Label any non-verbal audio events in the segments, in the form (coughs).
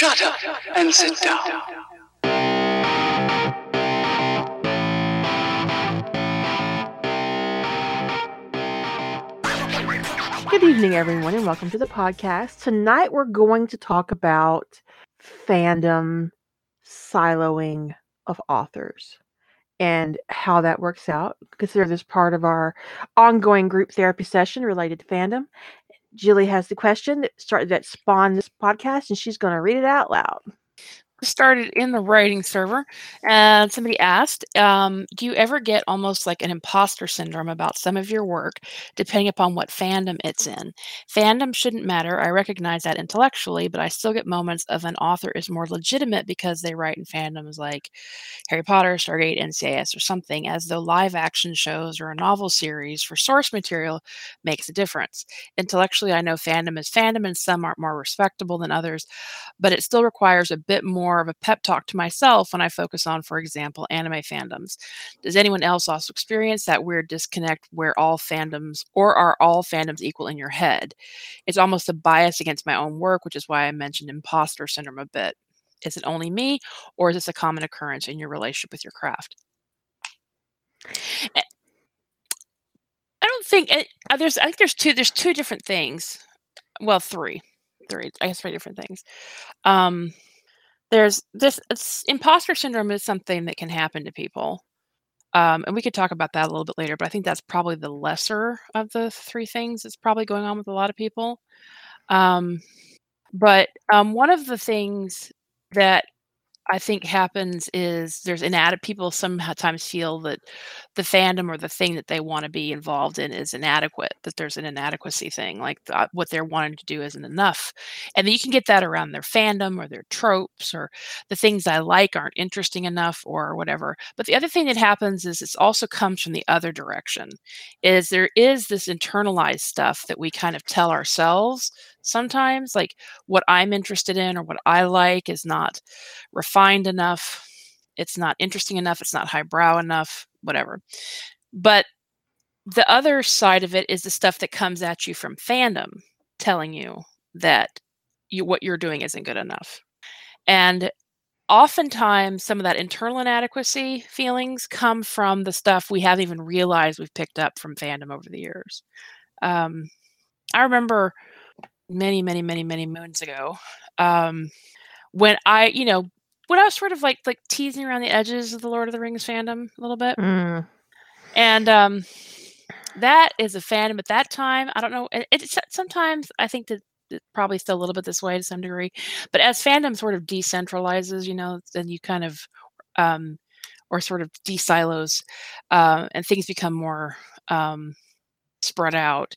Shut up and sit down. Good evening, everyone, and welcome to the podcast. Tonight, we're going to talk about fandom siloing of authors and how that works out. Consider this part of our ongoing group therapy session related to fandom. Julie has the question that started that spawned this podcast, and she's going to read it out loud started in the writing server and somebody asked um, do you ever get almost like an imposter syndrome about some of your work depending upon what fandom it's in? Fandom shouldn't matter. I recognize that intellectually but i still get moments of an author is more legitimate because they write in fandoms like harry potter stargate ncis or something as though live action shows or a novel series for source material makes a difference. Intellectually i know fandom is fandom and some are more respectable than others but it still requires a bit more more of a pep talk to myself when I focus on, for example, anime fandoms. Does anyone else also experience that weird disconnect where all fandoms or are all fandoms equal in your head? It's almost a bias against my own work, which is why I mentioned imposter syndrome a bit. Is it only me, or is this a common occurrence in your relationship with your craft? Eh I don't think it, uh, there's. I think there's two. There's two different things. Well, three, three. I guess three different things. Um, there's this imposter syndrome is something that can happen to people. Um, and we could talk about that a little bit later, but I think that's probably the lesser of the three things that's probably going on with a lot of people. Um, but um, one of the things that I think happens is there's inadequate people sometimes feel that the fandom or the thing that they want to be involved in is inadequate, that there's an inadequacy thing, like the, what they're wanting to do isn't enough. And you can get that around their fandom or their tropes or the things I like aren't interesting enough or whatever. But the other thing that happens is it also comes from the other direction, is there is this internalized stuff that we kind of tell ourselves sometimes like what i'm interested in or what i like is not refined enough it's not interesting enough it's not highbrow enough whatever. But the other side of it is the stuff that comes at you from fandom telling you that you what you're doing isn't good enough. And oftentimes some of that internal inadequacy feelings come from the stuff we haven't even realized we've picked up from fandom over the years. Um, i remember many, many, many, many moons ago. Um, when I, you know, when I was sort of like like teasing around the edges of the Lord of the Rings fandom a little bit, mm. and um, that is a fandom at that time. I don't know. It, it sometimes I think that probably still a little bit this way to some degree, but as fandom sort of decentralizes, you know, then you kind of um, or sort of desilos, uh, and things become more um, spread out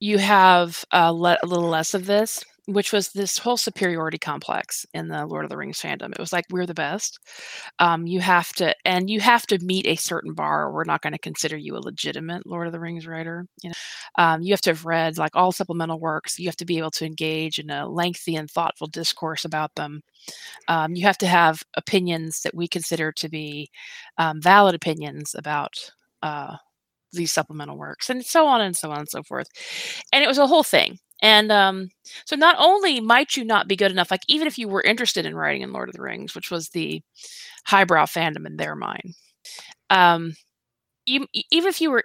you have uh, le- a little less of this, which was this whole superiority complex in the Lord of the Rings fandom. It was like we're the best. Um, you have to, and you have to meet a certain bar, or we're not going to consider you a legitimate Lord of the Rings writer. You know, um, you have to have read like all supplemental works. You have to be able to engage in a lengthy and thoughtful discourse about them. Um, you have to have opinions that we consider to be um, valid opinions about uh, these supplemental works and so on and so on and so forth. And it was a whole thing. And um, so not only might you not be good enough like even if you were interested in writing in lord of the rings which was the highbrow fandom in their mind um, you, even if you were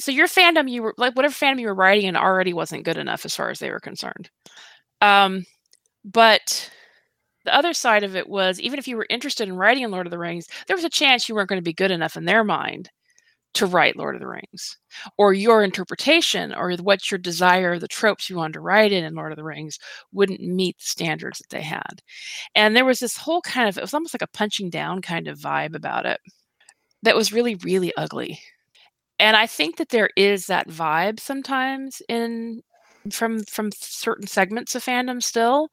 so your fandom you were like whatever fandom you were writing in already wasn't good enough as far as they were concerned. Um, but the other side of it was even if you were interested in writing in lord of the rings there was a chance you weren't going to be good enough in their mind to write Lord of the Rings, or your interpretation or what your desire, the tropes you wanted to write in in Lord of the Rings wouldn't meet the standards that they had. And there was this whole kind of, it was almost like a punching down kind of vibe about it that was really, really ugly. And I think that there is that vibe sometimes in from from certain segments of fandom still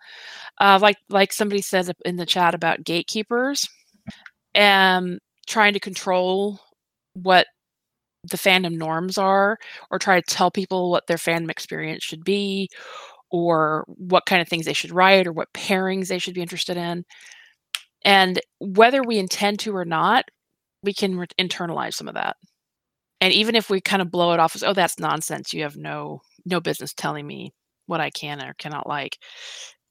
uh, like like somebody says in the chat about gatekeepers and um, trying to control what the fandom norms are or try to tell people what their fandom experience should be or what kind of things they should write or what pairings they should be interested in. And whether we intend to or not we can re- internalize some of that. And even if we kind of blow it off as oh that's nonsense you have no no business telling me what i can or cannot like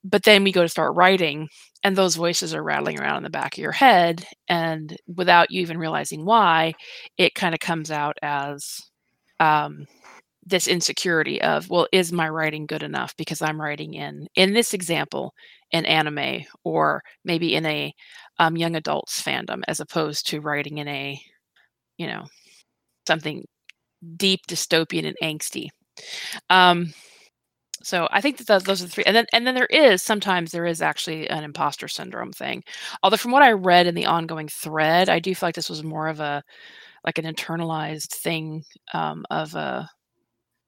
but then we go to start writing and those voices are rattling around in the back of your head and without you even realizing why it kind of comes out as um, this insecurity of well is my writing good enough because i'm writing in in this example an anime or maybe in a um, young adults fandom as opposed to writing in a you know something deep dystopian and angsty. Um, so I think that those, those are the three, and then and then there is sometimes there is actually an imposter syndrome thing. Although from what I read in the ongoing thread, I do feel like this was more of a like an internalized thing um, of a uh,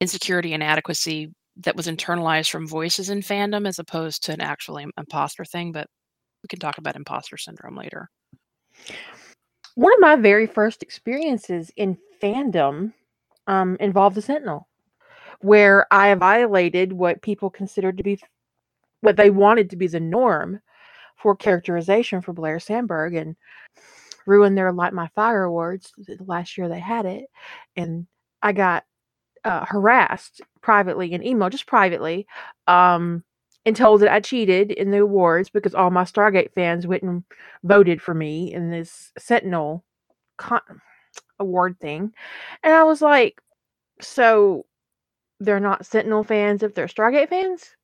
insecurity and inadequacy that was internalized from voices in fandom as opposed to an actual imposter thing. But we can talk about imposter syndrome later. One of my very first experiences in fandom um, involved the Sentinel where I violated what people considered to be what they wanted to be the norm for characterization for Blair Sandburg and ruined their Light My Fire awards the last year they had it. And I got uh, harassed privately in email, just privately, um, and told that I cheated in the awards because all my Stargate fans went and voted for me in this Sentinel con- award thing. And I was like, so they're not Sentinel fans if they're Stargate fans?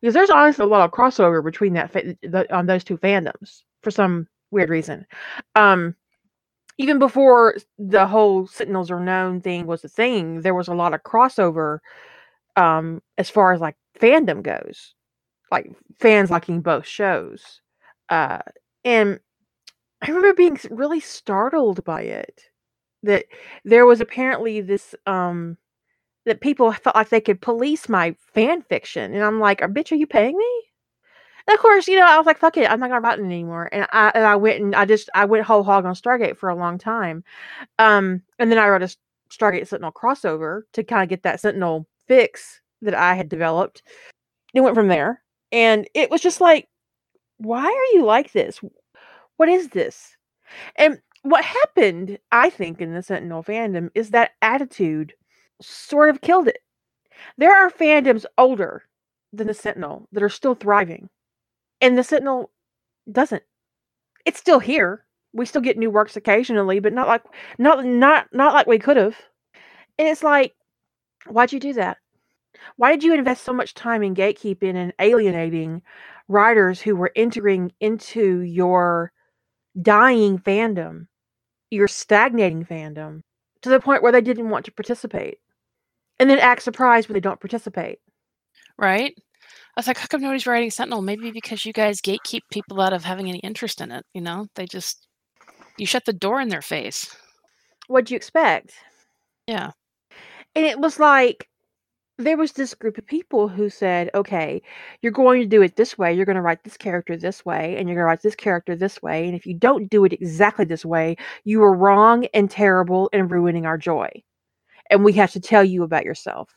Because there's honestly a lot of crossover between that fa- the, on those two fandoms for some weird reason. Um, even before the whole Sentinels are known thing was a thing, there was a lot of crossover um, as far as like fandom goes, like fans liking both shows. Uh, and I remember being really startled by it that there was apparently this um that people felt like they could police my fan fiction. And I'm like, bitch, are you paying me? And of course, you know, I was like, fuck it, I'm not gonna write it anymore. And I and I went and I just I went whole hog on Stargate for a long time. Um, and then I wrote a Stargate Sentinel crossover to kind of get that Sentinel fix that I had developed. It went from there. And it was just like, why are you like this? What is this? And what happened, I think, in the Sentinel fandom is that attitude sort of killed it. There are fandoms older than the Sentinel that are still thriving, and the Sentinel doesn't. It's still here. We still get new works occasionally, but not like not not not like we could have. And it's like, why'd you do that? Why did you invest so much time in gatekeeping and alienating writers who were entering into your dying fandom, your stagnating fandom, to the point where they didn't want to participate? And then act surprised when they don't participate. Right? I was like, how come nobody's writing Sentinel? Maybe because you guys gatekeep people out of having any interest in it. You know, they just you shut the door in their face. What'd you expect? Yeah. And it was like there was this group of people who said, okay, you're going to do it this way. You're going to write this character this way, and you're going to write this character this way. And if you don't do it exactly this way, you are wrong and terrible and ruining our joy and we have to tell you about yourself.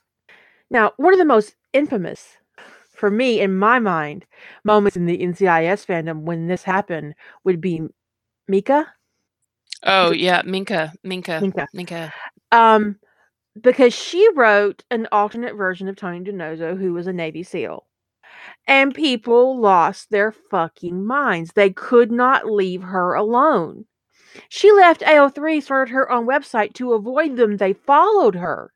Now, one of the most infamous, for me, in my mind, moments in the NCIS fandom when this happened would be Mika. Oh yeah, Minka, Minka, Minka, Minka. Um, because she wrote an alternate version of Tony DiNozzo, who was a Navy SEAL. And people lost their fucking minds. They could not leave her alone. She left AO3, started her own website to avoid them. They followed her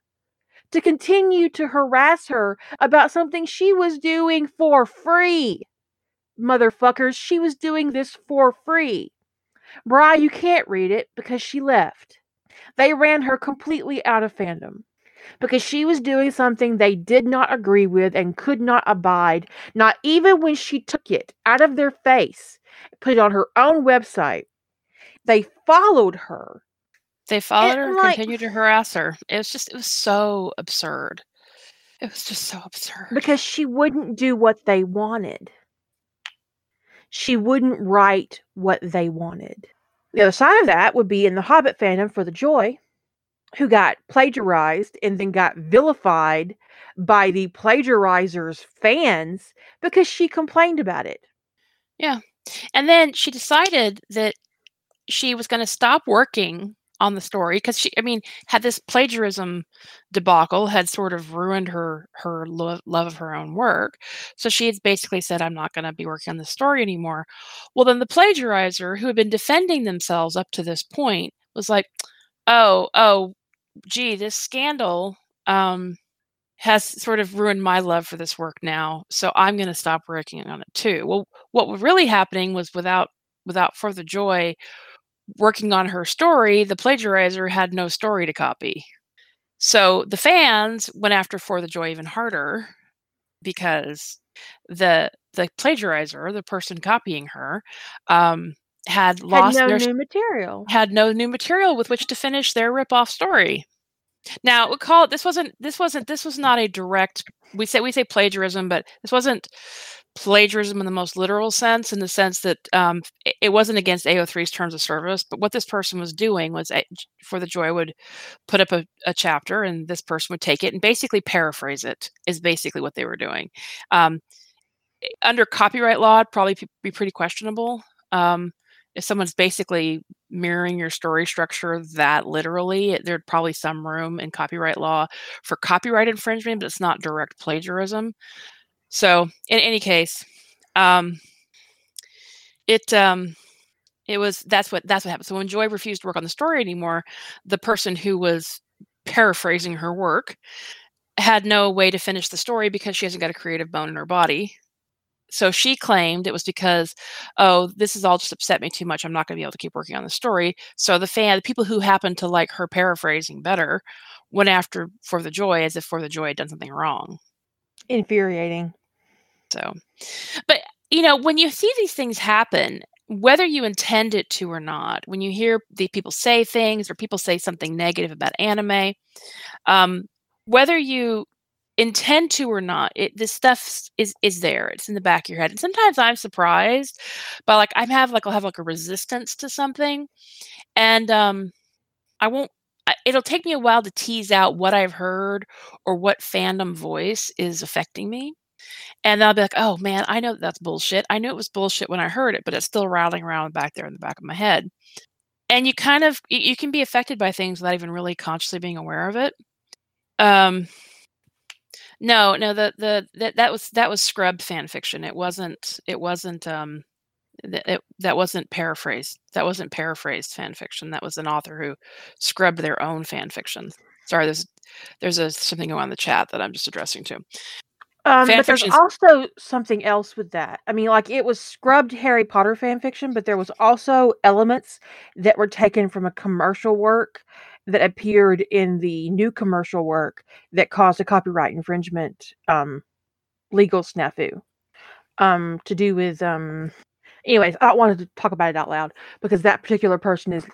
to continue to harass her about something she was doing for free. Motherfuckers, she was doing this for free. Bri, you can't read it because she left. They ran her completely out of fandom because she was doing something they did not agree with and could not abide, not even when she took it out of their face, put it on her own website, they followed her. They followed her and like, continued to harass her. It was just, it was so absurd. It was just so absurd. Because she wouldn't do what they wanted. She wouldn't write what they wanted. The other side of that would be in the Hobbit fandom for the Joy, who got plagiarized and then got vilified by the plagiarizer's fans because she complained about it. Yeah. And then she decided that she was going to stop working on the story because she i mean had this plagiarism debacle had sort of ruined her her lo- love of her own work. So she had basically said i'm not going to be working on the story anymore. Well then the plagiarizer who had been defending themselves up to this point was like oh oh gee this scandal um has sort of ruined my love for this work now so i'm going to stop working on it too. Well what was really happening was without without For the Joy working on her story, the plagiarizer had no story to copy. So the fans went after For the Joy even harder because the the plagiarizer, the person copying her, um, had lost had no their, new material. had no new material with which to finish their rip-off story. Now we call it this wasn't this wasn't this was not a direct we say we say plagiarism, but this wasn't plagiarism in the most literal sense, in the sense that um, it, wasn't against AO3's terms of service. But what this person was doing was, a- for the joy, would put up a, a chapter, and this person would take it and basically paraphrase it. Is basically what they were doing. Um, under copyright law, it'd probably be pretty questionable. Um, if someone's basically mirroring your story structure that literally, there'd probably some room in copyright law for copyright infringement, but it's not direct plagiarism. So, in any case, um, it um, it was that's what that's what happened. So when Joy refused to work on the story anymore, the person who was paraphrasing her work had no way to finish the story because she hasn't got a creative bone in her body. So she claimed it was because, oh, this has all just upset me too much. I'm not going to be able to keep working on the story. So the fan, the people who happened to like her paraphrasing better, went after For the Joy as if For the Joy had done something wrong. Infuriating. So, but you know, when you see these things happen, whether you intend it to or not, when you hear the people say things or people say something negative about anime, um, whether you intend to or not, it this stuff is is there. It's in the back of your head. And sometimes I'm surprised, but like I have like I'll have like a resistance to something, and um, I won't. It'll take me a while to tease out what I've heard or what fandom voice is affecting me. And I'll be like, "Oh man, I know that that's bullshit. I knew it was bullshit when I heard it, but it's still rattling around back there in the back of my head." And you kind of you can be affected by things without even really consciously being aware of it. Um, no, no, the the that that was that was scrubbed fan fiction. It wasn't it wasn't um th- it, that wasn't paraphrased. That wasn't paraphrased fan fiction. That was an author who scrubbed their own fan fiction. Sorry, there's there's a something going on in the chat that I'm just addressing to. Um, Fan but there's fiction's- also something else with that. I mean, like it was scrubbed Harry Potter fan fiction, but there was also elements that were taken from a commercial work that appeared in the new commercial work that caused a copyright infringement um, legal snafu um, to do with. Um, anyways, I wanted to talk about it out loud because that particular person is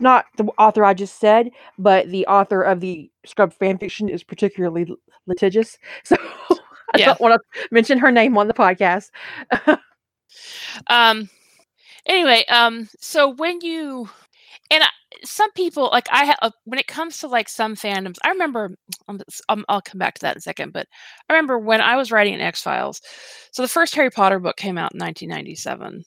not the author I just said, but the author of the Scrub fanfiction is particularly litigious. (laughs) So I Yeah. don't want to mention her name on the podcast. (laughs) Um. Anyway, um. So when you and I, some people like I have when it comes to like some fandoms, I remember. Um, um, I'll come back to that in a second, but I remember when I was writing in X Files. So the first Harry Potter book came out in 1997,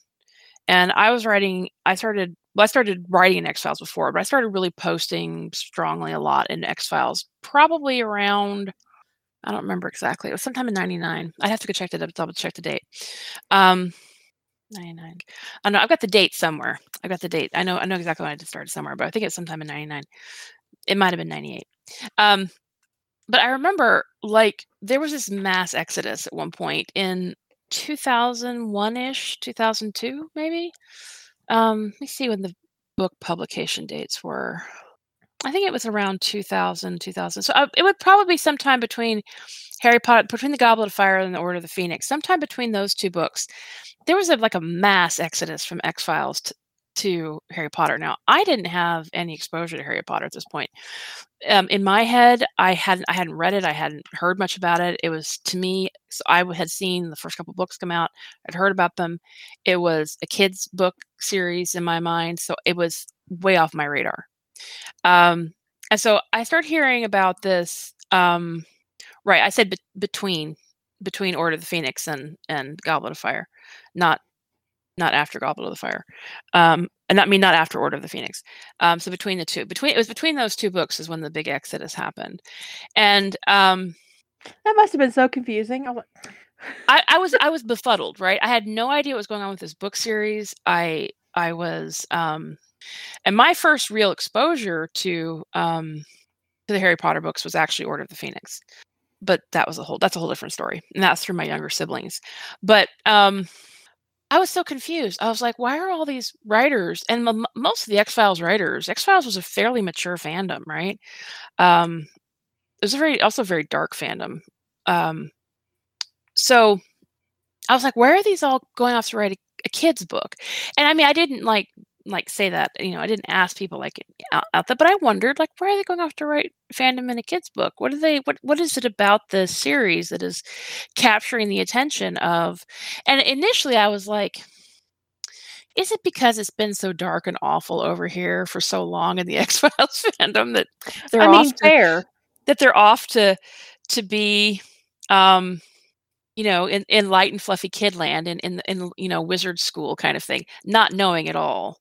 and I was writing. I started. Well, I started writing in X Files before, but I started really posting strongly a lot in X Files probably around. I don't remember exactly. It was sometime in '99. I'd have to go check the double check the date. Um, 99. I know I've got the date somewhere. I got the date. I know I know exactly when I started somewhere, but I think it's sometime in 99. It might have been 98. Um, but I remember like there was this mass exodus at one point in 2001-ish, 2002 maybe. Um, let me see when the book publication dates were. I think it was around 2000, 2000. So uh, it would probably be sometime between Harry Potter, between the Goblet of Fire and the Order of the Phoenix, sometime between those two books there was a, like a mass exodus from X Files to, to Harry Potter. Now, I didn't have any exposure to Harry Potter at this point. Um, in my head, I hadn't I hadn't read it. I hadn't heard much about it. It was to me. So I had seen the first couple books come out. I'd heard about them. It was a kids book series in my mind, so it was way off my radar. Um, and so I start hearing about this. Um, right, I said be- between between Order of the Phoenix and and Goblet of Fire not not after Goblet of the Fire, um, and not I mean not after Order of the Phoenix. Um, so between the two, between it was between those two books is when the big exodus happened, and um, That must have been so confusing. I was I, I was I was befuddled. Right, I had no idea what was going on with this book series. I I was, um, and my first real exposure to um, to the Harry Potter books was actually Order of the Phoenix, but that was a whole that's a whole different story, and that's through my younger siblings. But um, I was so confused. I was like, why are all these writers and m- most of the X Files writers? X Files was a fairly mature fandom, right? Um, it was a very also a very dark fandom. Um, so I was like, where are these all going off to write a, a kid's book? And I mean, I didn't like like say that you know I didn't ask people like out, out there, but I wondered like why are they going off to write fandom in a kid's book? What are they? What what is it about the series that is capturing the attention of? And initially, I was like. Is it because it's been so dark and awful over here for so long in the (laughs) X Files fandom that they're I off mean, to, fair. that they're off to to be um you know in, in light and fluffy kidland in, in in you know wizard school kind of thing not knowing at all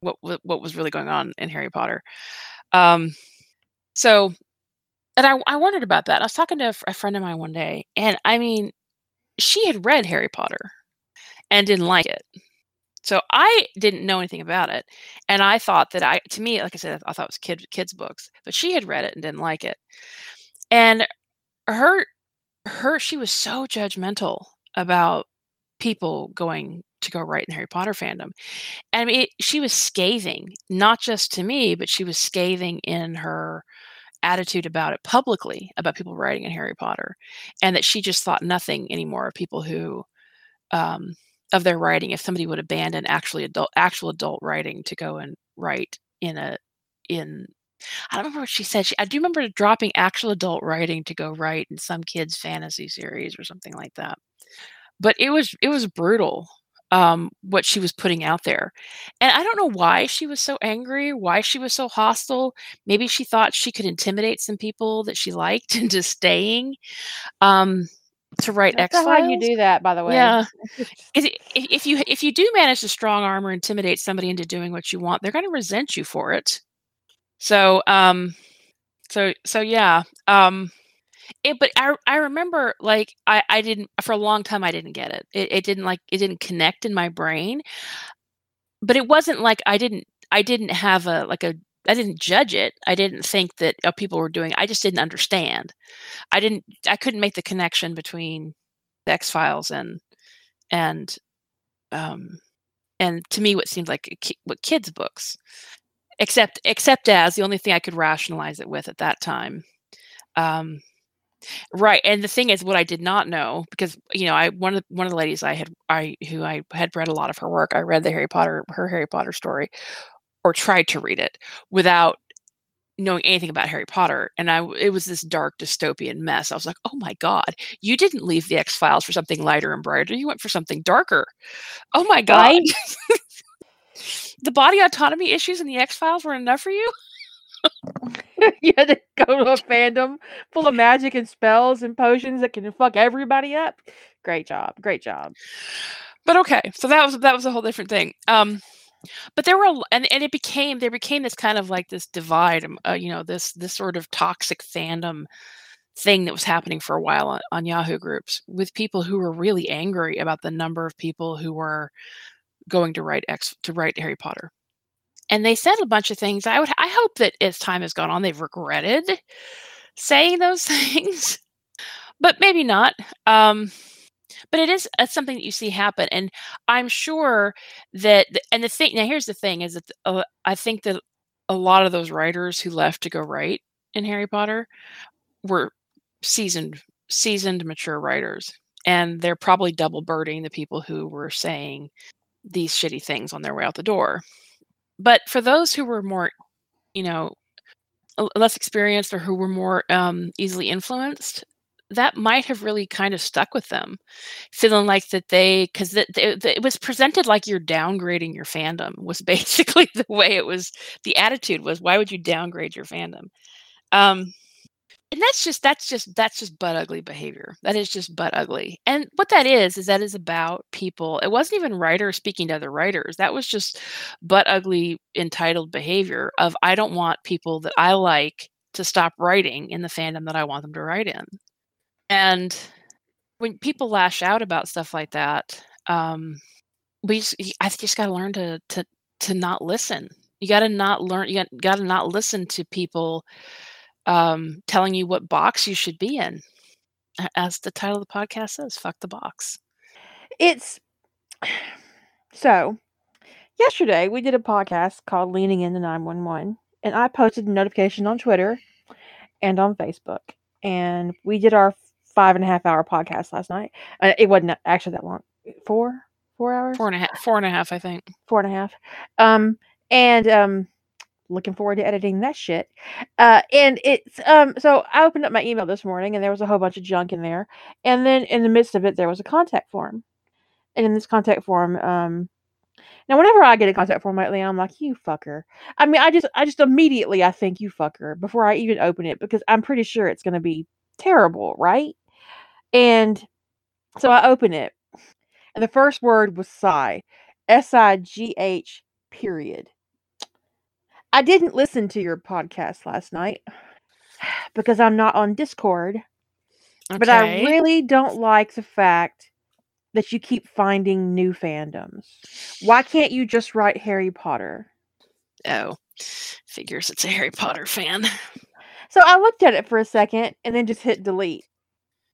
what what, was really going on in harry potter. Um so and I, I wondered about that. I was talking to a friend of mine one day and i mean she had read harry potter and didn't like it. So i didn't know anything about it and i thought that i to me like i said i thought it was kid, kids books but she had read it and didn't like it. And her her she was so judgmental about people going to go write in Harry Potter fandom. And I mean, it, she was scathing, not just to me, but she was scathing in her attitude about it publicly about people writing in Harry Potter, and that she just thought nothing anymore of people who, um, of their writing. If somebody would abandon actually adult, actual adult writing to go and write in a, in I don't remember what she said. She, I do remember dropping actual adult writing to go write in some kids' fantasy series or something like that. But it was it was brutal um, what she was putting out there, and I don't know why she was so angry, why she was so hostile. Maybe she thought she could intimidate some people that she liked (laughs) into staying um, to write X not how you do that, by the way. Yeah. (laughs) if if you if you do manage to strong arm or intimidate somebody into doing what you want, they're going to resent you for it. So, um, so so yeah. Um, it, but I I remember like I I didn't for a long time I didn't get it. It it didn't like it didn't connect in my brain. But it wasn't like I didn't I didn't have a like a I didn't judge it. I didn't think that uh, people were doing. I just didn't understand. I didn't. I couldn't make the connection between the X Files and and um and to me what seemed like ki- what kids books except except as the only thing i could rationalize it with at that time um right and the thing is what i did not know because you know i one of the, one of the ladies i had i who i had read a lot of her work i read the harry potter her harry potter story or tried to read it without knowing anything about harry potter and I it was this dark dystopian mess i was like oh my god you didn't leave the x files for something lighter and brighter you went for something darker oh my god Right? (laughs) the body autonomy issues in the X Files were enough for you? You had to go to a fandom full of magic and spells and potions that can fuck everybody up. Great job. Great job. But okay, so that was that was a whole different thing. Um, but there were and and it became there became this kind of like this divide, um, uh, you know, this this sort of toxic fandom thing that was happening for a while on, on Yahoo groups with people who were really angry about the number of people who were going to write X to write Harry Potter. And they said a bunch of things. I would I hope that as time has gone on, they've regretted saying those (laughs) things, but maybe not. Um, but it is uh, something that you see happen, and I'm sure that. And the thing now, here's the thing: is that uh, I think that a lot of those writers who left to go write in Harry Potter were seasoned, seasoned, mature writers, and they're probably double birding the people who were saying these shitty things on their way out the door. But for those who were more, you know, less experienced or who were more um, easily influenced, that might have really kind of stuck with them, feeling like that they because it, it was presented like you're downgrading your fandom was (laughs) basically the way it was. The attitude was, why would you downgrade your fandom? Um, and that's just that's just that's just butt ugly behavior. That is just butt ugly. And what that is is that is about people. It wasn't even writers speaking to other writers. That was just butt ugly entitled behavior of i don't want people that i like to stop writing in the fandom that i want them to write in. And when people lash out about stuff like that um we just, i just got to learn to to to not listen. You got to not learn you got to not listen to people um, telling you what box you should be in. As the title of the podcast says, fuck the box. It's (sighs) so yesterday we did a podcast called Leaning into 911, and I posted a notification on Twitter and on Facebook. And we did our five and a half hour podcast last night. Uh, it wasn't actually that long. Four, four hours, four and a half, four and a half, I think. Four and a half. Um, and um, looking forward to editing that shit. Uh, and it's um, so I opened up my email this morning and there was a whole bunch of junk in there. And then in the midst of it, there was a contact form. And in this contact form, um, now whenever I get a contact form lately, I'm like, you fucker. I mean, I just, I just immediately I think you fucker before I even open it because I'm pretty sure it's going to be terrible, right? And so I open it, and the first word was sigh, S I G H period. I didn't listen to your podcast last night (sighs) because I'm not on Discord. Okay. But I really don't like the fact that you keep finding new fandoms. Why can't you just write Harry Potter? Oh, figures it's a Harry Potter fan. So I looked at it for a second and then just hit delete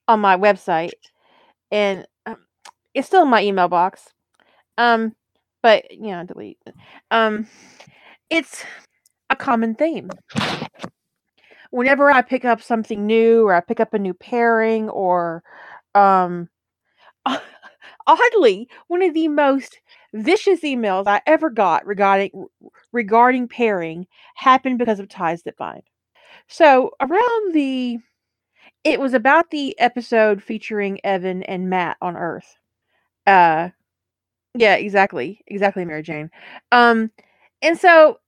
on my website, and um, it's still in my email box. Um, but yeah, delete. Um, it's a common theme. Whenever I pick up something new or I pick up a new pairing or um (laughs) oddly, one of the most vicious emails I ever got regarding regarding pairing happened because of ties that bind. So around the it was about the episode featuring Evan and Matt on Earth. Uh yeah, exactly. Exactly, Mary Jane. Um and so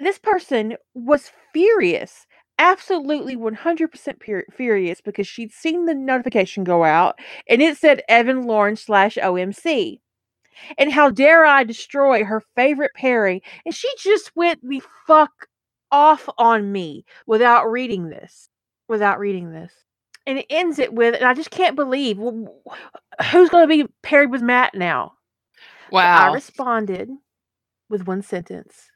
this person was furious absolutely mm-hmm. 100% furious because she'd seen the notification go out and it said Evan Lawrence slash OMC. And how dare I destroy her favorite pairing? And she just went the fuck off on me without reading this. Without reading this. And it ends it with, and I just can't believe who's going to be paired with Matt now. Wow. So I responded with one sentence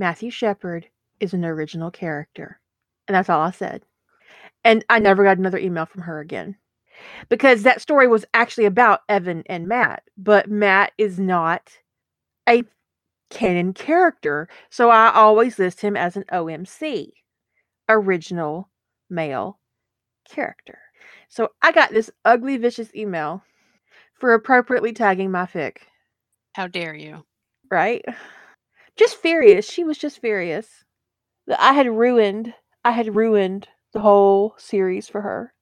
Matthew Shepard is an original character. And that's all I said. And I never got another email from her again. Because that story was actually about Evan and Matt, but Matt is not a canon character. So I always list him as an OMC, original male character. So I got this ugly, vicious email for appropriately tagging my fic. How dare you? Right? Just furious. She was just furious that I had ruined. I had ruined the whole series for her.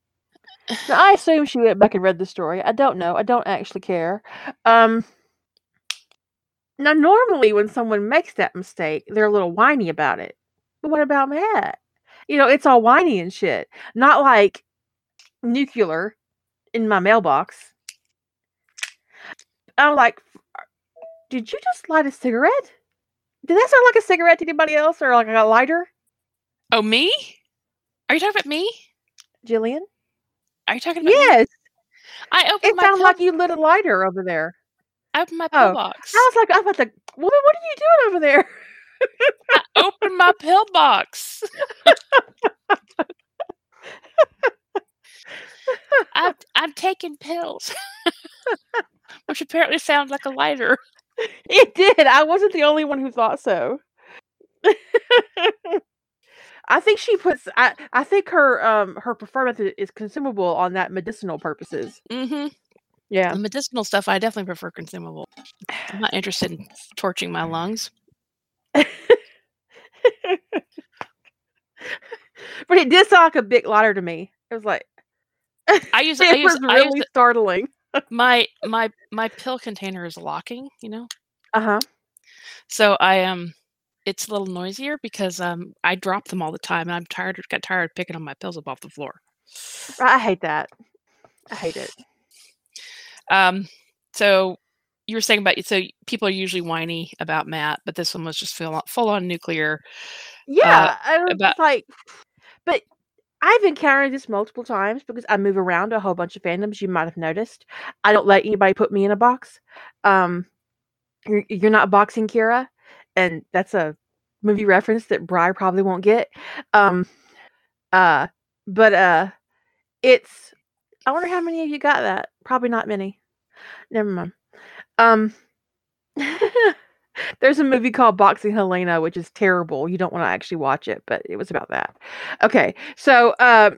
Now, I assume she went back and read the story. I don't know. I don't actually care. Um, now, normally when someone makes that mistake, they're a little whiny about it. But what about Matt? You know, it's all whiny and shit. Not like nuclear in my mailbox. I'm like, did you just light a cigarette? Did that sound like a cigarette to anybody else or like a lighter? Oh, me? Are you talking about me? Jillian? Are you talking about me? Yes. Me? I opened it my sounded like you lit a lighter over there. I opened my oh. pillbox. I was like, I'm about to woman, what are you doing over there? I opened my pillbox. I've I'm taking pills. (laughs) Which apparently sounds like a lighter. It did. I wasn't the only one who thought so. I think she puts. I I think her um her preferred method is consumable on that medicinal purposes. Mm-hmm. Yeah, the medicinal stuff I definitely prefer consumable. I'm not interested in (sighs) torching my lungs. but it did sound like a big lighter to me. It was like I use. (laughs) it I use, was really I startling my my my pill container is locking you know uh-huh so i um it's a little noisier because um I drop them all the time and I'm tired of got tired of picking up my pills up off the floor. I hate that. I hate it. Um so you were saying about so people are usually whiny about Matt, but this one was just full on, full on nuclear. Yeah, I was about- like, but I've encountered this multiple times because I move around a whole bunch of fandoms. You might have noticed. I don't let anybody put me in a box. Um, you're, you're not boxing Kira, and that's a movie reference that Bry probably won't get. Um, uh, but uh, it's. I wonder how many of you got that. Probably not many. Never mind. Um. (laughs) There's a movie called Boxing Helena, which is terrible. You don't want to actually watch it, but it was about that. Okay, so uh,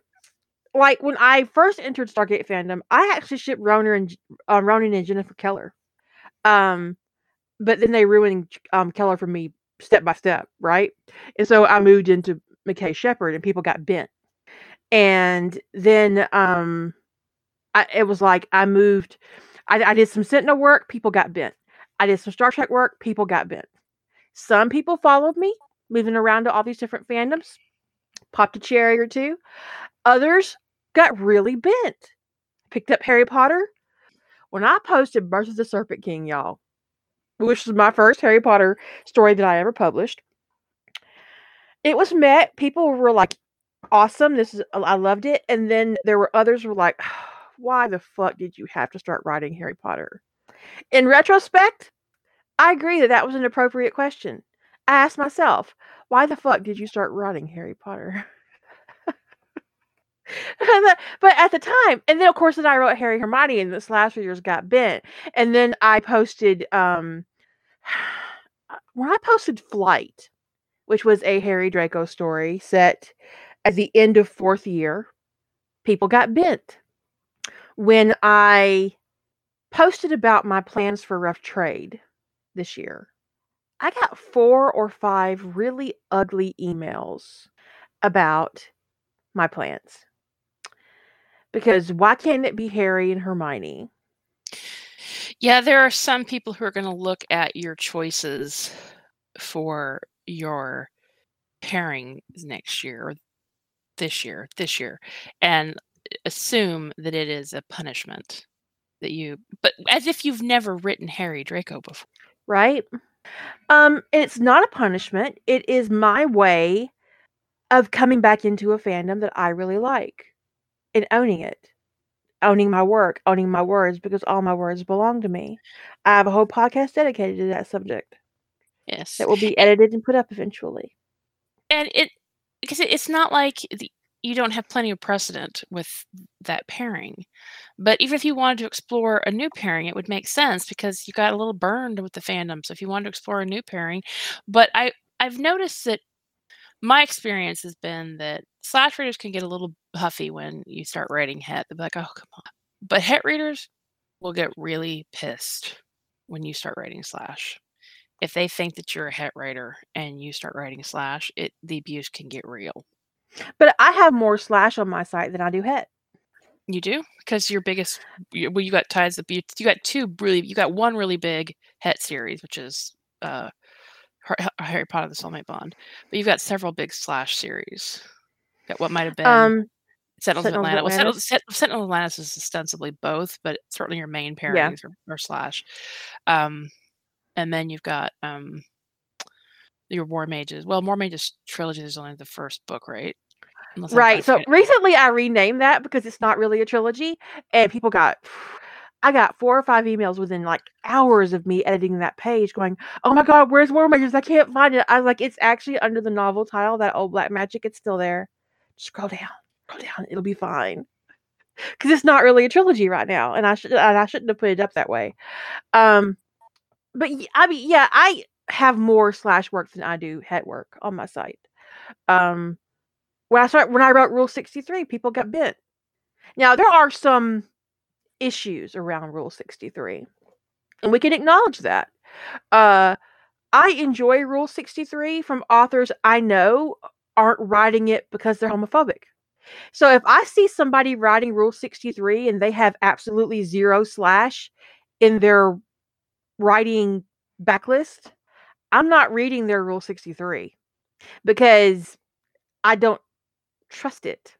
like when I first entered Stargate fandom, I actually shipped Ronon and uh, Ronon and Jennifer Keller. Um, but then they ruined um Keller for me step by step, right? And so I moved into McKay Sheppard, and people got bent. And then um, I, it was like I moved. I, I did some Sentinel work. People got bent. I did some Star Trek work. People got bent. Some people followed me, moving around to all these different fandoms, popped a cherry or two. Others got really bent. Picked up Harry Potter. When I posted Birth of the Serpent King, y'all, which was my first Harry Potter story that I ever published, it was met. People were like, awesome. This is, I loved it. And then there were others were like, why the fuck did you have to start writing Harry Potter? In retrospect, I agree that that was an appropriate question. I asked myself, why the fuck did you start writing Harry Potter? (laughs) but at the time, and then of course, then I wrote Harry Hermione, and this last years got bent. And then I posted, um, (sighs) when I posted Flight, which was a Harry Draco story set at the end of fourth year, people got bent. When I posted about my plans for rough trade this year, I got four or five really ugly emails about my plans. Because why can't it be Harry and Hermione? Yeah, there are some people who are going to look at your choices for your pairing next year this year, this year, and assume that it is a punishment that you, but as if you've never written Harry Draco before. right? Um, it's not a punishment. It is my way of coming back into a fandom that I really like and owning it, owning my work, owning my words because all my words belong to me. I have a whole podcast dedicated to that subject Yes. that will be edited and put up eventually. and it because it's not like the, you don't have plenty of precedent with that pairing. But even if you wanted to explore a new pairing it would make sense because you got a little burned with the fandom. So if you wanted to explore a new pairing but i i've noticed that my experience has been that slash readers can get a little huffy when you start writing het. They'll be like oh come on. But het readers will get really pissed when you start writing slash. If they think that you're a het writer and you start writing slash, it the abuse can get real. But I have more slash on my site than I do het. You do because your biggest, you- well, you got ties up. You, you got two really, you got one really big het series, which is uh, Harry Potter: The Soulmate Bond, but you've got several big slash series. Got what might have been Um, Sentinels of Atlantis. Well, Sentinels. Sentinels of Atlantis is ostensibly both, but certainly your main Yeah. pairings are, are slash. Um, and then you've got um, your War Mages. Well, War Mages trilogy is only the first book, right? Unless right. So recently I renamed that because it's not really a trilogy, and people got. (sighs) I got four or five emails within like hours of me editing that page, going, "Oh my god, where's War Mages? I can't find it." I was like, "It's actually under the novel title, that old black magic. It's still there. Scroll down, scroll down. It'll be fine." Because it's not really a trilogy right now, and I should and I shouldn't have put it up that way. Um, but I mean, yeah, I have more slash work than I do het work on my site. Um, when I start when I wrote Rule 63, people got bent. Now there are some issues around Rule 63. And we can acknowledge that. Uh I enjoy Rule 63 from authors I know aren't writing it because they're homophobic. So if I see somebody writing Rule 63 and they have absolutely zero slash in their writing backlist, I'm not reading their Rule 63 because I don't trust it.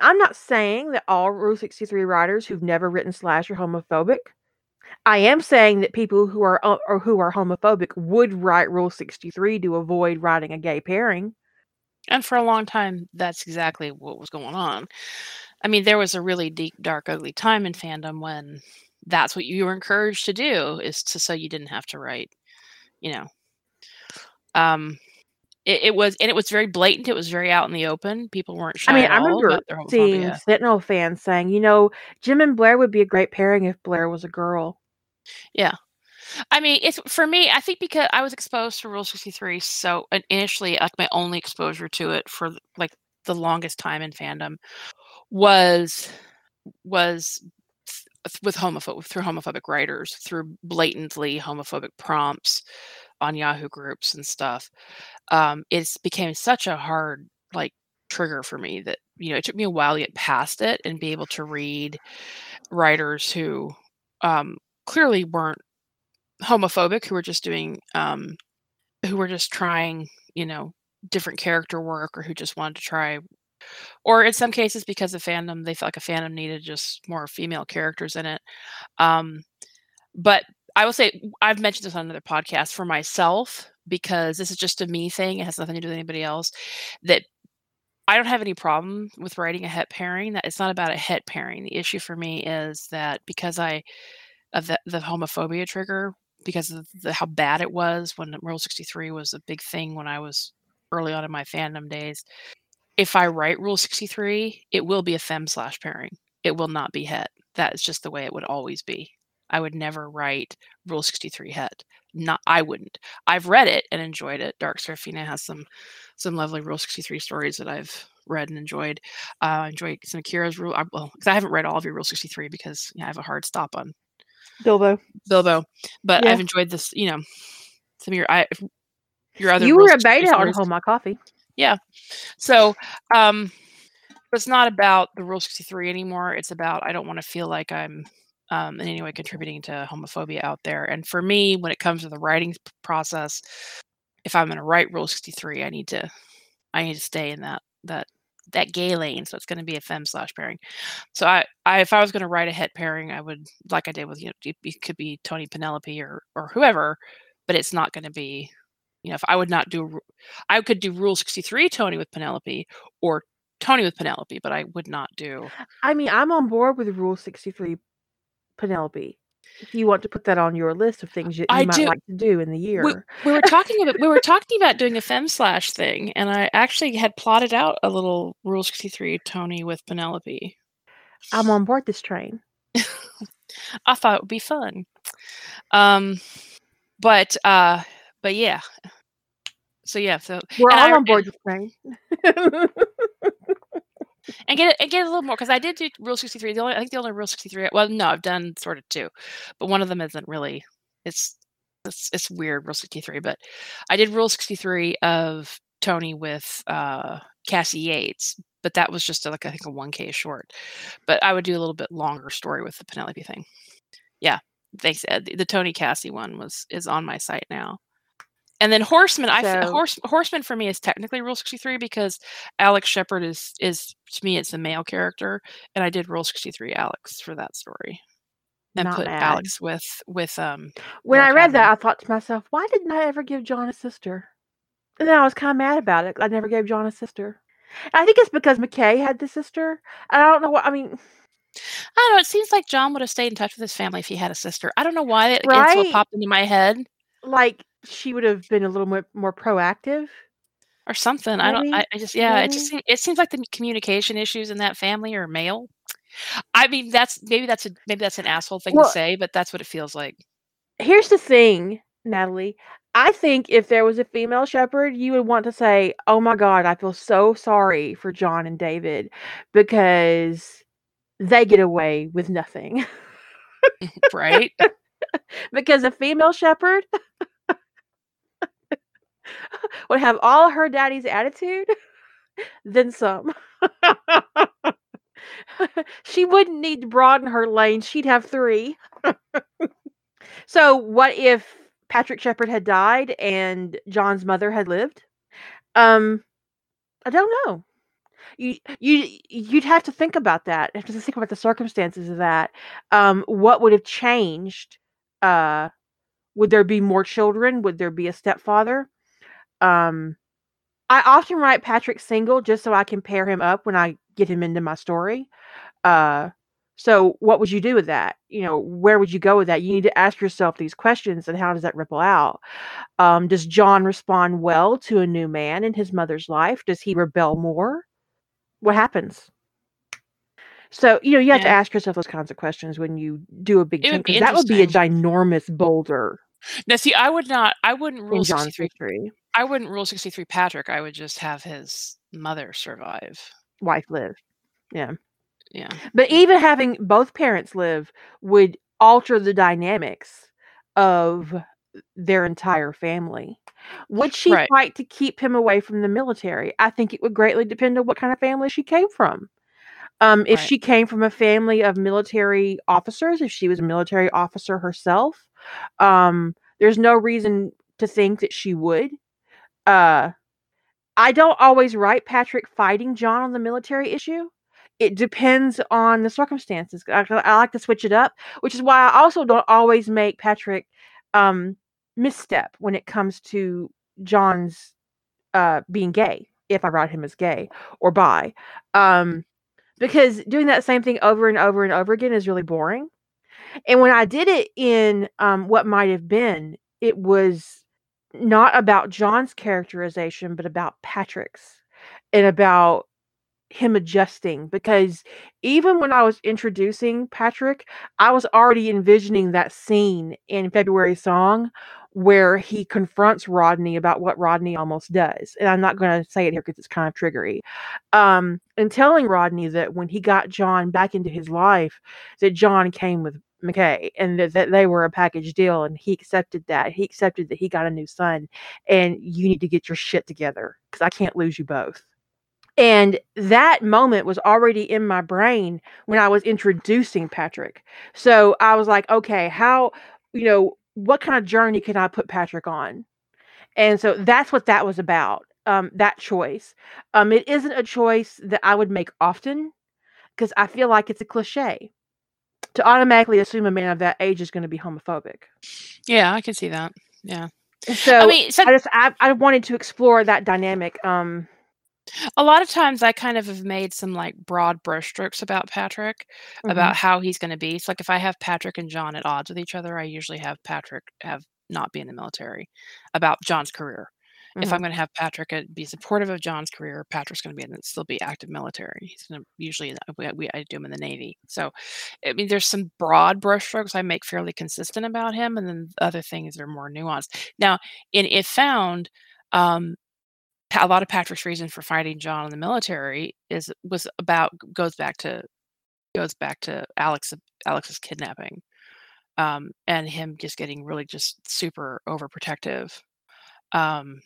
I'm not saying that all Rule 63 writers who've never written slash are homophobic. I am saying that people who are uh, or who are homophobic would write Rule 63 to avoid writing a gay pairing. And for a long time, that's exactly what was going on. I mean, there was a really deep, dark, ugly time in fandom when that's what you were encouraged to do is to so you didn't have to write, you know. Um, it, it was and it was very blatant. It was very out in the open. People weren't shy I mean, I remember seeing. Sentinel fans saying, you know, Jim and Blair would be a great pairing if Blair was a girl. Yeah, I mean, it's for me. I think because I was exposed to Rule Sixty Three, so initially, like my only exposure to it for like the longest time in fandom was was th- with homophobic through homophobic writers through blatantly homophobic prompts on Yahoo groups and stuff. Um, it's became such a hard like trigger for me that you know it took me a while to get past it and be able to read writers who um, clearly weren't homophobic who were just doing um who were just trying you know different character work or who just wanted to try or in some cases because of fandom they felt like a fandom needed just more female characters in it um but i will say i've mentioned this on another podcast for myself because this is just a me thing it has nothing to do with anybody else that i don't have any problem with writing a het pairing that it's not about a het pairing the issue for me is that because i of the, the homophobia trigger because of the, how bad it was when Rule 63 was a big thing when I was early on in my fandom days. If I write Rule 63, it will be a fem slash pairing. It will not be het. That is just the way it would always be. I would never write Rule 63 het. Not I wouldn't. I've read it and enjoyed it. Dark Serafina has some some lovely Rule 63 stories that I've read and enjoyed. Uh, I enjoyed some Akira's rule. I, well, because I haven't read all of your Rule 63 because you know, I have a hard stop on Bilbo. Bilbo, but Yeah. I've enjoyed this. You know, some of your I, your other. You were a 63 beta on. Hold My Coffee. Yeah, so, um, it's not about the Rule sixty three anymore. It's about I don't want to feel like I'm um, in any way contributing to homophobia out there. And for me, when it comes to the writing process, if I'm going to write Rule sixty three, I need to I need to stay in that that that gay lane. So it's going to be a fem slash pairing. So I, I if I was going to write a het pairing, I would like I did with you know it, it could be Tony Penelope or or whoever, but it's not going to be you know if I would not do I could do Rule sixty three Tony with Penelope or Tony with Penelope, but I would not do. I mean, I'm on board with Rule 63 Penelope. If you want to put that on your list of things you, you I might do. like to do in the year. We were talking about we were (laughs) talking about doing a fem slash thing, and I actually had plotted out a little Rule sixty three Tony with Penelope. I'm on board this train. (laughs) I thought it would be fun. Um, but uh, but yeah. So yeah, so We're all I- on board this train. (laughs) and get it and get a little more because I did do Rule sixty three. The only I think the only Rule sixty three. Well, no, I've done sort of two, but one of them isn't really. It's it's it's weird Rule sixty three, but I did Rule sixty three of Tony with uh, Cassie Yates, but that was just a, like I think a one k short. But I would do a little bit longer story with the Penelope thing. Yeah, thanks Ed. The Tony Cassie one was is on my site now. And then Horseman, I So- Horse, Horseman for me is technically Rule sixty three because Alex Sheppard is is to me it's the male character, and I did Rule sixty three Alex for that story, and put. Alex with with um When I read that, I thought to myself, why didn't I ever give John a sister? And then I was kind of mad about it. I never gave John a sister. And I think it's because McKay had the sister. And I don't know what, I mean, I don't know. It seems like John would have stayed in touch with his family if he had a sister. I don't know why it, Right? popped into my head like she would have been a little more, more proactive. or something. I don't. I, I just yeah. It just seems, it seems like the communication issues in that family are male. I mean, that's maybe that's a maybe that's an asshole thing Well- to say, but that's what it feels like. Here's the thing, Natalie. I think if there was a female Sheppard, you would want to say, Oh my God, I feel so sorry for John and David because they get away with nothing. (laughs) right? (laughs) because a female Sheppard (laughs) would have all her daddy's attitude, then some. (laughs) she wouldn't need to broaden her lane, she'd have three. so, what if Patrick Sheppard had died and John's mother had lived? Um, I don't know. You you you'd have to think about that. Have to think about the circumstances of that. Um, what would have changed? Uh, would there be more children? Would there be a stepfather? Um, I often write Patrick single just so I can pair him up when I get him into my story. Uh, so what would you do with that? You know, where would you go with that? You need to ask yourself these questions and how does that ripple out? Um, does John respond well to a new man in his mother's life? Does he rebel more? What happens? So, you know, you have to ask yourself those kinds of questions when you do a big It would chunk because that would be a ginormous boulder Now, see, I would not. I wouldn't rule 63. history. I wouldn't rule 63 Patrick. I would just have his mother survive. Wife live. Yeah. Yeah. But even having both parents live would alter the dynamics of their entire family. Would she Right. fight to keep him away from the military? I think it would greatly depend on what kind of family she came from. Um, if Right. she came from a family of military officers, if she was a military officer herself, um, there's no reason to think that she would. Uh, I don't always write Patrick fighting John on the military issue. It depends on the circumstances. I, I like to switch it up, which is why I also don't always make Patrick um, misstep when it comes to John's uh, being gay, if I write him as gay or bi. Um, because doing that same thing over and over and over again is really boring. And when I did it in um, What Might Have Been, it was not about John's characterization, but about Patrick's and about him adjusting. Because even when I was introducing Patrick, I was already envisioning that scene in February Song where he confronts Rodney about what Rodney almost does. And I'm not going to say it here because it's kind of triggery. Um, and telling Rodney that when he got John back into his life, that John came with McKay and that, they were a package deal and he accepted that. He accepted that he got a new son and you need to get your shit together because I can't lose you both. And that moment was already in my brain when I was introducing Patrick. So I was like, okay, how, you know, what kind of journey can I put Patrick on? And so that's what that was about. Um, that choice. Um, it isn't a choice that I would make often because I feel like it's a cliche to automatically assume a man of that age is going to be homophobic. Yeah, I can see that. Yeah. So I mean, so I just I, I wanted to explore that dynamic. Um, a lot of times I kind of have made some like broad brushstrokes about Patrick, mhm. about how he's going to be. So, like, if I have Patrick and John at odds with each other, I usually have Patrick have not be in the military about John's career. If Mhm. I'm going to have Patrick uh, be supportive of John's career, Patrick's going to be in, still be active military. He's going to usually we, we I do him in the Navy. So, I mean, there's some broad brushstrokes I make fairly consistent about him, and then other things are more nuanced. Now, in If Found, um, a lot of Patrick's reason for fighting John in the military is was about goes back to goes back to Alex Alex's kidnapping, um, and him just getting really just super overprotective um,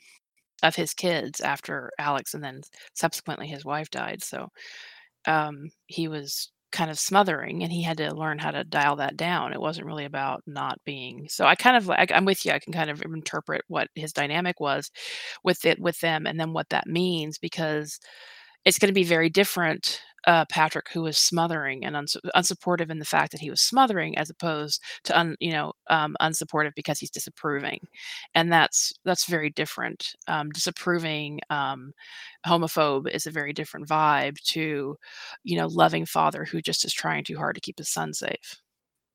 of his kids after Alex and then subsequently his wife died. So um, he was kind of smothering and he had to learn how to dial that down. It wasn't really about not being. So I kind of like I'm with you. I can kind of interpret what his dynamic was with it with them and then what that means because it's going to be very different uh, Patrick who was smothering and uns- unsupportive in the fact that he was smothering as opposed to un, you know um, unsupportive because he's disapproving. And that's that's very different. Um, disapproving um, homophobe is a very different vibe to you know loving father who just is trying too hard to keep his son safe.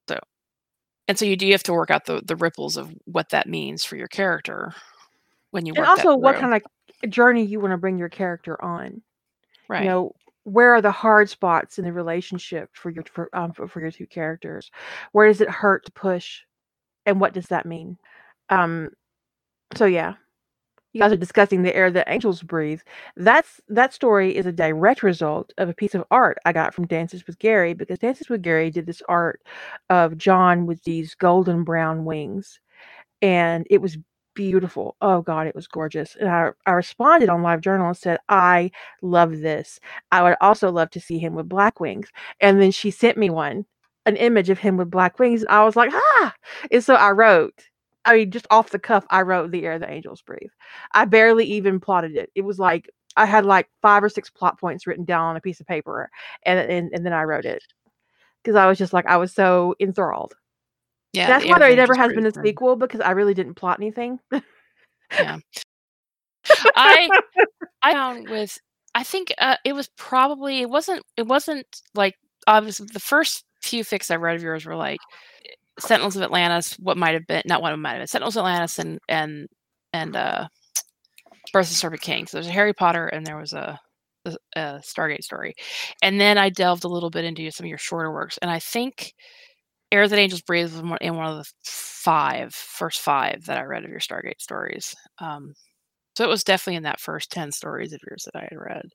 So and so you do have to work out the the ripples of what that means for your character when you and work that also what kind of journey you want to bring your character on. Right You know, where are the hard spots in the relationship for your for um for, for your two characters? Where does it hurt to push, and what does that mean? Um, so yeah, you guys are discussing the air that angels breathe. That's that story is a direct result of a piece of art I got from Dances with Gary because Dances with Gary did this art of John with these golden brown wings, and it was beautiful. Oh God, it was gorgeous. And I, I responded on Live Journal and said, I love this. I would also love to see him with black wings. And then she sent me one, an image of him with black wings. And I was like, ah. And so I wrote, I mean, just off the cuff, I wrote the air the angels breathe. I barely even plotted it. It was like I had like five or six plot points written down on a piece of paper, and and, and then I wrote it because I was just like I was so enthralled. Yeah, That's the why there never has been a sequel because I really didn't plot anything. Yeah. I (laughs) I found with I think uh, it was probably it wasn't it wasn't like obviously the first few fics I read of yours were like Sentinels of Atlantis, what might have been not what might have been Sentinels of Atlantis and and and uh Birth of the Serpent King. So there's a Harry Potter and there was a, a, a Stargate story, and then I delved a little bit into some of your shorter works, and I think Air That Angels Breathe was in one of the five first five that I read of your Stargate stories. Um, so it was definitely in that first ten stories of yours that I had read.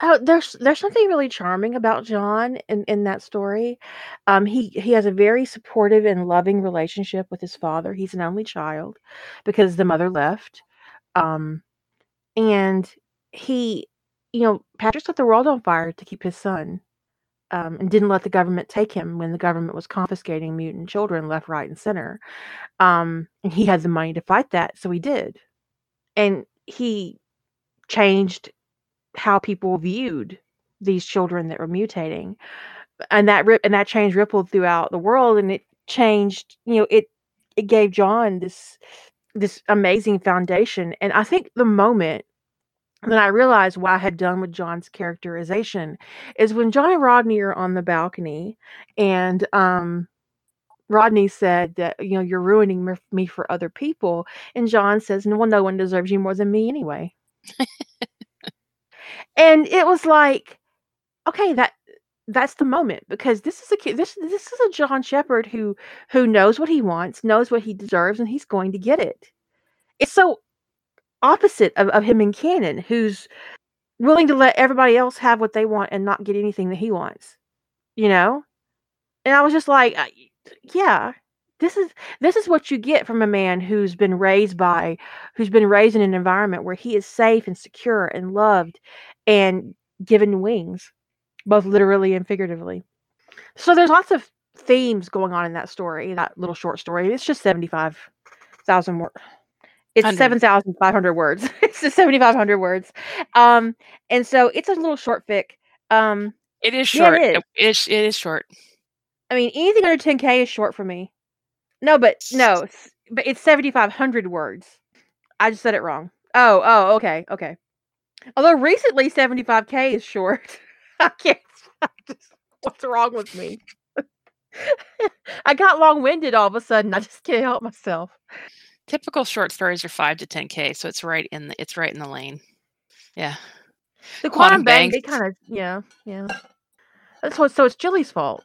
Oh, there's there's something really charming about John in, in that story. Um, he he has a very supportive and loving relationship with his father. He's an only child because the mother left. Um, and he, you know, Patrick set the world on fire to keep his son. Um, and didn't let the government take him when the government was confiscating mutant children left, right, and center. Um, and he had the money to fight that, so he did. And he changed how people viewed these children that were mutating and that rip and that change rippled throughout the world and it changed you know it it gave john this this amazing foundation and i think the moment that i realized what i had done with john's characterization is when john and rodney are on the balcony and um rodney said that you know you're ruining me- for other people and john says no well no one deserves you more than me anyway. And it was like okay that that's the moment because this is a kid this this is a john Sheppard who who knows what he wants knows what he deserves and he's going to get it. It's so opposite of, of him in canon who's willing to let everybody else have what they want and not get anything that he wants you know? And i was just like yeah this is this is what you get from a man who's been raised by who's been raised in an environment where he is safe and secure and loved and given wings both literally and figuratively. So there's lots of themes going on in that story that little short story. It's just 75,000 words it's Hundred. 7,500 words (laughs) it's just 7,500 words um and so it's a little short fic um It is short. is. It is. It is short. I mean, anything under 10k is short for me. No, but no, but it's 7,500 words. I just said it wrong. Oh, oh, okay, okay. Although recently 75k is short. (laughs) I can't. I just, what's wrong with me? (laughs) I got long-winded all of a sudden. I just can't help myself. Typical short stories are five to ten k, so it's right in the it's right in the lane. Yeah. The Quantum quantum bang, Bank. they kind of, yeah, yeah. That's what. So it's Julie's fault.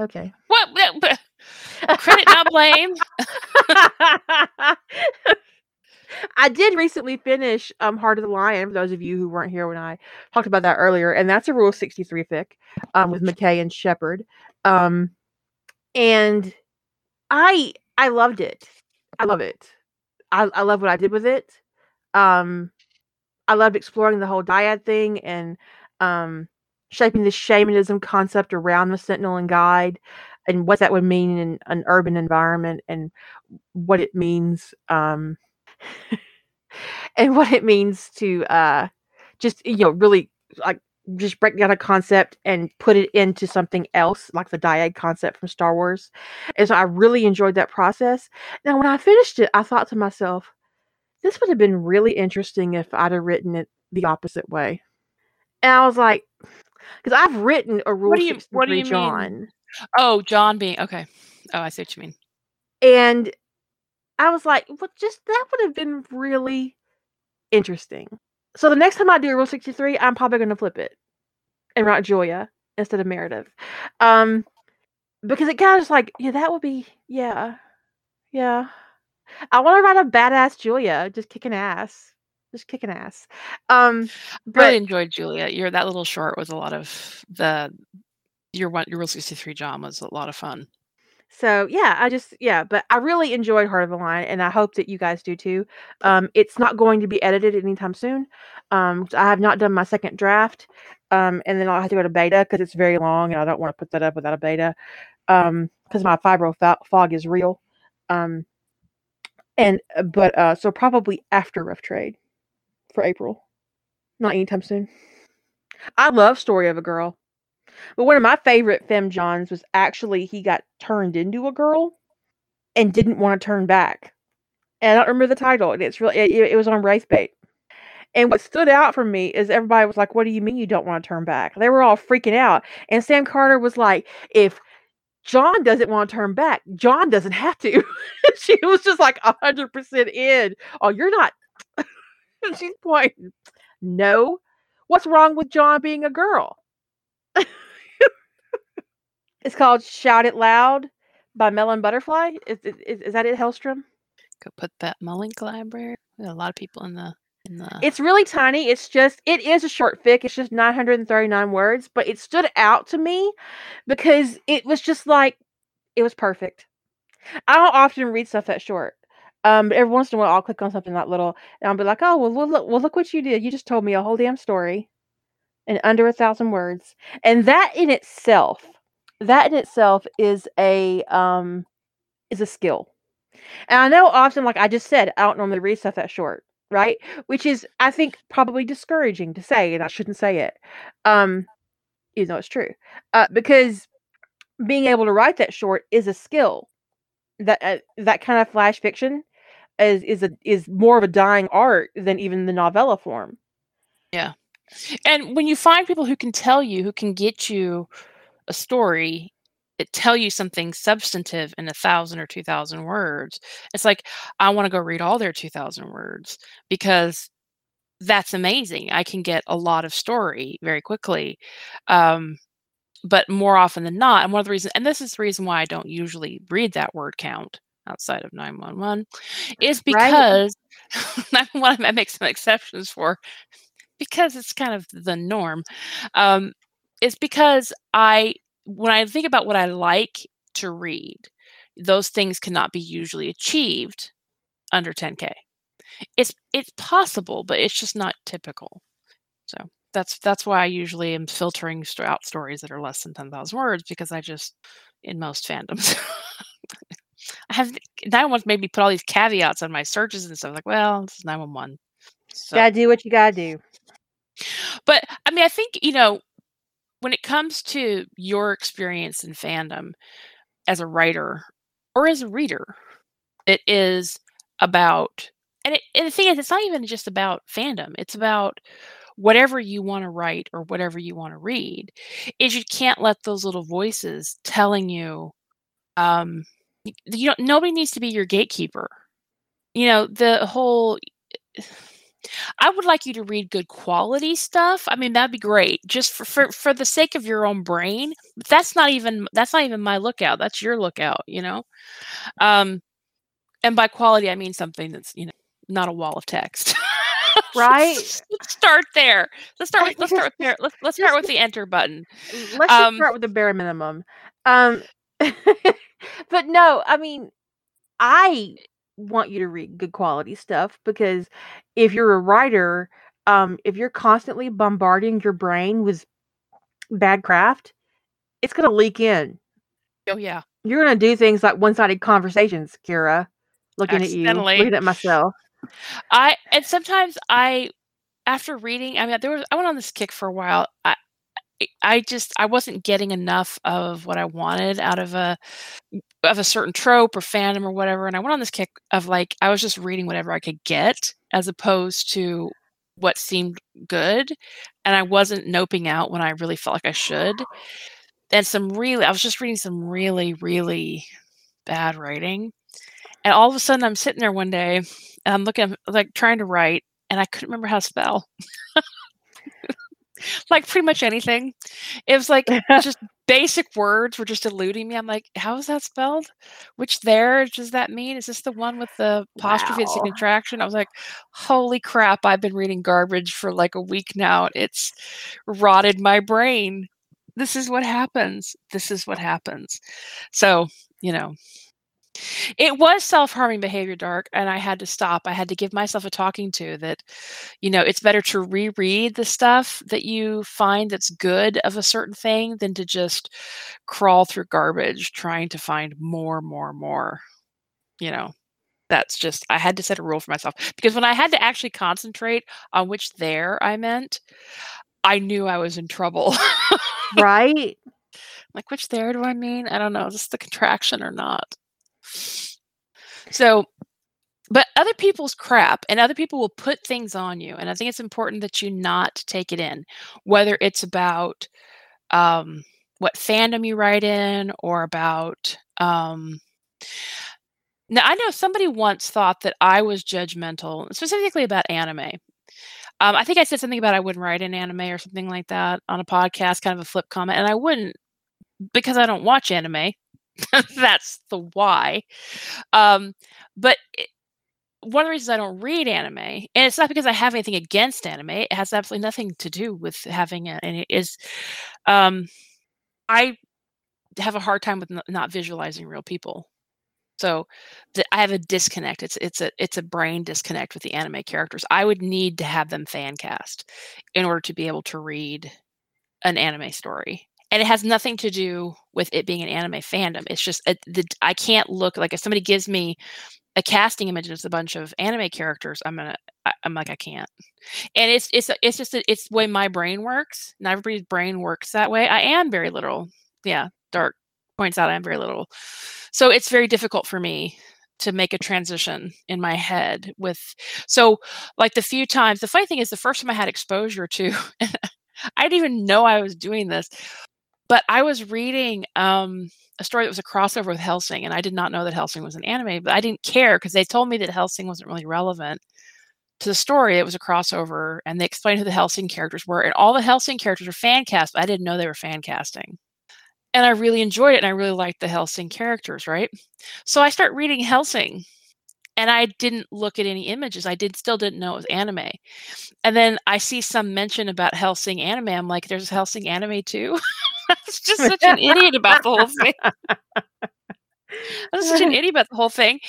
Okay. What? what- what- Credit not blame. (laughs) I did recently finish um Heart of the Lion for those of you who weren't here when I talked about that earlier, and that's a Rule 63 fic um with McKay and Sheppard. Um and I I loved it. I love it. I, I love what I did with it. Um I loved exploring the whole dyad thing and um shaping the shamanism concept around the Sentinel and Guide and what that would mean in an urban environment and what it means um (laughs) and what it means to uh just you know really like just break down a concept and put it into something else like the dyad concept from Star Wars. And so I really enjoyed that process. Now when I finished it, I thought to myself, this would have been really interesting if I'd have written it the opposite way. And I was like, because I've written a Rule do you- what do 63 you mean? John. Oh, John being okay. Oh, I see what you mean. And I was like, well, just that would have been really interesting. So the next time I do a Rule 63, I'm probably going to flip it and write Julia instead of Meredith. Um, because it kind of just like, yeah, that would be, yeah, yeah. I want to write a badass Julia, just kicking ass, just kicking ass. Um, but really enjoyed Julia. Your that little short was a lot of the your one your Rule sixty three John was a lot of fun. So yeah, I just yeah, but I really enjoyed Heart of the Lion, and I hope that you guys do too. Um, it's not going to be edited anytime soon. Um, I have not done my second draft, um, and then I'll have to go to beta because it's very long, and I don't want to put that up without a beta. Um, because my fibro fog is real. Um, And uh, but uh so probably after Rough Trade for April. Not anytime soon. I love Story of a Girl. But one of my favorite Fem Johns was actually he got turned into a girl and didn't want to turn back. And I don't remember the title. And it's really it, it was on Wraithbait. And what stood out for me is everybody was like, What do you mean you don't want to turn back? They were all freaking out. And Sam Carter was like, If John doesn't want to turn back, John doesn't have to. (laughs) she was just like 100% in. Oh, you're not. (laughs) She's pointing. No. What's wrong with John being a girl? (laughs) it's called Shout It Loud by Melon Butterfly. Is, is, is that it, Hellstrom? Go put that Mullen library. a lot of people in the the... It's really tiny. It's just it is a short fic. It's just 939 words, but it stood out to me because it was just like it was perfect. I don't often read stuff that short. Um, but every once in a while I'll click on something that little and I'll be like, oh well look well look what you did. You just told me a whole damn story in under a thousand words. And that in itself, that in itself is a um is a skill. And I know often, like I just said, I don't normally read stuff that short right? Which is, I think, probably discouraging to say, and I shouldn't say it, um, even though it's true, uh, because being able to write that short is a skill. That uh, that kind of flash fiction is is a is more of a dying art than even the novella form. Yeah, and when you find people who can tell you, who can get you a story it tell you something substantive in a thousand or two thousand words it's like i want to go read all their 2000 words because that's amazing i can get a lot of story very quickly um, but more often than not and one of the reasons and this is the reason why i don't usually read that word count outside of 911 is because (laughs) right. 911 i make some exceptions for because it's kind of the norm um, it's because i when I think about what I like to read, those things cannot be usually achieved under 10k. It's it's possible, but it's just not typical. So that's that's why I usually am filtering out stories that are less than 10,000 words because I just in most fandoms (laughs) I have that one's made me put all these caveats on my searches and stuff like, well, this is 911. So. Gotta do what you gotta do. But I mean, I think you know when it comes to your experience in fandom as a writer or as a reader, it is about, and, it, and the thing is, it's not even just about fandom, it's about whatever you want to write or whatever you want to read, is you can't let those little voices telling you, um, you don't, nobody needs to be your gatekeeper. You know, the whole I would like you to read good quality stuff. I mean, that'd be great, just for, for for the sake of your own brain. But that's not even that's not even my lookout. That's your lookout, you know. Um, and by quality, I mean something that's you know not a wall of text. (laughs) right. let's, start there. Let's start with let's start with there. (laughs) Let's let's start with the enter button. Let's um, start with the bare minimum. Um, (laughs) but no, I mean, I want you to read good quality stuff because if you're a writer, um, if you're constantly bombarding your brain with bad craft, it's going to leak in. Oh yeah, you're going to do things like one-sided conversations, Kira. Looking at you, looking at myself. I and sometimes I, after reading, I mean, there was I went on this kick for a while. I I just I wasn't getting enough of what I wanted out of a of a certain trope or fandom or whatever, and I went on this kick of like I was just reading whatever I could get as opposed to what seemed good, and I wasn't noping out when I really felt like I should. And some really, I was just reading some really really bad writing, and all of a sudden I'm sitting there one day and I'm looking like trying to write, and I couldn't remember how to spell. (laughs) like pretty much anything. It was like (laughs) just basic words were just eluding me. I'm like, how is that spelled? Which there does that mean? Is this the one with the apostrophe wow. and contraction? I was like, holy crap! I've been reading garbage for like a week now. It's rotted my brain. This is what happens. This is what happens. So you know, it was self-harming behavior, Dark, and I had to stop. I had to give myself a talking to that, you know, it's better to reread the stuff that you find that's good of a certain thing than to just crawl through garbage trying to find more, more, more. You know. That's just I had to set a rule for myself because when I had to actually concentrate on which there I meant, I knew I was in trouble. (laughs) right? like which there do I mean? I don't know. Is this the contraction or not? So but other people's crap and other people will put things on you and i think it's important that you not take it in whether it's about um, what fandom you write in or about um, now i know somebody once thought that i was judgmental specifically about anime. Um, i think i said something about i wouldn't write in anime or something like that on a podcast kind of a flip comment and i wouldn't because i don't watch anime (laughs) that's the why um, but it, one of the reasons I don't read anime, and it's not because I have anything against anime. It has absolutely nothing to do with having it. And it is, um, I have a hard time with n- not visualizing real people. So I have a disconnect. It's it's a it's a brain disconnect with the anime characters. I would need to have them fan cast in order to be able to read an anime story. And it has nothing to do with it being an anime fandom. It's just a, the, I can't look like if somebody gives me a casting image that's a bunch of anime characters, I'm gonna I, am like I can't. And it's it's it's just a, it's the way my brain works. Not everybody's brain works that way. I am very little. Yeah, Dark points out I am very little. So it's very difficult for me to make a transition in my head with so like the few times the funny thing is the first time I had exposure to (laughs) I didn't even know I was doing this but I was reading um, a story that was a crossover with Hellsing, and I did not know that Hellsing was an anime, but I didn't care because they told me that Hellsing wasn't really relevant to the story. It was a crossover, and they explained who the Hellsing characters were, and all the Hellsing characters were fan cast. But I didn't know they were fan casting. And I really enjoyed it, and I really liked the Hellsing characters, right? So I start reading Hellsing, and I didn't look at any images. I did still didn't know it was anime. And then I see some mention about Hellsing anime. I'm like, there's a Hellsing anime too. (laughs) I was just such an idiot about the whole thing. I was such an idiot about the whole thing.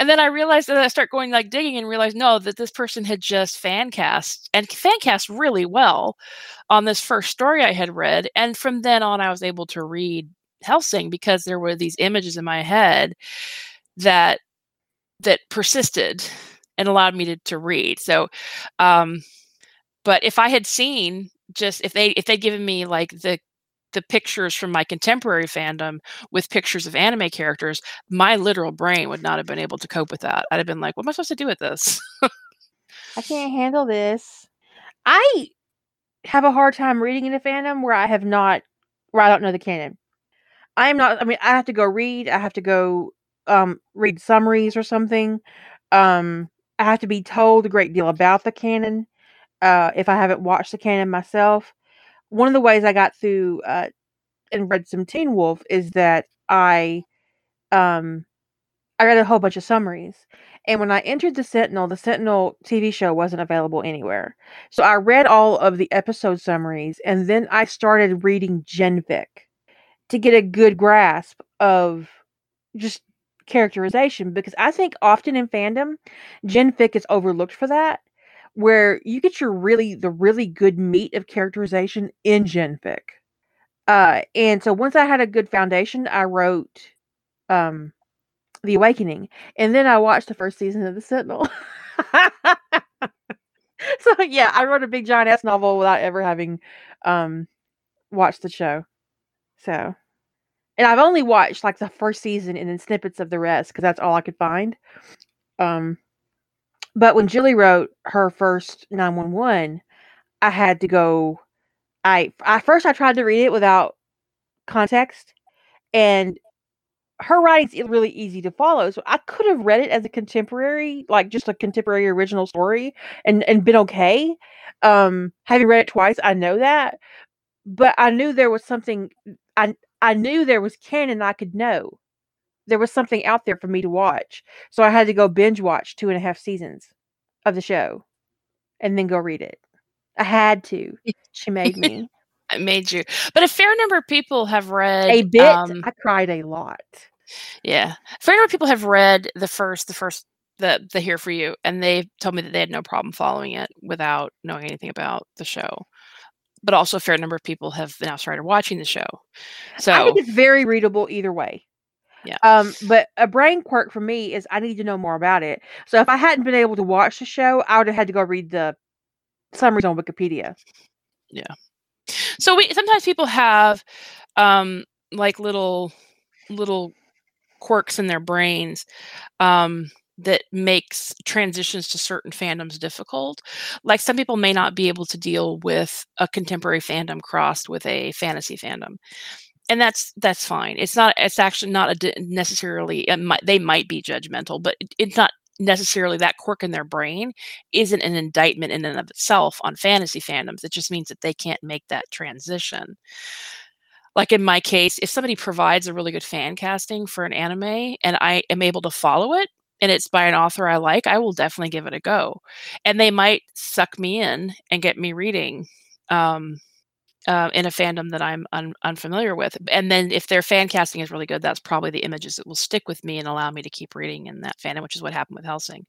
And then I realized that I start going like digging and realized no, that this person had just fan cast and fan cast really well on this first story I had read. And from then on, I was able to read Hellsing because there were these images in my head that that persisted and allowed me to, to read. So, um, but if I had seen just if they if they'd given me like the the pictures from my contemporary fandom with pictures of anime characters, my literal brain would not have been able to cope with that. I'd have been like, what am I supposed to do with this? I can't handle this. I have a hard time reading in a fandom where I have not, where I don't know the canon. I am not, I mean, I have to go read, I have to go um, read summaries or something. Um, I have to be told a great deal about the canon uh, if I haven't watched the canon myself one of the ways I got through uh, and read some Teen Wolf is that I um I read a whole bunch of summaries. And when I entered the Sentinel, the Sentinel TV show wasn't available anywhere. So I read all of the episode summaries and then I started reading Genfic to get a good grasp of just characterization because I think often in fandom, Genfic is overlooked for that where you get your really the really good meat of characterization in genfic uh and so once i had a good foundation i wrote um the awakening and then i watched the first season of the sentinel. (laughs) So yeah i wrote a big giant ass novel without ever having um watched the show. So and i've only watched like the first season and then snippets of the rest because that's all i could find um but when Julie wrote her first 911, I had to go I I first I tried to read it without context and her writing's really easy to follow. So I could have read it as a contemporary, like just a contemporary original story and and been okay. Um having read it twice, I know that. But I knew there was something I I knew there was canon I could know there was something out there for me to watch. So I had to go binge watch two and a half seasons of the show and then go read it. I had to. (laughs) She made me. I made you. But a fair number of people have read a bit. Um, I cried a lot. Yeah. A fair number of people have read the first, the first, the the Here for You, and they told me that they had no problem following it without knowing anything about the show. But also, a fair number of people have now started watching the show. So I think it's very readable either way. Yeah. Um, but a brain quirk for me is I need to know more about it. So if I hadn't been able to watch the show, I would have had to go read the summaries on Wikipedia. Yeah. So we sometimes people have um like little little quirks in their brains um that makes transitions to certain fandoms difficult. Like some people may not be able to deal with a contemporary fandom crossed with a fantasy fandom. And that's that's fine. It's not it's actually not a necessarily they might be judgmental, but it- it's not necessarily that quirk in their brain isn't an indictment in and of itself on fantasy fandoms. It just means that they can't make that transition. Like in my case, if somebody provides a really good fan casting for an anime and I am able to follow it and it's by an author I like, I will definitely give it a go. And they might suck me in and get me reading um, uh, in a fandom that I'm un- unfamiliar with. And then if their fan casting is really good, that's probably the images that will stick with me and allow me to keep reading in that fandom, which is what happened with Hellsing.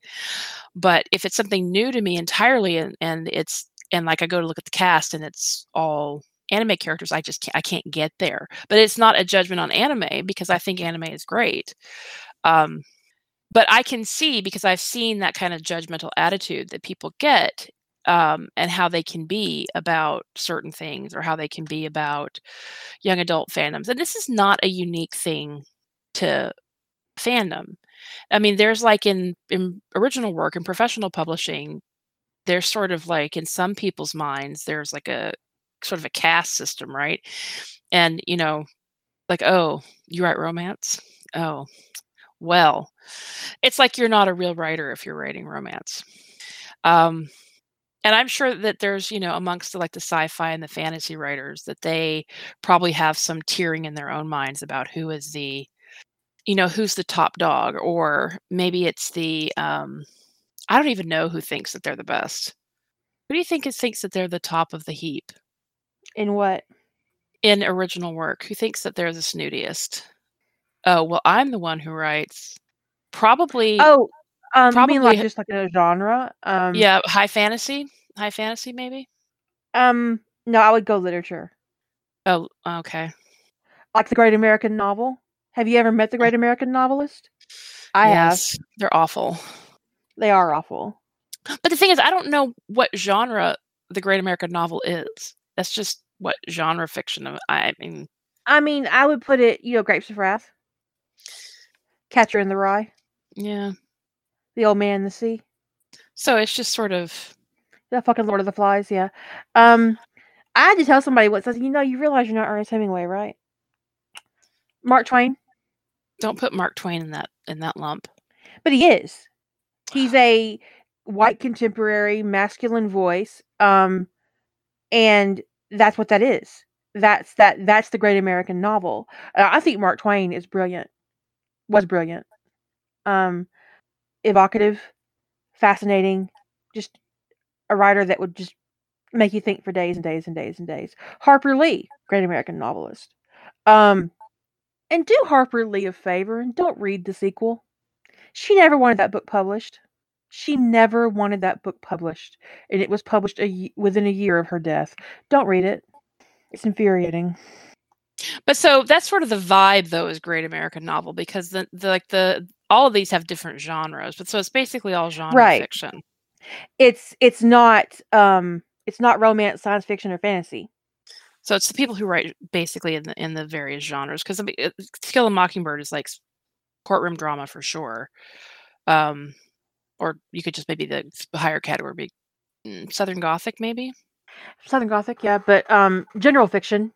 But if it's something new to me entirely and, and it's and like I go to look at the cast and it's all anime characters, I just can't, I can't get there. But it's not a judgment on anime because I think anime is great. Um, but I can see because I've seen that kind of judgmental attitude that people get um, and how they can be about certain things or how they can be about young adult fandoms. And this is not a unique thing to fandom. I mean, there's like in, in original work and professional publishing, there's sort of like in some people's minds, there's like a sort of a caste system, right? And, you know, like, oh, you write romance? Oh, well, it's like you're not a real writer if you're writing romance. Um, and I'm sure that there's, you know, amongst the, like the sci-fi and the fantasy writers that they probably have some tiering in their own minds about who is the, you know, who's the top dog, or maybe it's the, um, I don't even know who thinks that they're the best. Who do you think is thinks that they're the top of the heap In what? in original work? Who thinks that they're the snootiest? Oh, well, I'm the one who writes probably Oh, um, mean like Probably- just like a genre? Um, yeah, high fantasy, high fantasy maybe. Um, no, I would go literature, Oh, okay. like the Great American Novel. Have you ever met the Great American Novelist? I have. yes, they're awful. They are awful. But the thing is, I don't know what genre the Great American Novel is. That's just what genre fiction. I mean, I mean, I would put it, you know, Grapes of Wrath, Catcher in the Rye, yeah. The Old Man in the Sea, So it's just sort of the fucking Lord of the Flies. Yeah. Um, I had to tell somebody once. I said, you know, you realize you're not Ernest Hemingway, right? Mark Twain, don't put Mark Twain in that in that lump. but he is. He's (sighs) a white contemporary masculine voice. Um, and that's what that is. That's that. That's the Great American Novel. Uh, I think Mark Twain is brilliant. Was brilliant. Um, evocative, fascinating. Just a writer that would just make you think for days and days and days and days. Harper Lee, Great American Novelist. Um, and do Harper Lee a favor and don't read the sequel. She never wanted that book published. She never wanted that book published, and it was published a, within a year of her death. Don't read it. It's infuriating. But so that's sort of the vibe, though, is Great American Novel because the, the like the all of these have different genres. But so it's basically all genre Right. fiction. It's it's not um it's not romance, science fiction, or fantasy. So it's the people who write basically in the in the various genres. Because I mean, it- To Kill a Mockingbird is like courtroom drama for sure. Um, or you could just maybe the the higher category be mm, Southern Gothic, maybe. Southern Gothic, yeah, but um general fiction.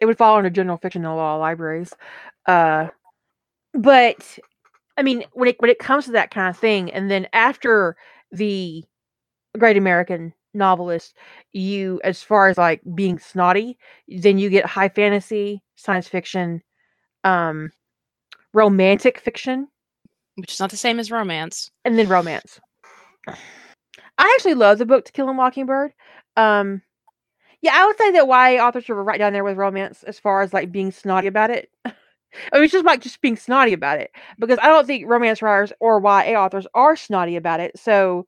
It would fall under general fiction in a lot of libraries. Uh but I mean when it when it comes to that kind of thing, and then after the great American novelist, you as far as like being snotty, then you get high fantasy, science fiction, um romantic fiction, which is not the same as romance. and then romance. I actually love the book To Kill a Mockingbird. Um, yeah, I would say that YA authors are right down there with romance as far as like being snotty about it. (laughs) I mean, it's just like just being snotty about it because I don't think romance writers or YA authors are snotty about it. So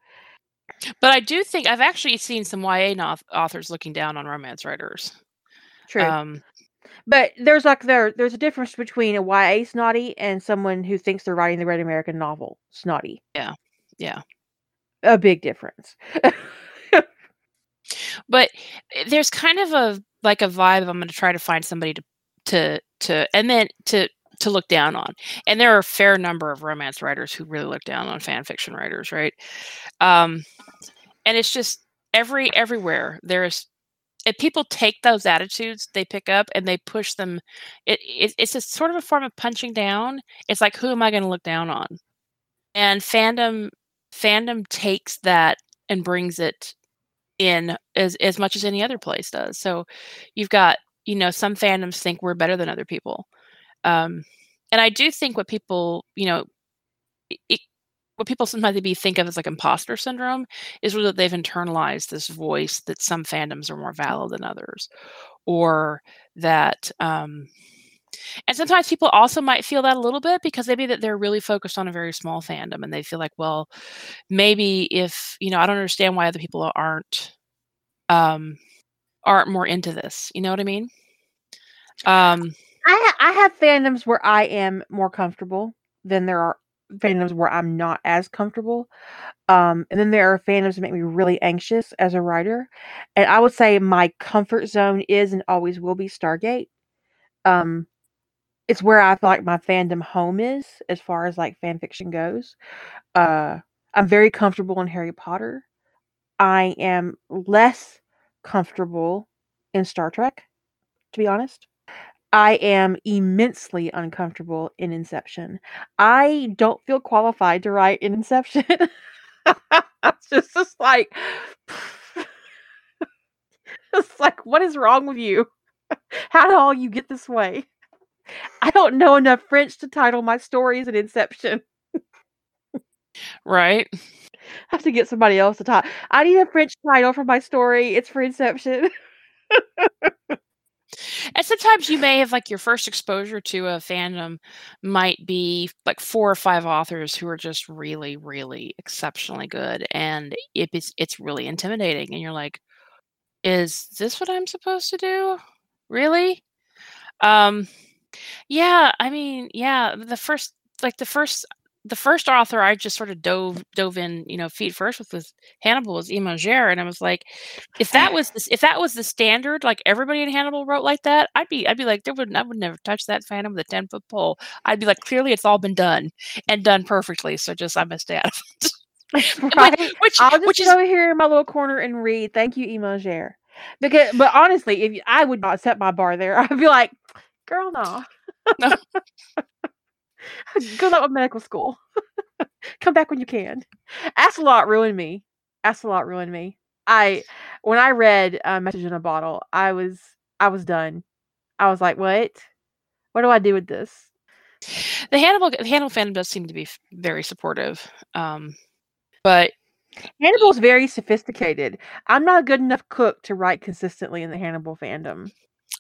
But I do think I've actually seen some YA no- authors looking down on romance writers. true. Um, But there's like there there's a difference between a YA snotty and someone who thinks they're writing the Great American Novel snotty. Yeah. Yeah. A big difference. (laughs) but eh, there's kind of a like a vibe I'm going to try to find somebody to to to and then to to look down on. And there are a fair number of romance writers who really look down on fan fiction writers, right? Um and it's just every everywhere there's if people take those attitudes they pick up and they push them it, it it's a sort of a form of punching down it's like who am i going to look down on and fandom fandom takes that and brings it in as as much as any other place does. So you've got you know some fandoms think we're better than other people um and i do think what people you know it, what people sometimes maybe think of as like imposter syndrome is really that they've internalized this voice that some fandoms are more valid than others or that um and sometimes people also might feel that a little bit because maybe that they're really focused on a very small fandom and they feel like well maybe if you know i don't understand why other people aren't um aren't more into this you know what i mean um I ha- I have fandoms where I am more comfortable than there are fandoms where I'm not as comfortable. Um, and then there are fandoms that make me really anxious as a writer. And I would say my comfort zone is and always will be Stargate. Um, it's where I feel like my fandom home is as far as like fan fiction goes. Uh, I'm very comfortable in Harry Potter. I am less comfortable in Star Trek, to be honest. I am immensely uncomfortable in Inception. I don't feel qualified to write in Inception. (laughs) it's just, just like, (laughs) it's like, what is wrong with you? How did all you get this way? I don't know enough French to title my stories an Inception. right I have to get somebody else to talk. I need a French title for my story. It's for Inception. And sometimes you may have like your first exposure to a fandom might be like four or five authors who are just really, really exceptionally good, and it is it's really intimidating. And you're like, "Is this what I'm supposed to do? Really?" Um, yeah. I mean, yeah. The first, like the first the first author I just sort of dove dove in, you know, feet first with was Hannibal was Imagere, and I was like, if that was this, if that was the standard, like everybody in Hannibal wrote like that, I'd be I'd be like, there would I would never touch that phantom with a ten foot pole. I'd be like, clearly it's all been done and done perfectly, so just I must stay out (laughs) (laughs) right? which I'll just which is go here in my little corner and read. Thank you, Imagere. Because, but honestly, if you, I would not set my bar there, (laughs) I'd be like, girl, no. No. (laughs) Good luck with medical school. (laughs) Come back when you can. Asalot ruined me. Asalot ruined me. I when I read uh, Message in a Bottle, I was I was done. I was like, what? What do I do with this? the Hannibal the Hannibal fandom does seem to be f- very supportive. Um, but Hannibal's very sophisticated. I'm not a good enough cook to write consistently in the Hannibal fandom.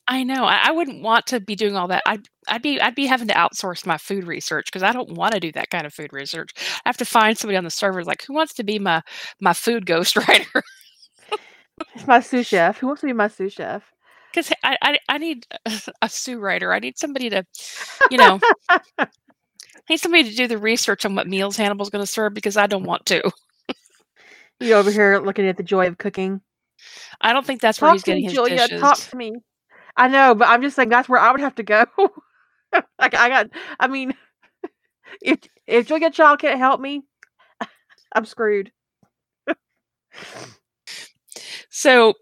I know I, I wouldn't want to be doing all that. I'd I'd be I'd be having to outsource my food research because I don't want to do that kind of food research. I have to find somebody on the server like who wants to be my my food (laughs) ghostwriter It's my sous chef. Who wants to be my sous chef? because I, I I need (laughs) a sous writer. I need somebody to, you know, I (laughs) need somebody to do the research on what meals Hannibal's going to serve because I don't want to. You over here looking at the joy of cooking. I don't think that's where Talk he's to getting his Julia. dishes. Talk to me. I know, but I'm just saying that's where I would have to go. (laughs) like I got. I mean, (laughs) if if Julia Child can't help me, (laughs) I'm screwed. So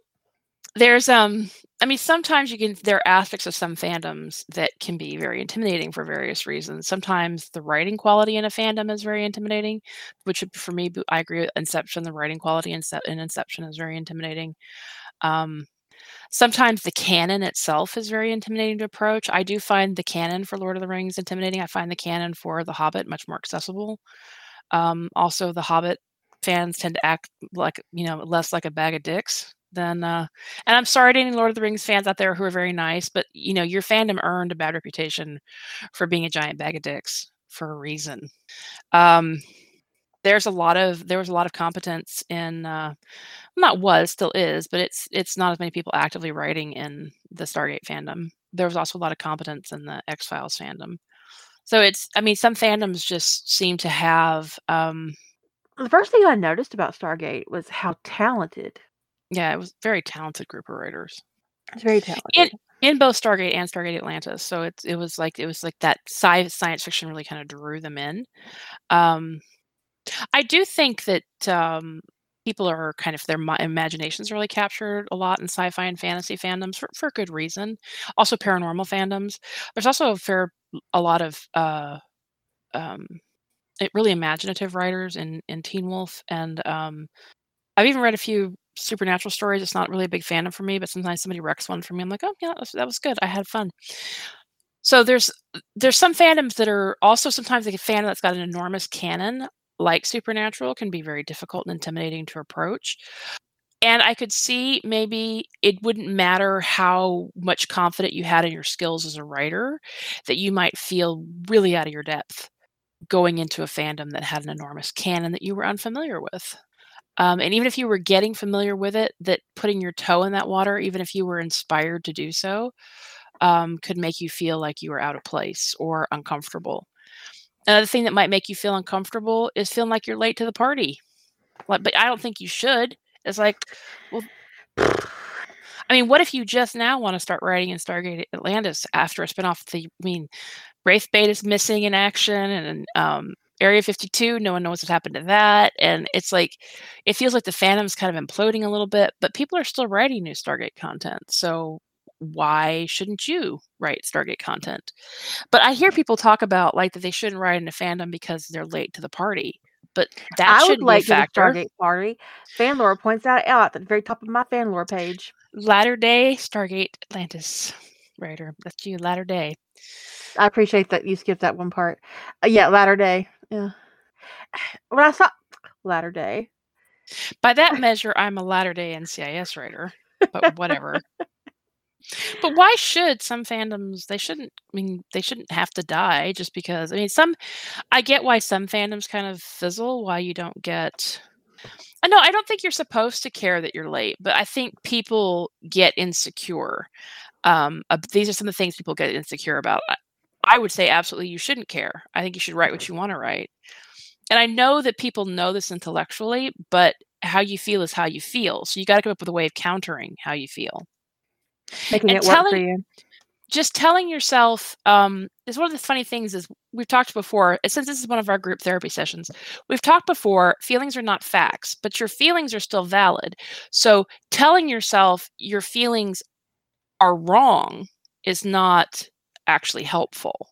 there's um I mean sometimes you can there are aspects of some fandoms that can be very intimidating for various reasons. Sometimes the writing quality in a fandom is very intimidating, which for me I agree with Inception the writing quality in, in Inception is very intimidating. Um sometimes the canon itself is very intimidating to approach. I do find the canon for Lord of the Rings intimidating. I find the canon for The Hobbit much more accessible. Um also the Hobbit fans tend to act like you know less like a bag of dicks than uh and i'm sorry to any lord of the rings fans out there who are very nice but you know your fandom earned a bad reputation for being a giant bag of dicks for a reason um there's a lot of there was a lot of competence in uh not was still is but it's it's not as many people actively writing in the stargate fandom there was also a lot of competence in the X Files fandom. So it's, I mean, some fandoms just seem to have, um, The first thing I noticed about Stargate was how talented. yeah, it was very talented group of writers It's very talented. in both Stargate and Stargate Atlantis. So it's it was like it was like that sci science fiction really kind of drew them in. Um, I do think that um, people are kind of their imaginations really captured a lot in sci-fi and fantasy fandoms for, for good reason. Also paranormal fandoms. There's also a fair a lot of uh, um, it- really imaginative writers in in Teen Wolf, and um, I've even read a few supernatural stories. It's not really a big fandom for me, but sometimes somebody wrecks one for me. I'm like, oh yeah, that was, that was good. I had fun. So there's there's some fandoms that are also sometimes like a fandom that's got an enormous canon, like Supernatural, can be very difficult and intimidating to approach. And I could see maybe it wouldn't matter how much confident you had in your skills as a writer, that you might feel really out of your depth going into a fandom that had an enormous canon that you were unfamiliar with. Um, and even if you were getting familiar with it, that putting your toe in that water, even if you were inspired to do so, um, could make you feel like you were out of place or uncomfortable. Another thing that might make you feel uncomfortable is feeling like you're late to the party. Like, but I don't think you should. It's like, well, I mean, what if you just now want to start writing in Stargate Atlantis after a spinoff? The, I mean, Wraith Bait is missing in action, and um, Area 52, no one knows what happened to that. And it's like, it feels like the fandom's kind of imploding a little bit, but people are still writing new Stargate content. So why shouldn't you write Stargate content? But I hear people talk about like that they shouldn't write in a fandom because they're late to the party. But that I would shouldn't like be to a factor. Stargate party. Fanlore points that out at the very top of my Fanlore page. Latter day Stargate Atlantis writer. That's you, latter day. I appreciate that you skipped that one part. Uh, yeah, latter day. Yeah. (sighs) When I saw latter day, By that measure, I'm a latter day NCIS writer, but whatever. (laughs) (laughs) but why should some fandoms? They shouldn't. I mean, they shouldn't have to die just because. I mean, some. I get why some fandoms kind of fizzle. Why you don't get. I know. I don't think you're supposed to care that you're late, but I think people get insecure. Um, uh, these are some of the things people get insecure about. I, I would say absolutely you shouldn't care. I think you should write what you want to write. And I know that people know this intellectually, but how you feel is how you feel. So you got to come up with a way of countering how you feel. Making And it work for you. Just telling yourself um, is one of the funny things is we've talked before. Since this is one of our group therapy sessions, we've talked before. Feelings are not facts, but your feelings are still valid. So telling yourself your feelings are wrong is not actually helpful.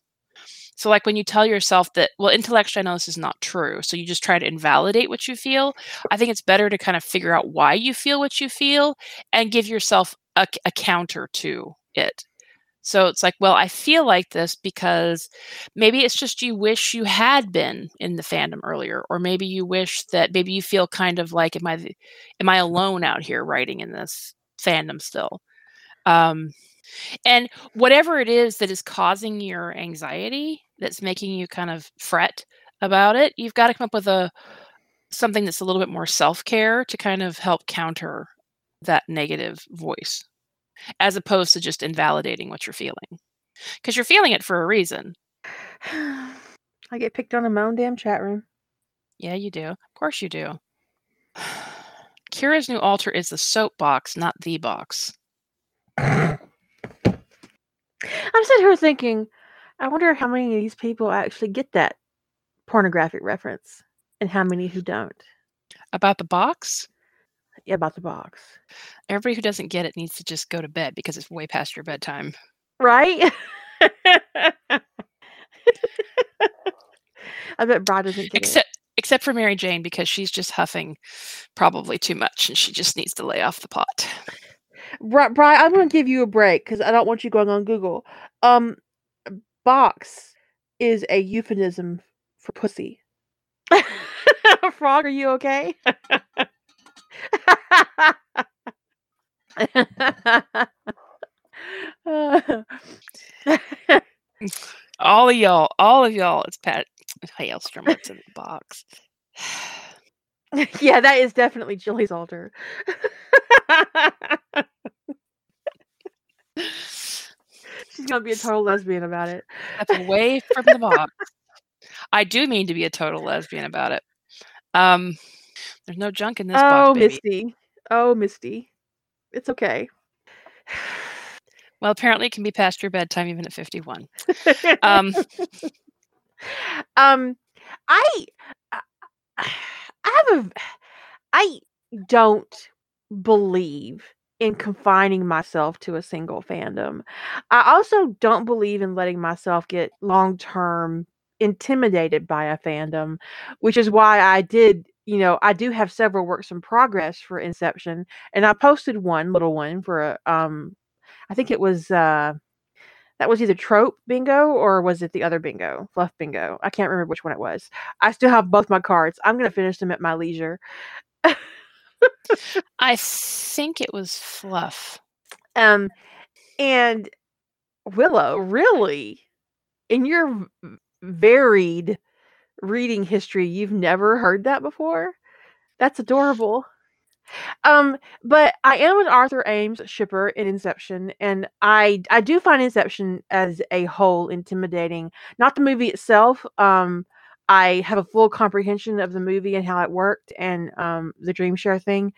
So, like when you tell yourself that, well, intellectually, I know this is not true. So you just try to invalidate what you feel. I think it's better to kind of figure out why you feel what you feel and give yourself a, a counter to it. So it's like, well, I feel like this because maybe it's just you wish you had been in the fandom earlier, or maybe you wish that maybe you feel kind of like, am I, am I alone out here writing in this fandom still? Um, and whatever it is that is causing your anxiety, that's making you kind of fret about it, you've got to come up with a something that's a little bit more self care to kind of help counter that negative voice as opposed to just invalidating what you're feeling because you're feeling it for a reason. (sighs) I get picked on in my own damn chat room. yeah you do. Of course you do. (sighs) Kira's new altar is the soapbox not the box. (coughs) I'm sitting here thinking, I wonder how many of these people actually get that pornographic reference and how many who don't. about the box about the box. everybody who doesn't get it needs to just go to bed because it's way past your bedtime Right? (laughs) I bet Brad doesn't get it. except except for mary jane because she's just huffing probably too much and she just needs to lay off the pot Bri- Brian, I'm going to give you a break because I don't want you going on Google. Um, box is a euphemism for pussy. (laughs) Frog, are you okay? (laughs) all of y'all all of y'all it's pat hailstrom what's in the box (laughs) yeah, that is definitely Julie's altar. She's gonna be a total lesbian about it. Step away from the box. I do mean to be a total lesbian about it. Um, there's no junk in this oh, box, baby. Misty. Oh, Misty. It's okay. Well, apparently it can be past your bedtime even at 51. (laughs) Um, um, I, I have a, I don't believe in confining myself to a single fandom. I also don't believe in letting myself get long term intimidated by a fandom, which is why I did, you know, I do have several works in progress for Inception, and I posted one little one for a, um, I think it was uh, that was either trope bingo or was it the other bingo, fluff bingo? I can't remember which one it was. I still have both my cards. I'm gonna finish them at my leisure. (laughs) I think it was fluff. Um, and Willow, really, in your varied reading history, you've never heard that before? That's adorable. Um, but I am an Arthur Eames shipper in Inception, and I I do find Inception as a whole intimidating. Not the movie itself. Um, I have a full comprehension of the movie and how it worked and um the dream share thing.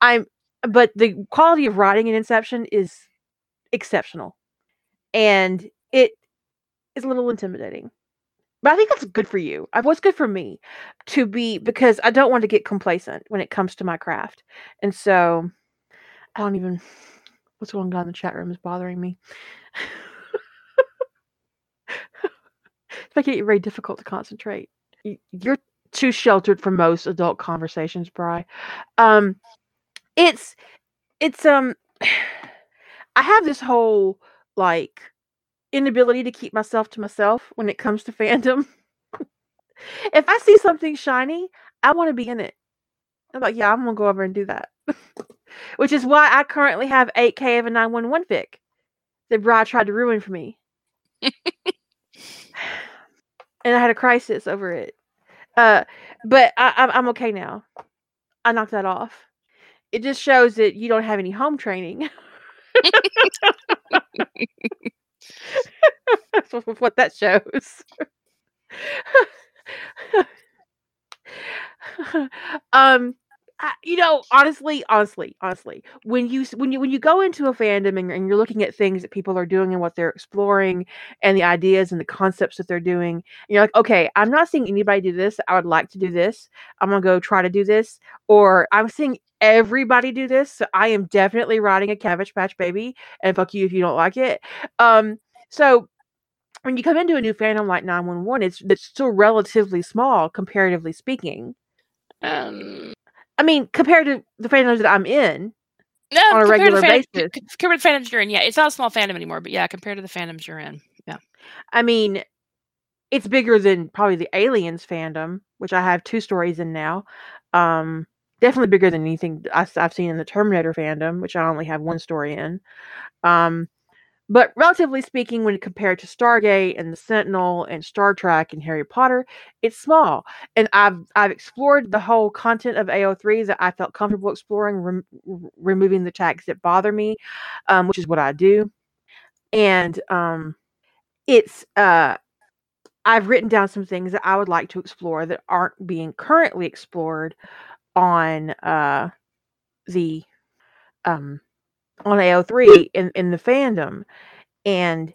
I'm but the quality of writing in Inception is exceptional. And it is a little intimidating. But I think that's good for you. Uh, What's good for me to be because I don't want to get complacent when it comes to my craft. And so I don't even what's going on in the chat room is bothering me. (laughs) it's making it very difficult to concentrate. You're too sheltered from most adult conversations, Bry. Um it's it's um (sighs) I have this whole like inability to keep myself to myself when it comes to fandom. (laughs) if I see something shiny, I want to be in it. I'm like, yeah, I'm gonna go over and do that. (laughs) Which is why I currently have 8K of a 911 fic that Bri tried to ruin for me. (laughs) (sighs) and I had a crisis over it. Uh, but I, I'm I'm okay now. I knocked that off. It just shows that you don't have any home training. That's (laughs) what what that shows. (laughs) um, I, you know, honestly, honestly, honestly, when you when you when you go into a fandom and, you're- and you're looking at things that people are doing and what they're exploring and the ideas and the concepts that they're doing, you're like, okay, I'm not seeing anybody do this. I would like to do this. I'm gonna go try to do this, or I'm seeing everybody do this. So I am definitely writing a Cabbage Patch Baby, and fuck you if you don't like it. Um, so when you come into a new fandom like 911, it's it's still relatively small comparatively speaking. Um, I mean, compared to the fandoms that I'm in no, on a regular basis. Compared to the fandoms you're in, yeah, it's not a small fandom anymore, but yeah, compared to the fandoms you're in, yeah. I mean, it's bigger than probably the Aliens fandom, which I have two stories in now. Um, definitely bigger than anything I, have seen in the Terminator fandom, which I only have one story in. Um, but relatively speaking, when compared to Stargate and the Sentinel and Star Trek and Harry Potter, it's small. And I've I've explored the whole content of AO3 that I felt comfortable exploring, rem- removing the tags that bother me, um, which is what I do. And um, it's uh, I've written down some things that I would like to explore that aren't being currently explored on uh, the um, on AO3 in, in the fandom. And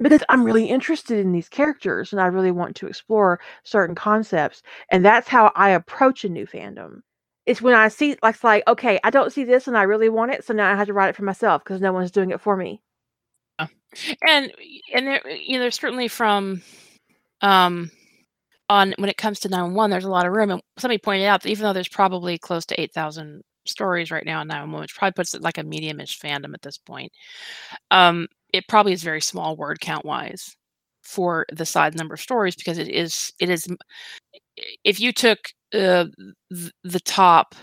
because I'm really interested in these characters and I really want to explore certain concepts. And that's how I approach a new fandom. It's when I see like it's like, okay, I don't see this and I really want it, so now I have to write it for myself because no one's doing it for me. Yeah. and and there you know there's certainly from um on when it comes to 911 there's a lot of room and somebody pointed out that even though there's probably close to 8000 stories right now in 911 which probably puts it like a medium-ish fandom at this point um it probably is very small word count wise for the size number of stories because it is it is if you took uh, the top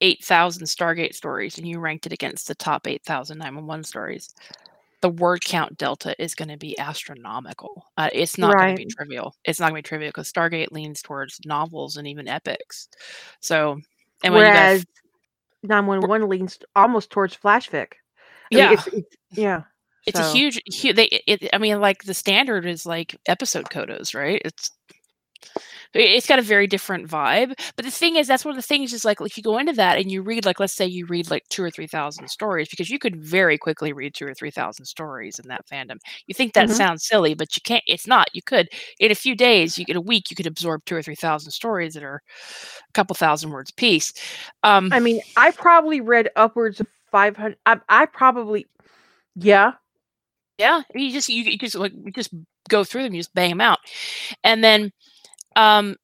8000 stargate stories and you ranked it against the top 8000 911 stories the word count delta is going to be astronomical. Uh, it's not going to be trivial. It's not going to be trivial because Stargate leans towards novels and even epics. So, and when Whereas you 911 leans almost towards flash fic. I mean, Yeah. it's, it's, yeah. It's a huge, huge. They, it, I mean, like the standard is like episode codas, right? It's it's got a very different vibe. But the thing is, that's one of the things is like if you go into that and you read, like, let's say you read like two or three thousand stories, because you could very quickly read two or three thousand stories in that fandom. You think that Mhm. sounds silly, but you can't. It's not. You could in a few days, you get a week, you could absorb two or three thousand stories that are a couple thousand words a piece. Um, I mean, I probably read upwards of 500. I, I probably, yeah. Yeah, you just you, you just like you just go through them, you just bang them out, and then um,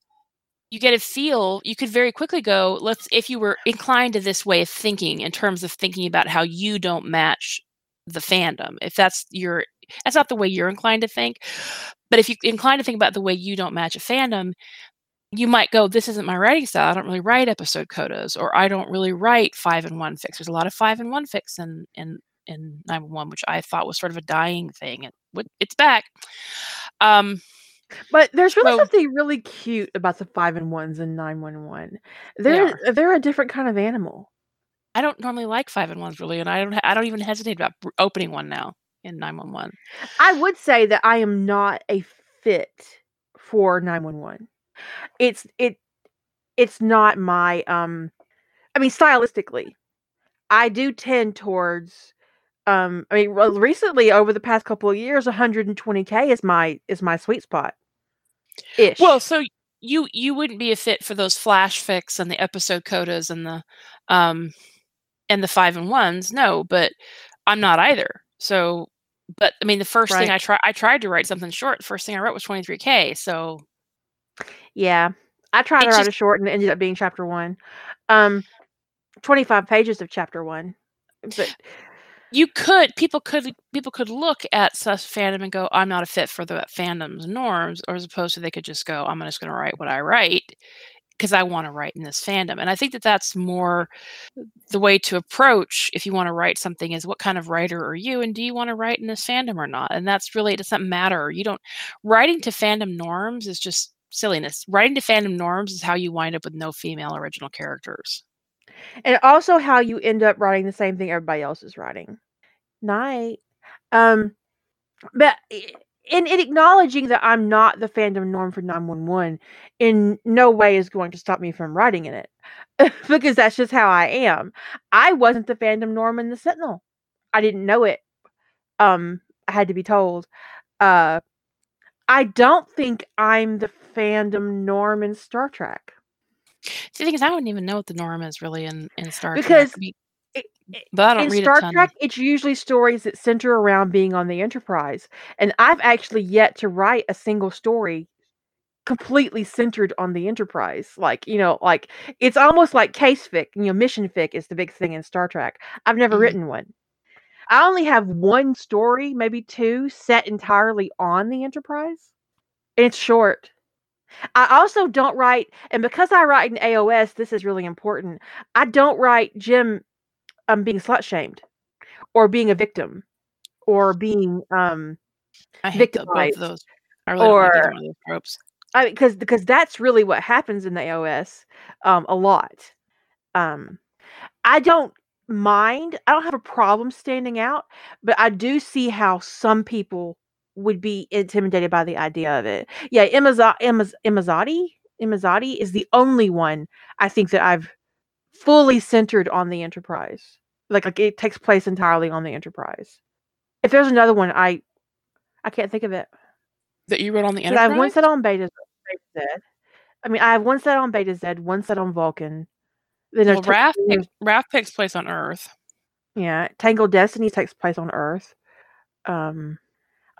you get a feel. You could very quickly go. Let's if you were inclined to this way of thinking in terms of thinking about how you don't match the fandom. If that's your that's not the way you're inclined to think, but if you inclined to think about the way you don't match a fandom. You might go, this isn't my writing style. I don't really write episode codas, or I don't really write five and one fix. There's a lot of five and one fix in in in 911, which I thought was sort of a dying thing. Would it's back. Um, But there's really So- something really cute about the five and ones and 911. They're they're a different kind of animal. I don't normally like five and ones really, and I don't I don't even hesitate about opening one now in 911. I would say that I am not a fit for 911. It's it it's not my um I mean stylistically. I do tend towards um I mean recently over the past couple of years 120k is my is my sweet spot. Ish. Well, so you you wouldn't be a fit for those flash fix and the episode codas and the um and the five and ones. No, but I'm not either. So, but I mean, the first thing I tried I tried to write something short. The first thing I wrote was 23k. So Yeah. I tried to write a short and it ended up being chapter one. Um 25 pages of chapter one. But you could people could people could look at such fandom and go i'm not a fit for the fandom's norms or as opposed to they could just go i'm just going to write what i write because i want to write in this fandom. And i think that that's more the way to approach if you want to write something is what kind of writer are you and do you want to write in this fandom or not? And that's really it doesn't matter. You don't writing to fandom norms is just silliness. Writing to fandom norms is how you wind up with no female original characters and also how you end up writing the same thing everybody else is writing. Night. Um but in, in acknowledging that I'm not the fandom norm for 911 in no way is going to stop me from writing in it (laughs) because that's just how I am. I wasn't the fandom norm in the Sentinel. I didn't know it. Um I had to be told. Uh I don't think I'm the fandom norm in Star Trek. See, the thing is, I wouldn't even know what the norm is really in in Star Because Trek. I mean, it- it- but I don't in read Star. Trek, it's usually stories that center around being on the Enterprise, and I've actually yet to write a single story completely centered on the Enterprise. Like you know, like it's almost like case fic. You know, mission fic is the big thing in Star Trek. I've never Mhm. written one. I only have one story, maybe two, set entirely on the Enterprise. And it's short. I also don't write, and because I write in AOS, this is really important. I don't write Jim um being slut shamed or being a victim or being um I hate tho- both of those. I really don't like either one of those tropes. I because because that's really what happens in the AOS um a lot. Um I don't mind. I don't have a problem standing out, but I do see how some people would be intimidated by the idea of it. Yeah, Imaz- Imaz- Imzadi Imzadi is the only one I think that I've fully centered on the Enterprise. Like, like it takes place entirely on the Enterprise. If there's another one, I I can't think of it. That you wrote on the 'Cause I have one set on Beta, Betazed. I mean, I have one set on Betazed, one set on Vulcan. Then Well, there's Raph, Ta- takes, Raph takes place on Earth. yeah, Tangled Destiny takes place on Earth. Um,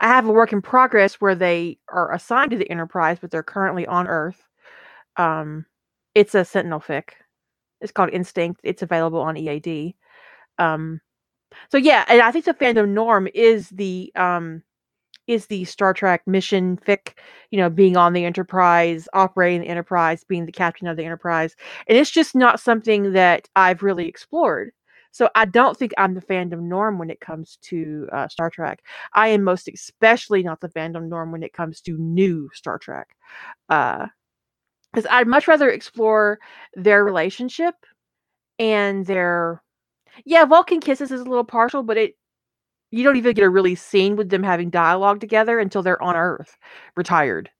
I have a work in progress where they are assigned to the Enterprise, but they're currently on Earth. Um, it's a Sentinel fic. It's called Instinct. It's available on EAD. Um, so yeah, and I think the fandom norm is the um is the Star Trek mission fic, you know, being on the Enterprise, operating the Enterprise, being the captain of the Enterprise. And it's just not something that I've really explored. So I don't think I'm the fandom norm when it comes to uh, Star Trek. I am most especially not the fandom norm when it comes to new Star Trek. Because I'd much rather explore their relationship and their. Yeah, Vulcan Kisses is a little partial, but it you don't even get a really scene with them having dialogue together until they're on Earth, retired.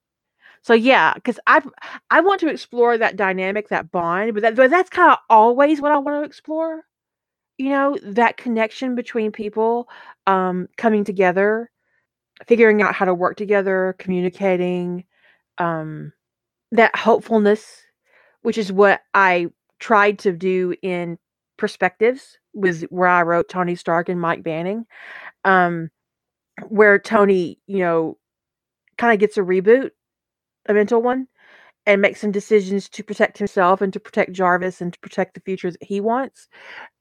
So yeah, because I I want to explore that dynamic, that bond, but that but that's kind of always what I want to explore. You know, that connection between people um, coming together, figuring out how to work together, communicating, um, that hopefulness, which is what I tried to do in perspectives was where I wrote Tony Stark and Mike Banning, um, where Tony, you know, kind of gets a reboot, a mental one, and make some decisions to protect himself and to protect Jarvis and to protect the future that he wants.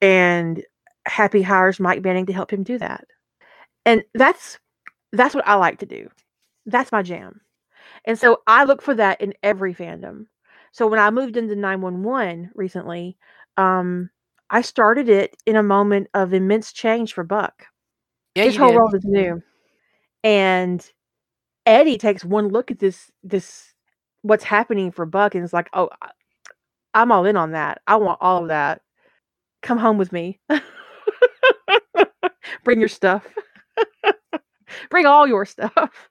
And Happy hires Mike Banning to help him do that. And that's that's what I like to do. That's my jam. And so I look for that in every fandom. So when I moved into 911 recently, um, I started it in a moment of immense change for Buck. Yeah, His whole did. world is new. And Eddie takes one look at this this what's happening for Buck and is like, "Oh, I'm all in on that. I want all of that. Come home with me. (laughs) Bring your stuff. (laughs) Bring all your stuff."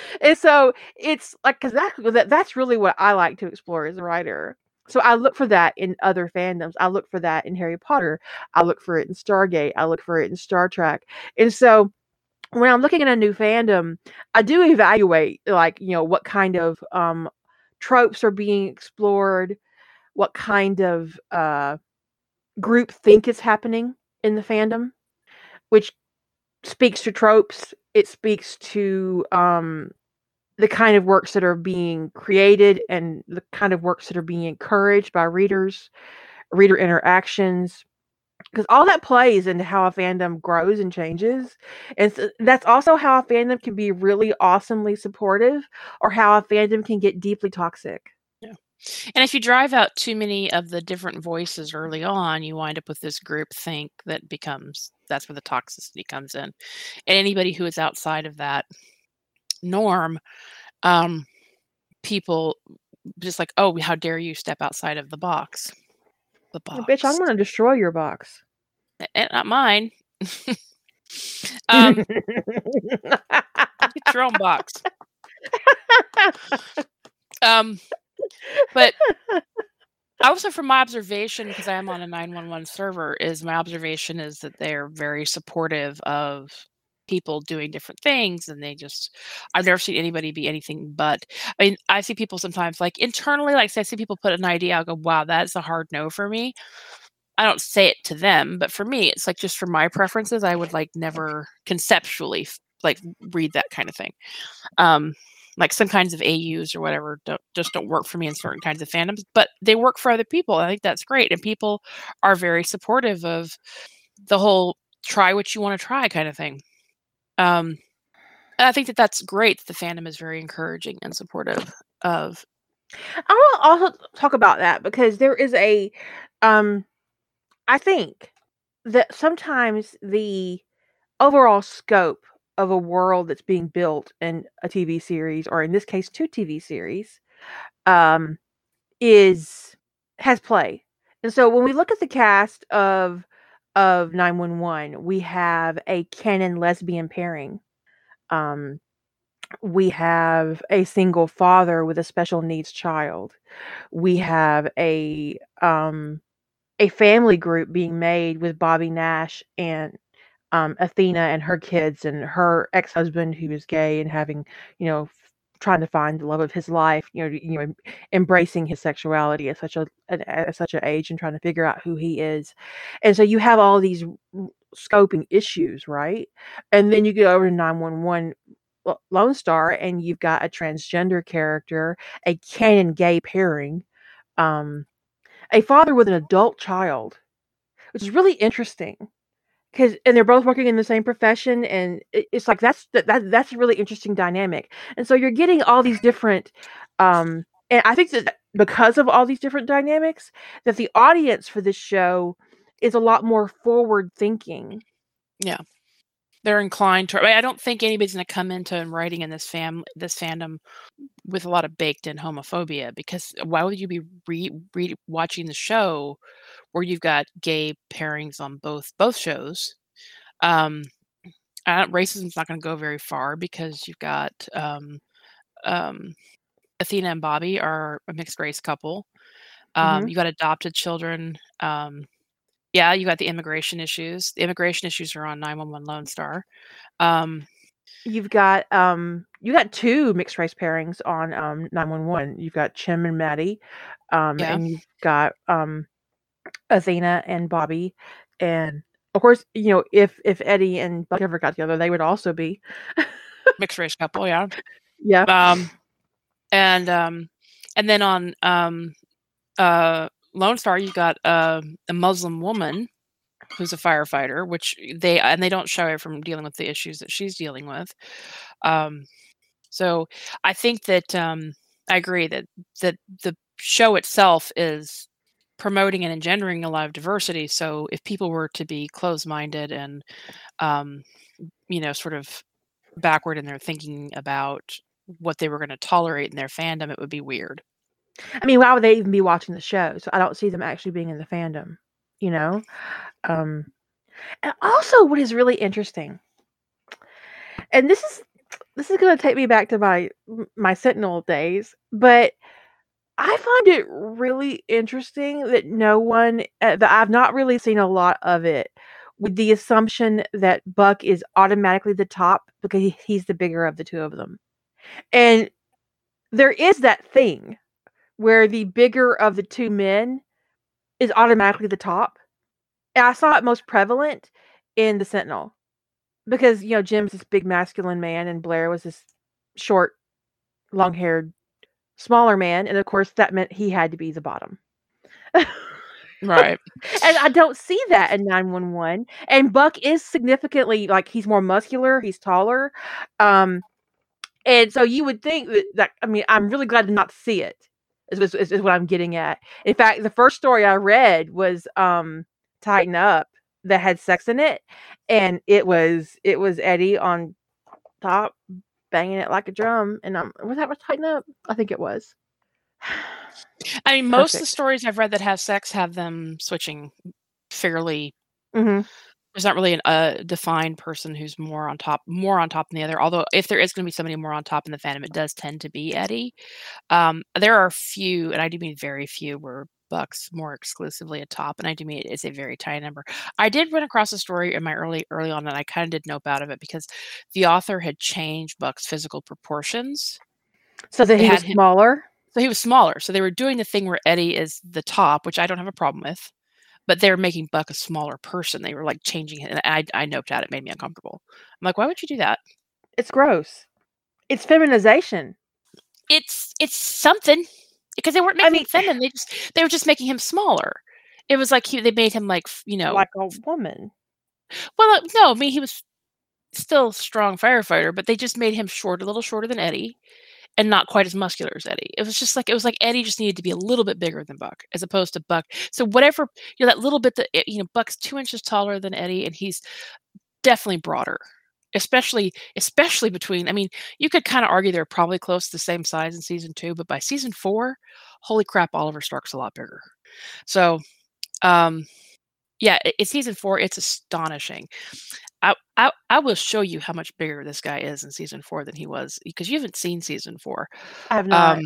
(laughs) and so it's like because that, that that's really what I like to explore as a writer. So I look for that in other fandoms. I look for that in Harry Potter. I look for it in Stargate. I look for it in Star Trek. And so when I'm looking at a new fandom, I do evaluate like, you know, what kind of um tropes are being explored, what kind of uh group think is happening in the fandom, which speaks to tropes. It speaks to um the kind of works that are being created and the kind of works that are being encouraged by readers, reader interactions, because all that plays into how a fandom grows and changes. And so that's also how a fandom can be really awesomely supportive or how a fandom can get deeply toxic. And if you drive out too many of the different voices early on, you wind up with this group think that becomes that's where the toxicity comes in. And anybody who is outside of that norm, um, people just like, oh, how dare you step outside of the box? The box. Bitch, I'm going to destroy your box. Eh, not mine. (laughs) um, (laughs) get your own box. Um, but also from my observation, because I am on a 911 server, is my observation is that they're very supportive of people doing different things and they just I've never seen anybody be anything but I mean I see people sometimes like internally like say I see people put an idea I'll go wow that's a hard no for me I don't say it to them but for me it's like just for my preferences I would like never conceptually like read that kind of thing um like some kinds of AUs or whatever don't just don't work for me in certain kinds of fandoms, but they work for other people. I think that's great, and people are very supportive of the whole "try what you want to try" kind of thing. Um, and I think that that's great. That the fandom is very encouraging and supportive of. I to also talk about that because there is a, um, I think that sometimes the overall scope of a world that's being built in a TV series, or in this case, two TV series, um, is has play. And so when we look at the cast of of 911, we have a canon lesbian pairing. Um, we have a single father with a special needs child. We have a um a family group being made with Bobby Nash and um Athena and her kids and her ex-husband who is gay and having, you know, trying to find the love of his life, you know, you know, embracing his sexuality at such a at, such an age and trying to figure out who he is. And so you have all these scoping issues, right? And then you go over to 911 Lone Star and you've got a transgender character, a canon gay pairing, um, a father with an adult child, which is really interesting because and they're both working in the same profession and it, it's like that's that, that that's a really interesting dynamic. And so you're getting all these different um and i think that because of all these different dynamics that the audience for this show is a lot more forward thinking They're inclined to. I, don't think anybody's going to come into writing in this fam this fandom with a lot of baked in homophobia because why would you be re, re watching the show where you've got gay pairings on both both shows Um, racism's not going to go very far because you've got um, um, Athena and Bobby are a mixed race couple. Um, Mhm. You got adopted children. Um, yeah, you got the immigration issues. The immigration issues are on 911 Lone Star. Um, You've got um you got two mixed race pairings on um 911. You've got Chim and Maddie. Um Yeah. and you've got um Athena and Bobby. And of course, you know, if if Eddie and Buck ever got together, they would also be. mixed race couple, yeah. (laughs) Yeah. Um, and um, and then on um, uh, Lone Star, you got uh, a Muslim woman who's a firefighter, which they and they don't shy away from dealing with the issues that she's dealing with. Um, so I think that um, I agree that that the show itself is promoting and engendering a lot of diversity. So if people were to be closed-minded and um, you know, sort of backward in their thinking about what they were going to tolerate in their fandom, it would be weird. I mean, why would they even be watching the show? So I don't see them actually being in the fandom, you know? Um and also what is really interesting. And this is this is going to take me back to my my Sentinel days, but I find it really interesting that no one uh, that I've not really seen a lot of it with the assumption that Buck is automatically the top because he, he's the bigger of the two of them. And there is that thing where the bigger of the two men is automatically the top. And I saw it most prevalent in the Sentinel because you know Jim's this big masculine man and Blair was this short, long-haired, smaller man, and of course that meant he had to be the bottom. Right. (laughs) and I don't see that in 911. And Buck is significantly like he's more muscular, he's taller. Um and so you would think that, that I mean, I'm really glad to not see it. Is, is, is what I'm getting at. In fact, the first story I read was um Tighten Up that had sex in it, and it was it was Eddie on top banging it like a drum, and um was that was Tighten Up? I think it was. (sighs) I mean, most of the stories I've read that have sex have them switching fairly. hmm There's not really a defined person who's more on top, more on top than the other. Although, if there is going to be somebody more on top in the fandom, it does tend to be Eddie. Um, there are few, and I do mean very few, where Buck's more exclusively a top, and I do mean it's a very tiny number. I did run across a story in my early early on, and I kind of did nope out of it because the author had changed Buck's physical proportions. So that They he was him- smaller. So he was smaller. So they were doing the thing where Eddie is the top, which I don't have a problem with, but they were making Buck a smaller person. They were like changing it, and I I noped out. It made me uncomfortable. I'm like, why would you do that? It's gross. It's feminization. It's it's something because they weren't I making mean- him feminine. They just they were just making him smaller. It was like he they made him like you know like a woman. well uh, no I mean he was still a strong firefighter, but they just made him short, a little shorter than Eddie, and not quite as muscular as Eddie. It was just like it was like Eddie just needed to be a little bit bigger than Buck, as opposed to Buck. So whatever you know, that little bit that you know, Buck's two inches taller than Eddie, and he's definitely broader. Especially, especially between. I mean, you could kind of argue they're probably close to the same size in season two, but by season four, holy crap, Oliver Stark's a lot bigger. So, um, yeah, i- in season four, it's astonishing. I, I I will show you how much bigger this guy is in season four than he was because you haven't seen season four. I have not. Um,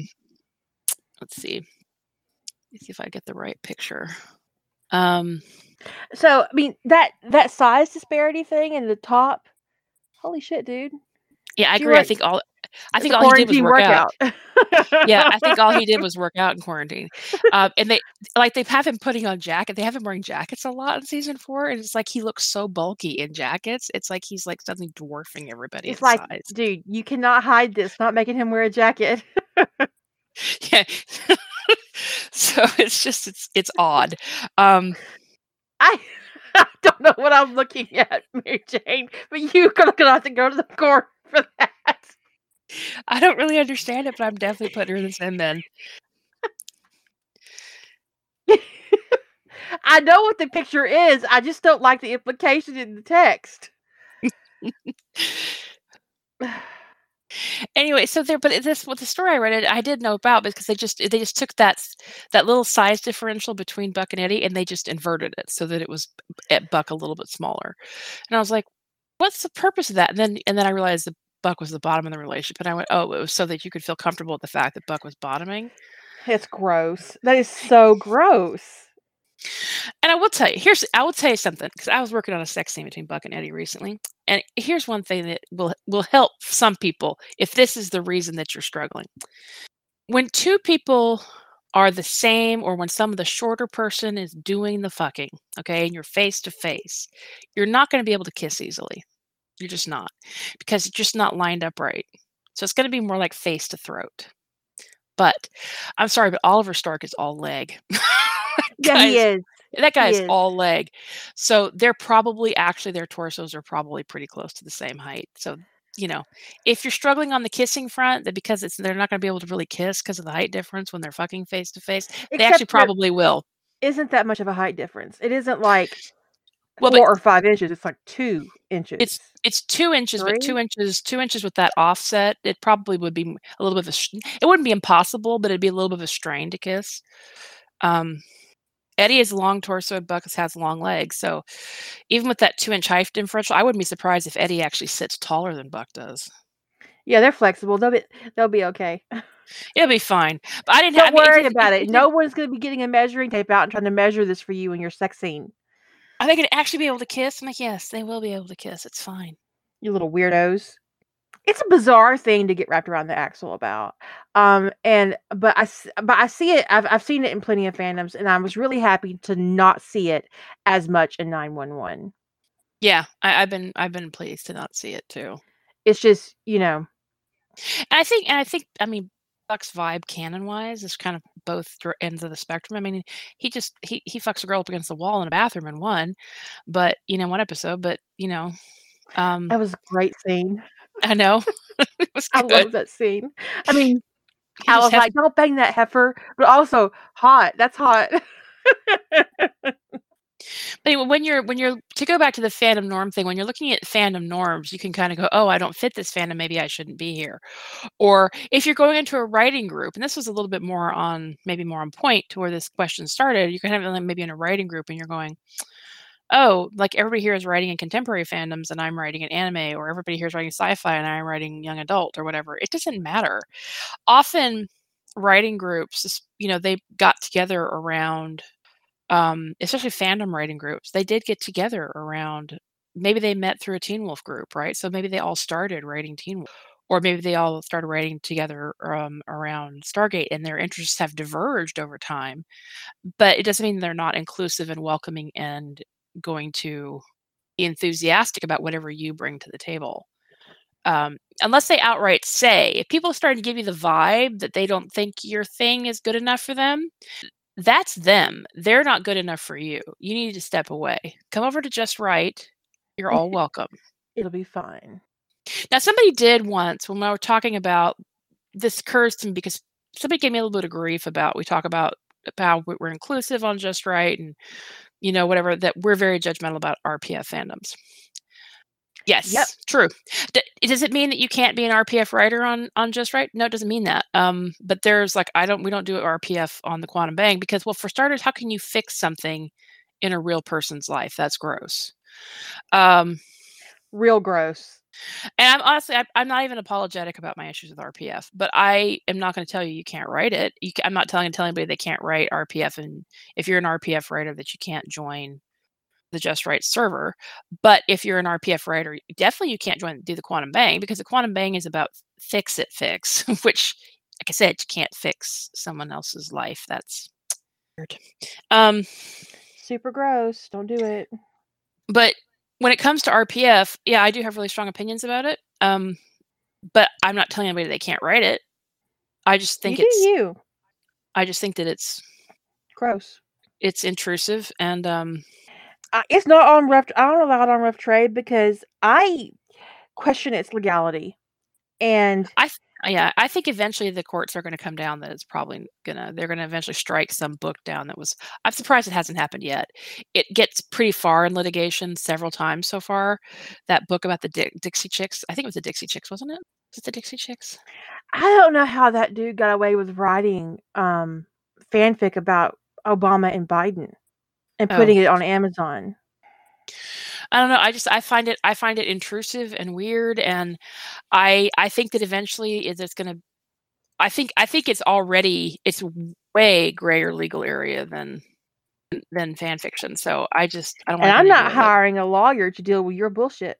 let's see. Let's see if I get the right picture. Um, so I mean that that size disparity thing in the top. Holy shit, dude! Yeah, I She agree. I think all I think all he did was work out. yeah, I think all he did (laughs) was work out in quarantine. Um, and they like they have him putting on jacket. They have him wearing jackets a lot in season four, and it's like he looks so bulky in jackets. It's like he's like suddenly dwarfing everybody It's like, size. dude, you cannot hide this. Not making him wear a jacket. (laughs) Yeah. (laughs) so it's just it's it's odd. Um, I, I don't know what I'm looking at, Mary Jane, but you're gonna have to go to the court for that. I don't really understand it, but I'm definitely putting her in the same bin. (laughs) I know what the picture is. I just don't like the implication in the text. (laughs) Anyway, so there, but this with the story I read it, I did know about because they just they just took that that little size differential between Buck and Eddie and they just inverted it so that it was at Buck a little bit smaller. And I was like, what's the purpose of that? And then and then I realized that Buck was the bottom of the relationship, and I went, oh, it was so that you could feel comfortable with the fact that Buck was bottoming. It's gross. That is so gross. And I will tell you, here's I will tell you something because I was working on a sex scene between Buck and Eddie recently, and here's one thing that will will help some people if this is the reason that you're struggling. When two people are the same, or when some of the shorter person is doing the fucking, okay, and you're face to face, you're not going to be able to kiss easily. You're just not because it's just not lined up right. So it's going to be more like face to throat. But I'm sorry, but Oliver Stark is all leg. (laughs) Yeah, he is. that guy is is. all leg. So they're probably actually their torsos are probably pretty close to the same height. So, you know, if you're struggling on the kissing front, that because it's they're not going to be able to really kiss because of the height difference when they're fucking face to face, they actually probably will. isn't that much of a height difference. It isn't like Well, four or five inches. It's like two inches. it's it's two inches, but two inches, two inches with that offset, it probably would be a little bit of a. It wouldn't be impossible, but it'd be a little bit of a strain to kiss. Um, Eddie is long torso, and Buck has long legs. So even with that two inch height differential, I wouldn't be surprised if Eddie actually sits taller than Buck does. Yeah, they're flexible. They'll be they'll be okay. It'll be fine. But I didn't. Don't worry about it No one's going to be getting a measuring tape out and trying to measure this for you in your sex scene. Are they going to actually be able to kiss? I'm like, yes, they will be able to kiss. It's fine. You little weirdos. It's a bizarre thing to get wrapped around the axle about. Um and but I but I see it I've I've seen it in plenty of fandoms and I was really happy to not see it as much in 911. Yeah, I, I've been I've been pleased to not see it too. It's just, you know, And I think and I think I mean Vibe canon wise is kind of both ends of the spectrum. I mean, he just he he fucks a girl up against the wall in a bathroom in one, but you know one episode. But you know, um, that was a great scene. I know (laughs) I love that scene. I mean, He I was like, don't bang that heifer, but also hot. That's hot. (laughs) But anyway, when you're when you're to go back to the fandom norm thing, when you're looking at fandom norms, you can kind of go, "Oh, I don't fit this fandom. Maybe I shouldn't be here." Or if you're going into a writing group, and this was a little bit more on maybe more on point to where this question started, you can have it maybe in a writing group, and you're going, "Oh, like everybody here is writing in contemporary fandoms, and I'm writing in anime, or everybody here is writing sci-fi, and I'm writing young adult, or whatever." It doesn't matter. Often, writing groups, you know, they got together around um, especially fandom writing groups, they did get together around. Maybe they met through a Teen Wolf group, right? So maybe they all started writing Teen Wolf, or maybe they all started writing together um, around Stargate, and their interests have diverged over time. But it doesn't mean they're not inclusive and welcoming and going to be enthusiastic about whatever you bring to the table. Um, unless they outright say, if people start to give you the vibe that they don't think your thing is good enough for them, that's them. They're not good enough for you. You need to step away. Come over to Just Right. You're all (laughs) welcome. It'll be fine. Now, somebody did once when we were talking about this occurs to me because somebody gave me a little bit of grief about we talk about how we- we're inclusive on Just Right and you know whatever that we're very judgmental about RPF fandoms. Yes, Yep. true. D- does it mean that you can't be an RPF writer on on Just Right? No, it doesn't mean that. Um, but there's like I don't we don't do RPF on the Quantum Bang because well, for starters, how can you fix something in a real person's life? That's gross. Um, Real gross. and I'm honestly, I, I'm not even apologetic about my issues with RPF, but I am not going to tell you you can't write it. You, ca- I'm not telling tell anybody they can't write RPF, and if you're an RPF writer, that you can't join the Just Right server. But if you're an RPF writer, definitely you can't join do the Quantum Bang because the Quantum Bang is about fix it fix, (laughs) which, like I said, you can't fix someone else's life. That's weird. Um, Super gross. Don't do it. but when it comes to RPF, yeah, I do have really strong opinions about it. Um, but I'm not telling anybody they can't write it. I just think you it's. do you. I just think that it's Gross. it's intrusive and um, I, it's not on rough. I don't allow it on rough trade because I question its legality, and I, yeah, I think eventually the courts are going to come down that it's probably gonna they're going to eventually strike some book down that was. I'm surprised it hasn't happened yet. It gets pretty far in litigation several times so far. That book about the Di- Dixie Chicks, I think it was the Dixie Chicks, wasn't it? Is it the Dixie Chicks? I don't know how that dude got away with writing um, fanfic about Obama and Biden and Oh. putting it on Amazon. I don't know. I just I find it I find it intrusive and weird, and I I think that eventually is it's going to. I think I think it's already it's way grayer legal area than than fan fiction. So I just I don't. And I'm not do with it. hiring a lawyer to deal with your bullshit.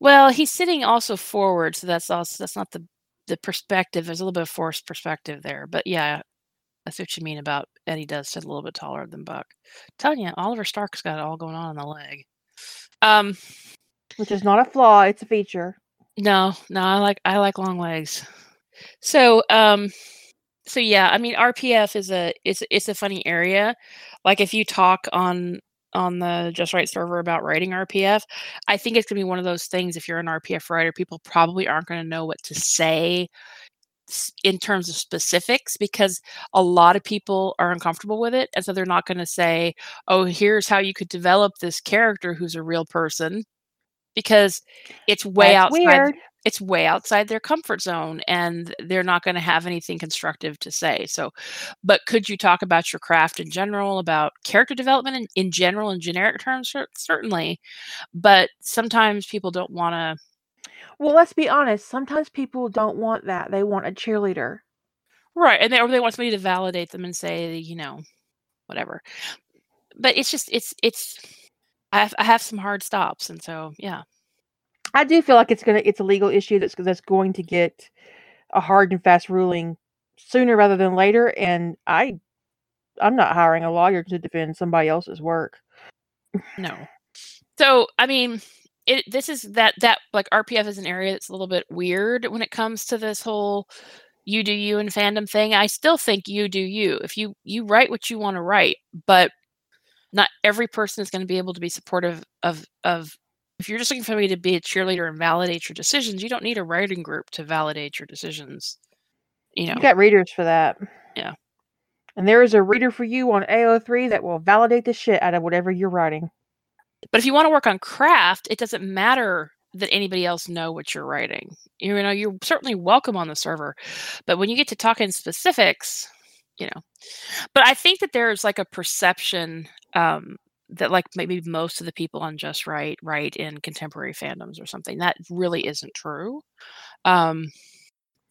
Well, he's sitting also forward, so that's also that's not the the perspective. There's a little bit of forced perspective there, but yeah, I see what you mean about Eddie does sit a little bit taller than Buck. telling you, Oliver Stark's got it all going on in the leg. Um, Which is not a flaw, it's a feature. no, no, I like I like long legs. So, um, so yeah, I mean, RPF is a it's it's a funny area. Like if you talk on on the Just Right server about writing RPF, I think it's gonna be one of those things. If you're an RPF writer, people probably aren't going to know what to say in terms of specifics because a lot of people are uncomfortable with it, and so they're not going to say, "Oh, here's how you could develop this character who's a real person," because it's way That's outside weird. it's way outside their comfort zone and they're not going to have anything constructive to say. So, but could you talk about your craft in general, about character development in, in general, in generic terms? Certainly. But sometimes people don't want to. Well, let's be honest. Sometimes people don't want that. They want a cheerleader. Right. And they, or they want somebody to validate them and say, you know, whatever. But it's just, it's, it's, I have, I have some hard stops. And so, yeah. I do feel like it's gonna it's a legal issue that's that's going to get a hard and fast ruling sooner rather than later. And I I'm not hiring a lawyer to defend somebody else's work. No. So, I mean, it this is that that like RPF is an area that's a little bit weird when it comes to this whole you do you and fandom thing. I still think you do you. If you you write what you want to write, but not every person is going to be able to be supportive of of if you're just looking for somebody to be a cheerleader and validate your decisions, you don't need a writing group to validate your decisions. You know. You got readers for that. Yeah. And there is a reader for you on AO3 that will validate the shit out of whatever you're writing. But if you want to work on craft, it doesn't matter that anybody else know what you're writing. You know, you're certainly welcome on the server, but when you get to talking specifics, you know. But I think that there's like a perception um, that like maybe most of the people on Just Right write in contemporary fandoms or something. That really isn't true. Um,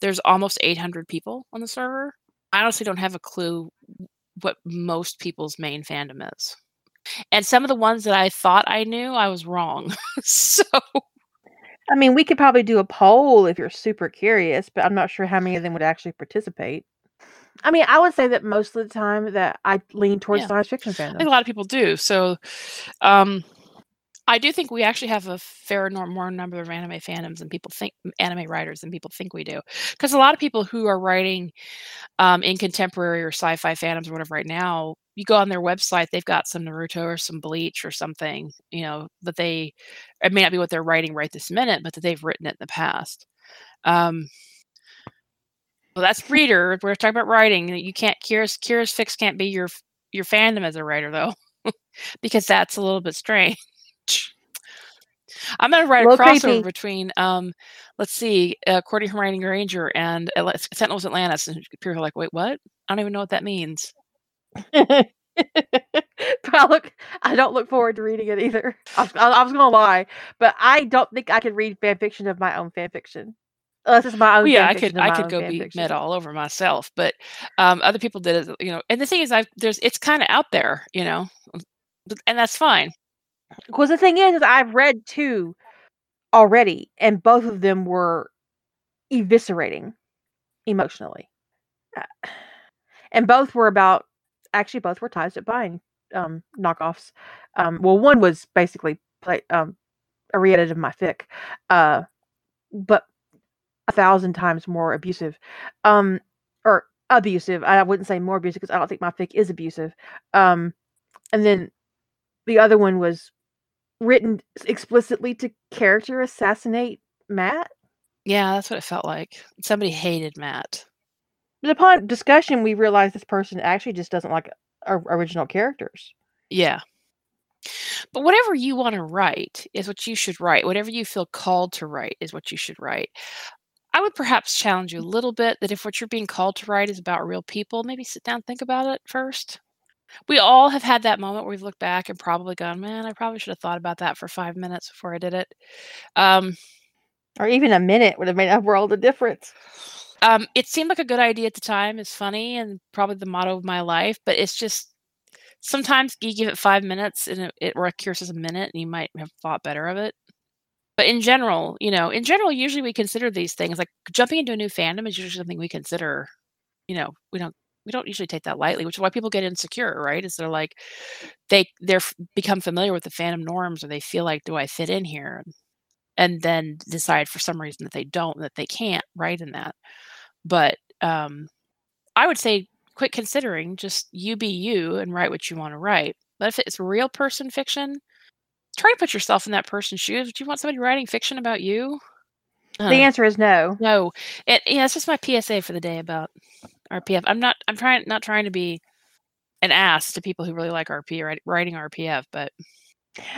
there's almost 800 people on the server. I honestly don't have a clue what most people's main fandom is. And some of the ones that I thought I knew, I was wrong. (laughs) so I mean, we could probably do a poll if you're super curious, but I'm not sure how many of them would actually participate. I mean, I would say that most of the time that I lean towards Yeah. science fiction I think a lot of people do. So um, I do think we actually have a fair nor- more number of anime fandoms and people think anime writers than people think we do. Because a lot of people who are writing um, in contemporary or sci-fi fandoms or whatever right now, you go on their website, they've got some Naruto or some Bleach or something, you know, that they it may not be what they're writing right this minute, but that they've written it in the past. Um, well, that's (laughs) reader. We're talking about writing. You can't Kira's Kira's fix can't be your your fandom as a writer though, (laughs) because that's a little bit strange. I'm gonna write a Little crossover creepy. between um, let's see, uh, Cordy from Writing Ranger and Sentinels Atlantis, and people are like, wait, what? I don't even know what that means. (laughs) but I look, I don't look forward to reading it either. I, was- I, I was gonna lie, but I don't think I could read fan fiction of my own fan fiction. Unless it's my own. Well, yeah, I could I could go be fiction. meta all over myself, but um, other people did it, you know. And the thing is, I there's it's kind of out there, you know, and that's fine. Because the thing is, is I've read two already, and both of them were eviscerating emotionally, Uh, and both were about. Actually, both were ties at buying um, knockoffs. Um, well, one was basically play, um, a re-edit of my fic, uh, but a thousand times more abusive, um, or abusive. I wouldn't say more abusive because I don't think my fic is abusive. Um, and then the other one was written explicitly to character assassinate Matt. Yeah, that's what it felt like. Somebody hated Matt. But upon discussion, we realized this person actually just doesn't like our original characters. Yeah. But whatever you want to write is what you should write. Whatever you feel called to write is what you should write. I would perhaps challenge you a little bit that if what you're being called to write is about real people, maybe sit down think about it first. We all have had that moment where we've looked back and probably gone, man, I probably should have thought about that for five minutes before I did it. Um, or even a minute would have made a world of difference. Um, it seemed like a good idea at the time. It's funny and probably the motto of my life, but it's just sometimes you give it five minutes and it, it recurs as a minute and you might have thought better of it. But in general, you know, in general, usually we consider these things like jumping into a new fandom is usually something we consider, you know, we don't we don't usually take that lightly, which is why people get insecure, right? Is they're like they they're become familiar with the fandom norms or they feel like, do I fit in here? And then decide for some reason that they don't, that they can't write in that. But um, I would say quit considering just you be you and write what you want to write. But if it's real person fiction, try to put yourself in that person's shoes. Do you want somebody writing fiction about you? The answer is no. No. It yeah, it's just my PSA for the day about RPF. I'm not I'm trying not trying to be an ass to people who really like RP writing RPF, but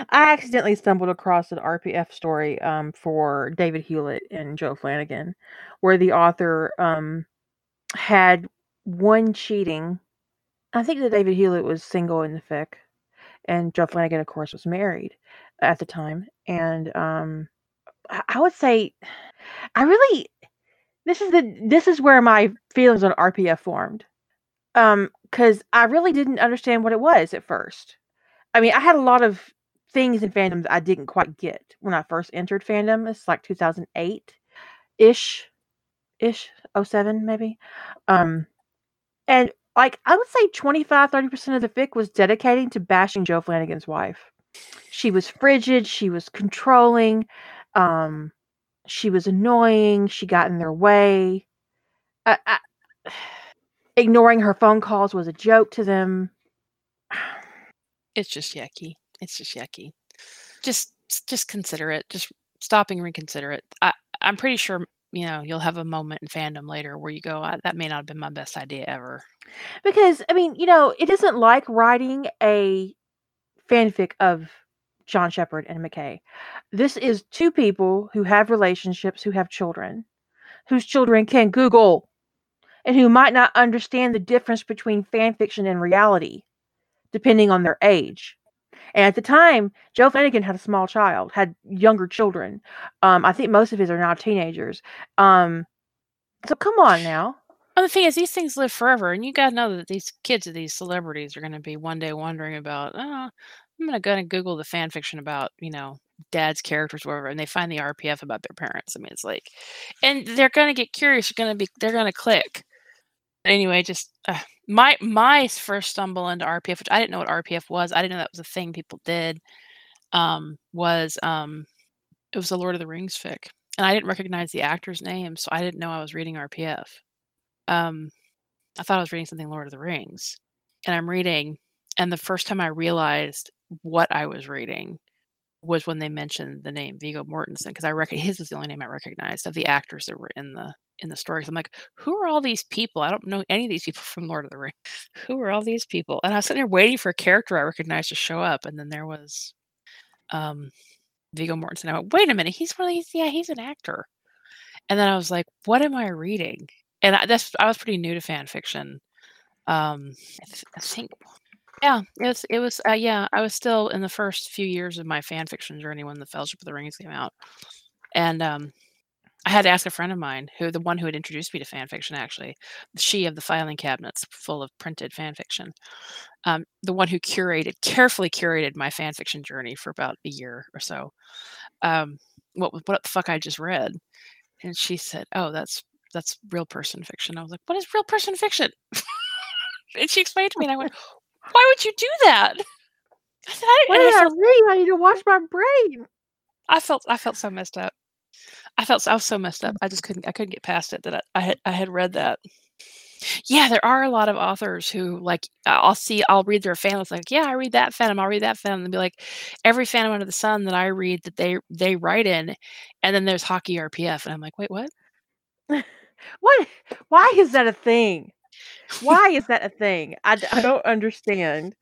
I accidentally stumbled across an RPF story um, for David Hewlett and Joe Flanigan, where the author um, had one cheating. I think that David Hewlett was single in the fic, and Joe Flanigan, of course, was married at the time. And um, I would say, I really, this is the this is where my feelings on RPF formed, um, because I really didn't understand what it was at first. I mean, I had a lot of things in fandoms I didn't quite get when I first entered fandom. It's like 2008 ish, ish, 07 maybe. Um, and like I would say 25 30% of the fic was dedicating to bashing Joe Flanigan's wife. She was frigid, she was controlling, um, she was annoying, she got in their way. I, I, (sighs) ignoring her phone calls was a joke to them. It's just yucky. It's just yucky. Just just consider it. Just stopping and reconsider it. I I'm pretty sure you know you'll have a moment in fandom later where you go ah, that may not have been my best idea ever. Because I mean, you know, it isn't like writing a fanfic of John Sheppard and McKay. This is two people who have relationships, who have children, whose children can Google, and who might not understand the difference between fan fiction and reality, depending on their age. And at the time, Joe Flanigan had a small child, had younger children. Um, I think most of his are now teenagers. Um, so come on now. Well, the thing is, these things live forever, and you got to know that these kids of these celebrities are going to be one day wondering about, oh, I'm to go and Google the fan fiction about, you know, dad's characters, whatever, and they find the RPF about their parents. I mean, it's like, and they're to get curious. They're to be, they're to click. Anyway, just uh, my my first stumble into RPF, which I didn't know what RPF was. I didn't know that was a thing people did. Um, was um, it was a Lord of the Rings fic, and I didn't recognize the actor's name, so I didn't know I was reading RPF. Um, I thought I was reading something Lord of the Rings, and I'm reading, and the first time I realized what I was reading was when they mentioned the name Viggo Mortensen because I reckon (laughs) his is the only name I recognized of the actors that were in the in the stories. I'm like, who are all these people? I don't know any of these people from Lord of the Rings. (laughs) Who are all these people? And I was sitting there waiting for a character I recognized to show up, and then there was um Viggo Mortensen. I went, wait a minute, he's one of these. Yeah, he's an actor. And then I was like, what am I reading? And I, that's I was pretty new to fan fiction. Um, I, th- I think, yeah, it was. It was. Uh, yeah, I was still in the first few years of my fan fiction journey when the Fellowship of the Rings came out, and um, I had to ask a friend of mine, who the one who had introduced me to fan fiction, actually, she of the filing cabinets full of printed fan fiction, um, the one who curated, carefully curated my fan fiction journey for about a year or so. Um, what what the fuck I just read, and she said, "Oh, that's that's real person fiction." I was like, "What is real person fiction?" (laughs) and she explained to me, and I went, "Why would you do that?" I said, "I, did I, read? I need to wash my brain." I felt I felt so messed up. I felt I was so messed up. I just couldn't I couldn't get past it that I, I had I had read that. Yeah, there are a lot of authors who like I'll see I'll read their fan list like yeah I read that fandom I'll read that fandom and be like every fandom under the sun that I read that they they write in, and then there's hockey RPF and I'm like wait what? (laughs) what? Why is that a thing? Why is that a thing? I, I don't understand.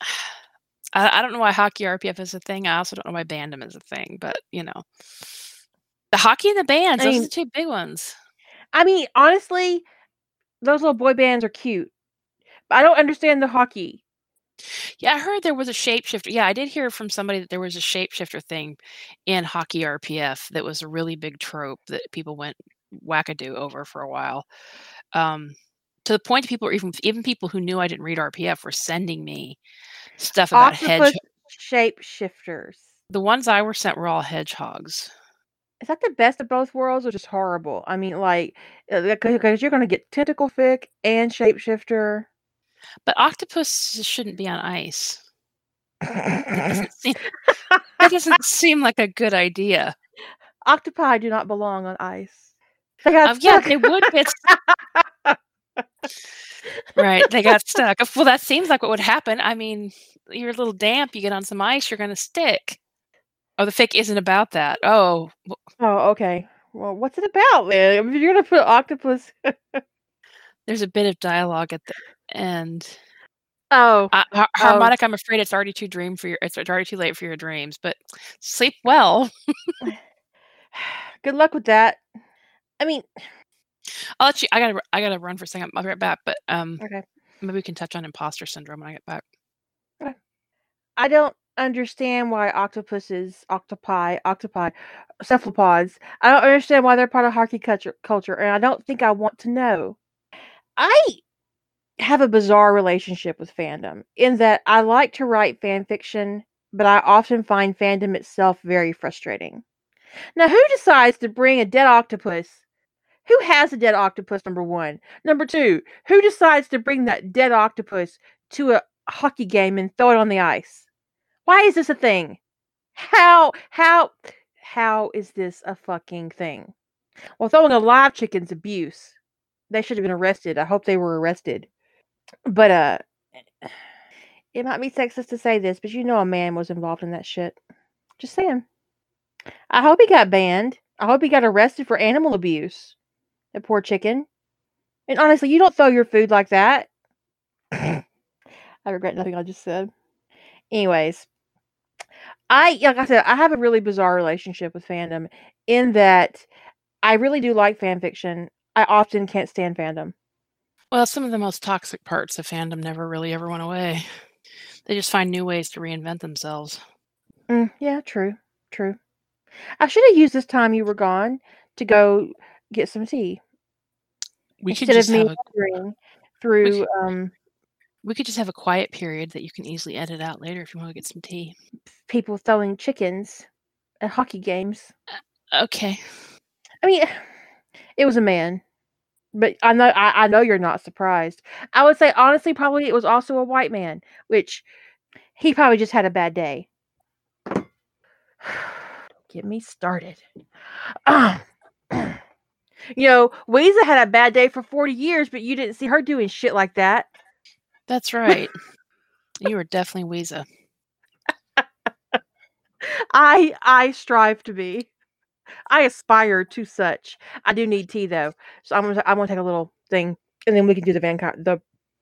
(sighs) I, I don't know why hockey RPF is a thing. I also don't know why Bandom is a thing, but you know. The hockey and the bands, I those are the two big ones. I mean, honestly, those little boy bands are cute. But I don't understand the hockey. Yeah, I heard there was a shapeshifter. Yeah, I did hear from somebody that there was a shapeshifter thing in hockey RPF that was a really big trope that people went wackadoo over for a while. Um, to the point people were even even people who knew I didn't read RPF were sending me stuff about hedge. Octopus shapeshifters. The ones I were sent were all hedgehogs. Is that the best of both worlds or just horrible? I mean, like, because you're going to get tentacle fic and shapeshifter. But octopus shouldn't be on ice. That doesn't (laughs) seem, that doesn't seem like a good idea. Octopi do not belong on ice. They got Um, yeah, they would get (laughs) (laughs) right. They got (laughs) stuck. Well, that seems like what would happen. I mean, you're a little damp. You get on some ice, you're going to stick. Oh, the fic isn't about that. Oh, Oh, okay. Well, what's it about, man? If you're gonna put octopus. (laughs) there's a bit of dialogue at the end. oh, Uh, har- Oh. harmonic. I'm afraid it's already too dream for your. It's already too late for your dreams. But sleep well. (sighs) good luck with that. I mean, I'll let you. I gotta. I gotta run for a second. I'll be right back. But um, okay. maybe we can touch on imposter syndrome when I get back. I don't understand why octopuses, octopi, octopi, cephalopods. I don't understand why they're part of hockey culture, culture, and I don't think I want to know. I have a bizarre relationship with fandom in that I like to write fan fiction, but I often find fandom itself very frustrating. Now, who decides to bring a dead octopus? Who has a dead octopus? Number one. Number two, who decides to bring that dead octopus to a hockey game and throw it on the ice? Why is this a thing? How how how is this a fucking thing? Well, throwing a live chicken's abuse. They should have been arrested. I hope they were arrested. But uh it might be sexist to say this, but you know a man was involved in that shit. Just saying. I hope he got banned. I hope he got arrested for animal abuse. That poor chicken. And honestly, you don't throw your food like that. (coughs) I regret nothing I just said. Anyways, I like I said, I have a really bizarre relationship with fandom in that I really do like fan fiction. I often can't stand fandom. Well, some of the most toxic parts of fandom never really ever went away. (laughs) They just find new ways to reinvent themselves. Mm, yeah, true, true. I should have used this time you were gone to go get some tea We could instead just of me have a through um, we could just have a quiet period that you can easily edit out later if you want to get some tea. people throwing chickens at hockey games. Okay. I mean, (sighs) it was a man, but I know I, I know you're not surprised. I would say honestly, probably it was also a white man, which he probably just had a bad day. (sighs) Get me started. (clears throat) Um, (clears throat) you know, Weezer had a bad day for 40 years, but you didn't see her doing shit like that. That's right. you were definitely Weeza. (laughs) I I strive to be. I aspire to such. I do need tea though, so I'm gonna I'm gonna take a little thing, and then we can do the vampire. The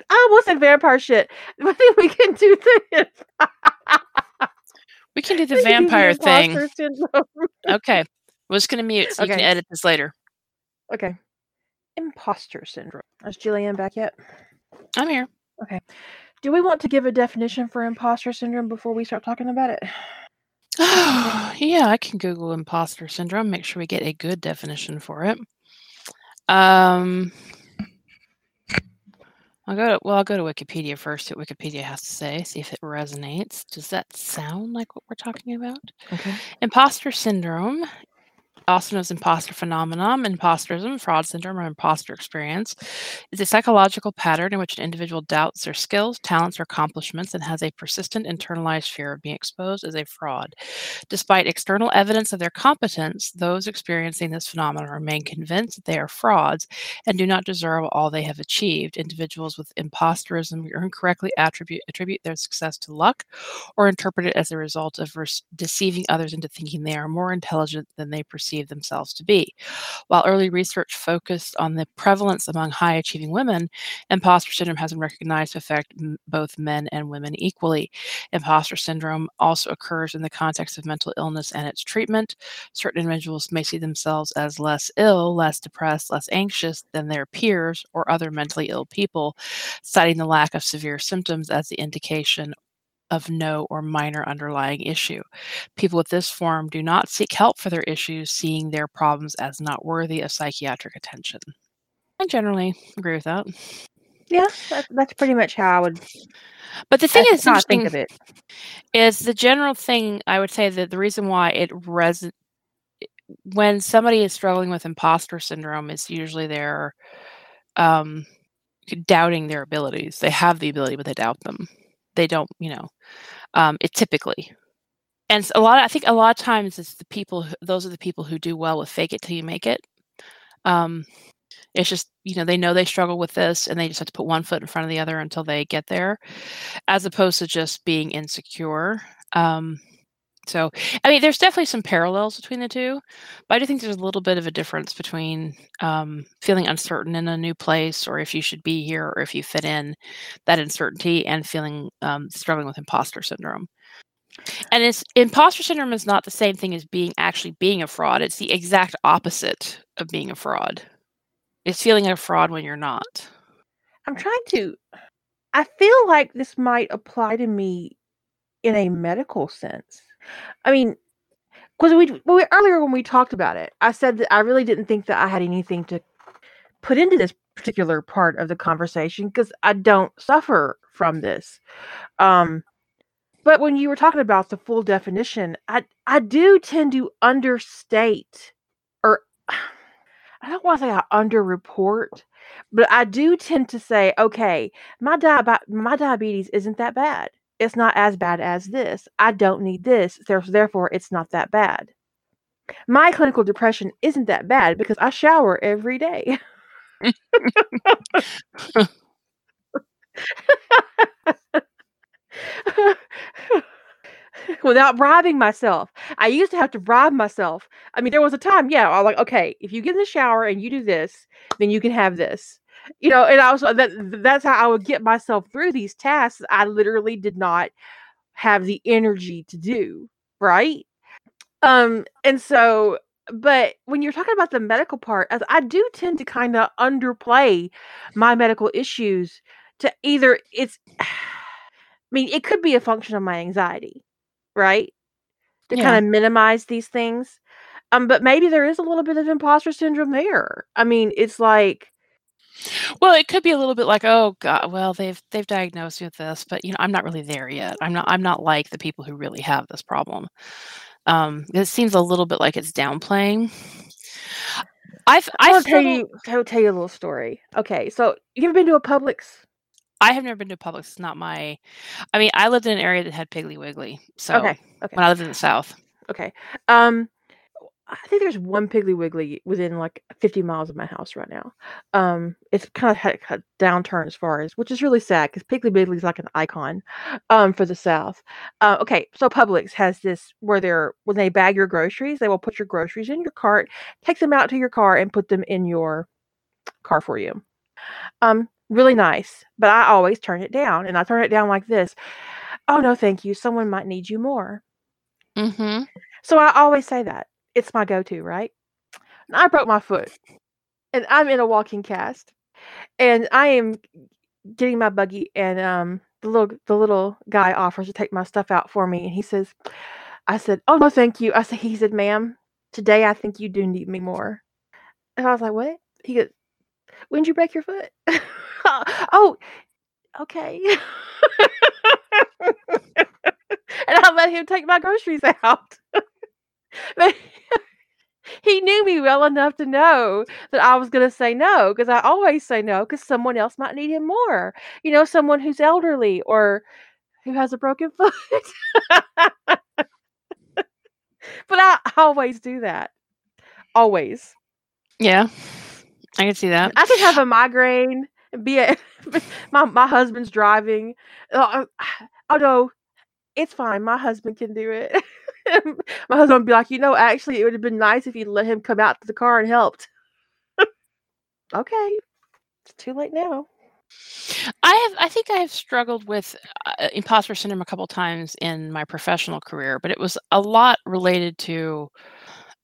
I almost said vampire shit. (laughs) I think we can do the We can do (laughs) the we can do vampire thing. Okay. We're just gonna mute so you can edit this later. Okay, imposter syndrome. Is Jillian back yet? I'm here. Okay. Do we want to give a definition for imposter syndrome before we start talking about it? (sighs) yeah, I can Google imposter syndrome, make sure we get a good definition for it. Um I'll go to well, I'll go to Wikipedia first, see what Wikipedia has to say, see if it resonates. Does that sound like what we're talking about? Okay. Imposter syndrome, also known as imposter phenomenon, imposterism, fraud syndrome, or imposter experience, is a psychological pattern in which an individual doubts their skills, talents, or accomplishments and has a persistent internalized fear of being exposed as a fraud. Despite external evidence of their competence, those experiencing this phenomenon remain convinced that they are frauds and do not deserve all they have achieved. Individuals with imposterism incorrectly attribute attribute their success to luck or interpret it as a result of deceiving others into thinking they are more intelligent than they perceive perceive themselves to be. While early research focused on the prevalence among high achieving women, imposter syndrome has been recognized to affect m- both men and women equally. Imposter syndrome also occurs in the context of mental illness and its treatment. Certain individuals may see themselves as less ill, less depressed, less anxious than their peers or other mentally ill people, citing the lack of severe symptoms as the indication of no or minor underlying issue. People with this form do not seek help for their issues, seeing their problems as not worthy of psychiatric attention. I generally agree with that. Yeah, that, that's pretty much how I would. But the thing that's is how I think of it. is the general thing I would say that the reason why it res when somebody is struggling with imposter syndrome is usually they're um, doubting their abilities. They have the ability, but they doubt them. They don't, you know, um, it typically. And a lot, I think a lot of times it's the people, those are the people who do well with fake it till you make it. Um, it's just, you know, they know they struggle with this and they just have to put one foot in front of the other until they get there, as opposed to just being insecure. Um, so, I mean, there's definitely some parallels between the two, but I do think there's a little bit of a difference between um, feeling uncertain in a new place, or if you should be here, or if you fit in, that uncertainty, and feeling um, struggling with imposter syndrome. And it's imposter syndrome is not the same thing as being actually being a fraud. It's the exact opposite of being a fraud. It's feeling a fraud when you're not. I'm trying to. I feel like this might apply to me in a medical sense. I mean, because we, we earlier when we talked about it, I said that I really didn't think that I had anything to put into this particular part of the conversation because I don't suffer from this. Um, but when you were talking about the full definition, I I do tend to understate, or (sighs) I don't want to say I underreport, but I do tend to say, okay, my diabe- my diabetes isn't that bad. It's not as bad as this. I don't need this. Therefore, it's not that bad. My clinical depression isn't that bad because I shower every day. (laughs) Without bribing myself. I used to have to bribe myself. I mean, there was a time, yeah, I was like, okay, if you get in the shower and you do this, then you can have this. You know, and I was that that's how I would get myself through these tasks I literally did not have the energy to do, right? Um, and so but when you're talking about the medical part, as I do tend to kind of underplay my medical issues to either it's (sighs) I mean, it could be a function of my anxiety, right? To Yeah. kind of minimize these things. Um, but maybe there is a little bit of imposter syndrome there. I mean, it's like, Well, it could be a little bit like, oh God, well they've they've diagnosed me with this, but you know I'm not really there yet. I'm not I'm not like the people who really have this problem. Um, it seems a little bit like it's downplaying. I've I'll I've tell you, I'll tell you a little story. Okay, so you ever been to a Publix? I have never been to Publix. It's not my. I mean, I lived in an area that had Piggly Wiggly. So Okay, okay. when I lived in the South, Okay. Um, I think there's one Piggly Wiggly within like 50 miles of my house right now. Um, it's kind of had a downturn as far as, which is really sad because Piggly Wiggly is like an icon, um, for the South. Uh, okay, so Publix has this where they're when they bag your groceries, they will put your groceries in your cart, take them out to your car, and put them in your car for you. Um, really nice, but I always turn it down, and I turn it down like this. Oh no, thank you. Someone might need you more. mm-hmm. So I always say that. It's my go-to, right? And I broke my foot. And I'm in a walking cast. And I am getting my buggy and um the little the little guy offers to take my stuff out for me and he says I said, "Oh no, thank you." I said he said, "Ma'am, today I think you do need me more." And I was like, "What?" He goes, "When'd you break your foot?" (laughs) oh, okay. (laughs) and I let him take my groceries (laughs) out. (laughs) but he knew me well enough to know that I was going to say no because I always say no because someone else might need him more. You know, someone who's elderly or who has a broken (laughs) foot. but I always do that. Always. yeah, I can see that. I can have a migraine and be a (laughs) my my husband's driving. Uh, (sighs) although it's fine, my husband can do it. (laughs) My husband would be like, you know, actually, it would have been nice if you'd let him come out to the car and helped. (laughs) okay, it's too late now. I have, I think I have struggled with uh, imposter syndrome a couple times in my professional career, but it was a lot related to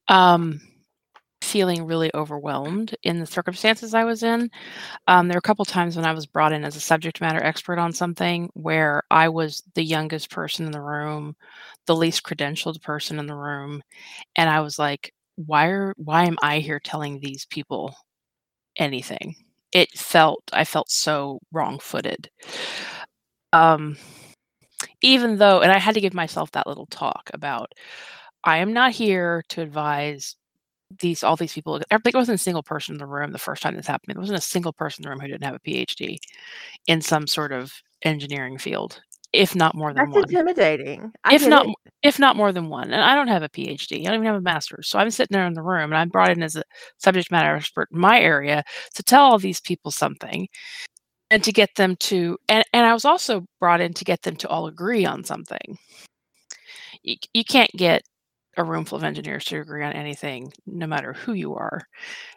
um, feeling really overwhelmed in the circumstances I was in. Um, there were a couple times when I was brought in as a subject matter expert on something where I was the youngest person in the room, the least credentialed person in the room, and I was like, "Why are why am I here telling these people anything?" it felt I felt so wrong-footed. Um, even though, and I had to give myself that little talk about, I am not here to advise these all these people. There wasn't a single person in the room the first time this happened. There wasn't a single person in the room who didn't have a PhD in some sort of engineering field if not more than one. That's one. intimidating. I If not, it. if not more than one. And I don't have a PhD. I don't even have a master's. So I'm sitting there in the room, and I'm brought in as a subject matter expert in my area to tell all these people something, and to get them to. And and I was also brought in to get them to all agree on something. You, you can't get a room full of engineers to agree on anything, no matter who you are.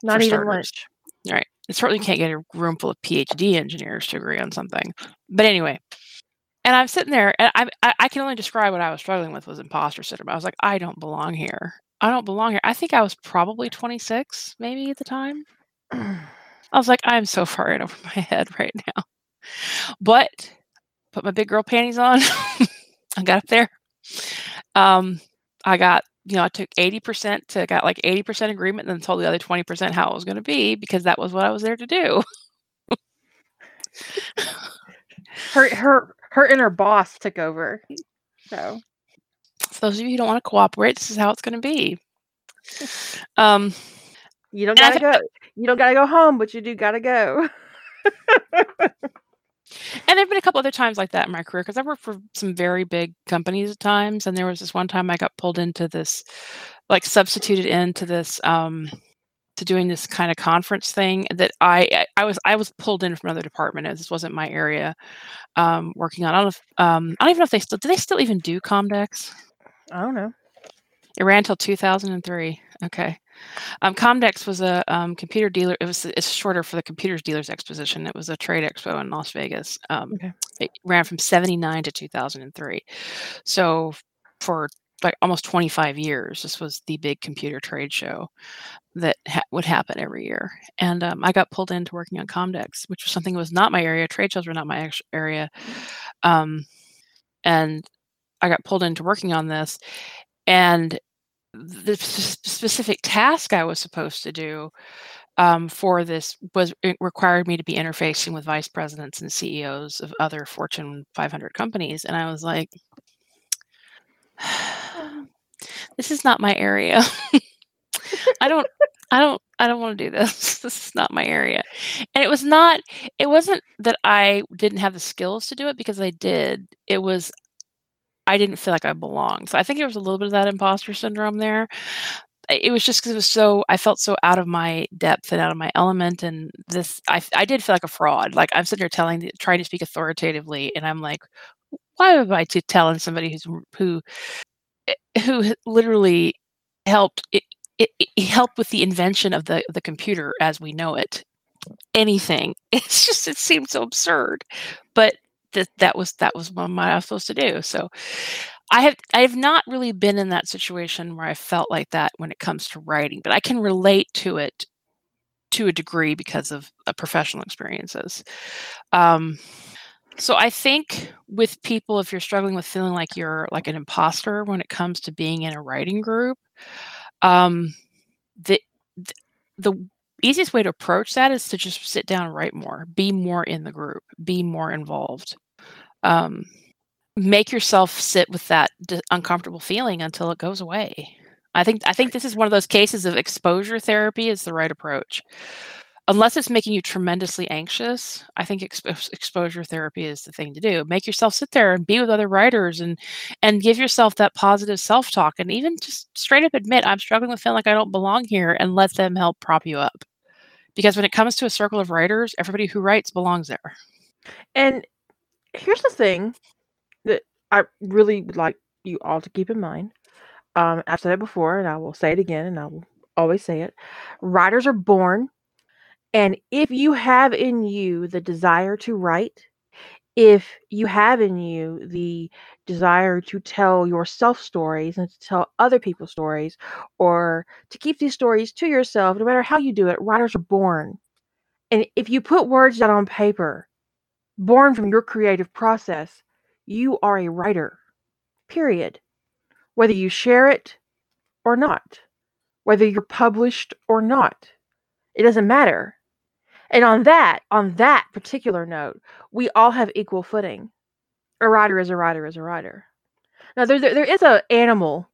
Not even lunch. Right. You certainly can't get a room full of PhD engineers to agree on something. But anyway, and I'm sitting there, and I, I I can only describe what I was struggling with was imposter syndrome. I was like, I don't belong here. I don't belong here. I think I was probably 26, maybe at the time. (clears throat) I was like, I'm so far in over (laughs) my head right now. But put my big girl panties on. (laughs) I got up there. Um, I got, you know, I took 80% to got like 80% agreement and then told the other 20% how it was going to be because that was what I was there to do. Her her her inner boss took over. So For those of you who don't want to cooperate, this is how it's going to be. Um, you don't gotta go. You don't gotta go home, but you do gotta go. And there've been a couple other times like that in my career because I worked for some very big companies at times, and there was this one time I got pulled into this, like substituted into this, um, to doing this kind of conference thing that I I was I was pulled in from another department as this wasn't my area, um, working on. I don't know if um, I don't even know if they still do they still even do Comdex. I don't know. It ran until 2003. Okay. Um, Comdex was a um, computer dealer. It was it's shorter for the Computers Dealers Exposition. It was a trade expo in Las Vegas. Um, Okay. It ran from 79 to 2003. So for like almost 25 years, this was the big computer trade show that ha- would happen every year. And um, I got pulled into working on Comdex, which was something that was not my area. Trade shows were not my area. Um, and I got pulled into working on this. And the specific task I was supposed to do um, for this was it required me to be interfacing with vice presidents and CEOs of other Fortune 500 companies, and I was like, "This is not my area. I don't, I don't, I don't want to do this. (laughs) This is not my area." And it was not. It wasn't that I didn't have the skills to do it because I did. It was I didn't feel like I belonged. So I think there was a little bit of that imposter syndrome there. It was just because it was so I felt so out of my depth and out of my element, and this I I did feel like a fraud. Like I'm sitting here telling, trying to speak authoritatively, and I'm like, why am I telling somebody who's who who literally helped it, it, it helped with the invention of the the computer as we know it. Anything. (laughs) It's just it seemed so absurd. But that that was that was what I was supposed to do? So I have I have not really been in that situation where I felt like that when it comes to writing, but I can relate to it to a degree because of uh, professional experiences. Um, so I think with people, if you're struggling with feeling like you're like an imposter when it comes to being in a writing group, um, the th- the easiest way to approach that is to just sit down and write more, be more in the group, be more involved. Um, make yourself sit with that d- uncomfortable feeling until it goes away. I think I think this is one of those cases of exposure therapy is the right approach. Unless it's making you tremendously anxious, I think expo- exposure therapy is the thing to do. Make yourself sit there and be with other writers and and give yourself that positive self-talk and even just straight up admit I'm struggling with feeling like I don't belong here and let them help prop you up. Because when it comes to a circle of writers, everybody who writes belongs there. And here's the thing that I really would like you all to keep in mind. Um, I've said it before, and I will say it again, and I will always say it. Writers are born, and if you have in you the desire to write, if you have in you the desire to tell yourself stories and to tell other people stories, or to keep these stories to yourself, no matter how you do it, writers are born. And if you put words down on paper, born from your creative process, you are a writer. Period. Whether you share it or not, whether you're published or not, it doesn't matter. And on that, on that particular note, we all have equal footing. A writer is a writer is a writer. Now there there, there is a animal,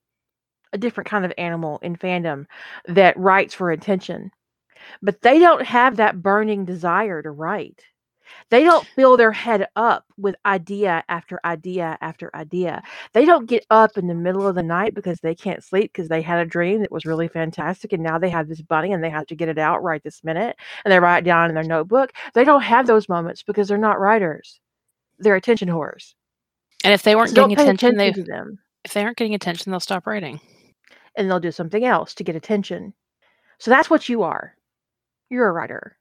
a different kind of animal in fandom that writes for attention. But they don't have that burning desire to write. They don't fill their head up with idea after idea after idea. They don't get up in the middle of the night because they can't sleep because they had a dream that was really fantastic and now they have this bunny and they have to get it out right this minute and they write it down in their notebook. They don't have those moments because they're not writers. They're attention whores. And if they weren't So getting attention, they attention to them if they aren't getting attention, they'll stop writing. and they'll do something else to get attention. So that's what you are. You're a writer.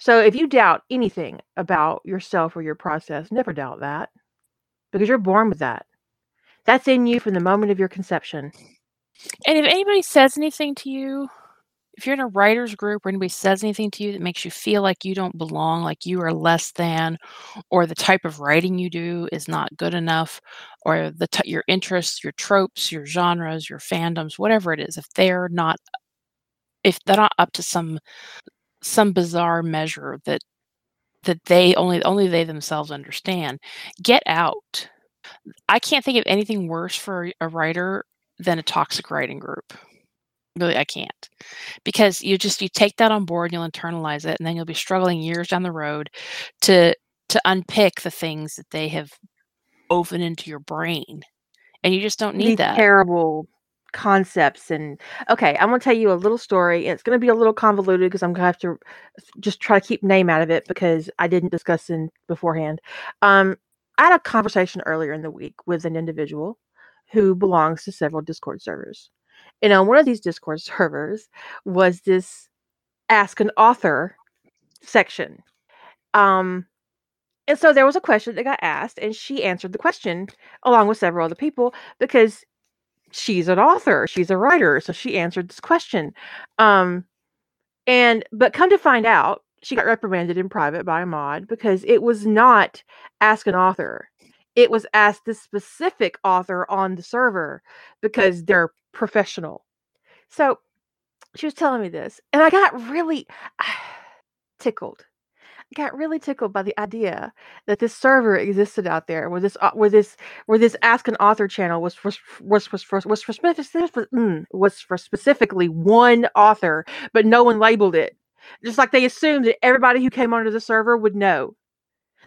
So if you doubt anything about yourself or your process, never doubt that because you're born with that. That's in you from the moment of your conception. And if anybody says anything to you, if you're in a writers group or anybody says anything to you that makes you feel like you don't belong, like you are less than, or the type of writing you do is not good enough, or the t- your interests, your tropes, your genres, your fandoms, whatever it is, if they're not if they're not up to some some bizarre measure that that they only only they themselves understand, get out. I can't think of anything worse for a writer than a toxic writing group. Really, I can't. Because you just you take that on board, you'll internalize it, and then you'll be struggling years down the road to to unpick the things that they have woven into your brain. And you just don't need These that. terrible concepts and okay, I'm going to tell you a little story. It's going to be a little convoluted because I'm going to have to just try to keep name out of it because I didn't discuss in beforehand. Um, I had a conversation earlier in the week with an individual who belongs to several Discord servers. And on one of these Discord (laughs) servers was this ask an author section. Um, and so there was a question that got asked, and she answered the question along with several other people because she's an author, she's a writer, so she answered this question. Um, and but come to find out, she got reprimanded in private by a mod because it was not ask an author. It was ask the specific author on the server because they're professional. So she was telling me this, and I got really (sighs) tickled. Got really tickled by the idea that this server existed out there, where this au- where this where this Ask an Author channel was for was was for was for, mm, was for specifically one author, but no one labeled it. Just like they assumed that everybody who came onto the server would know.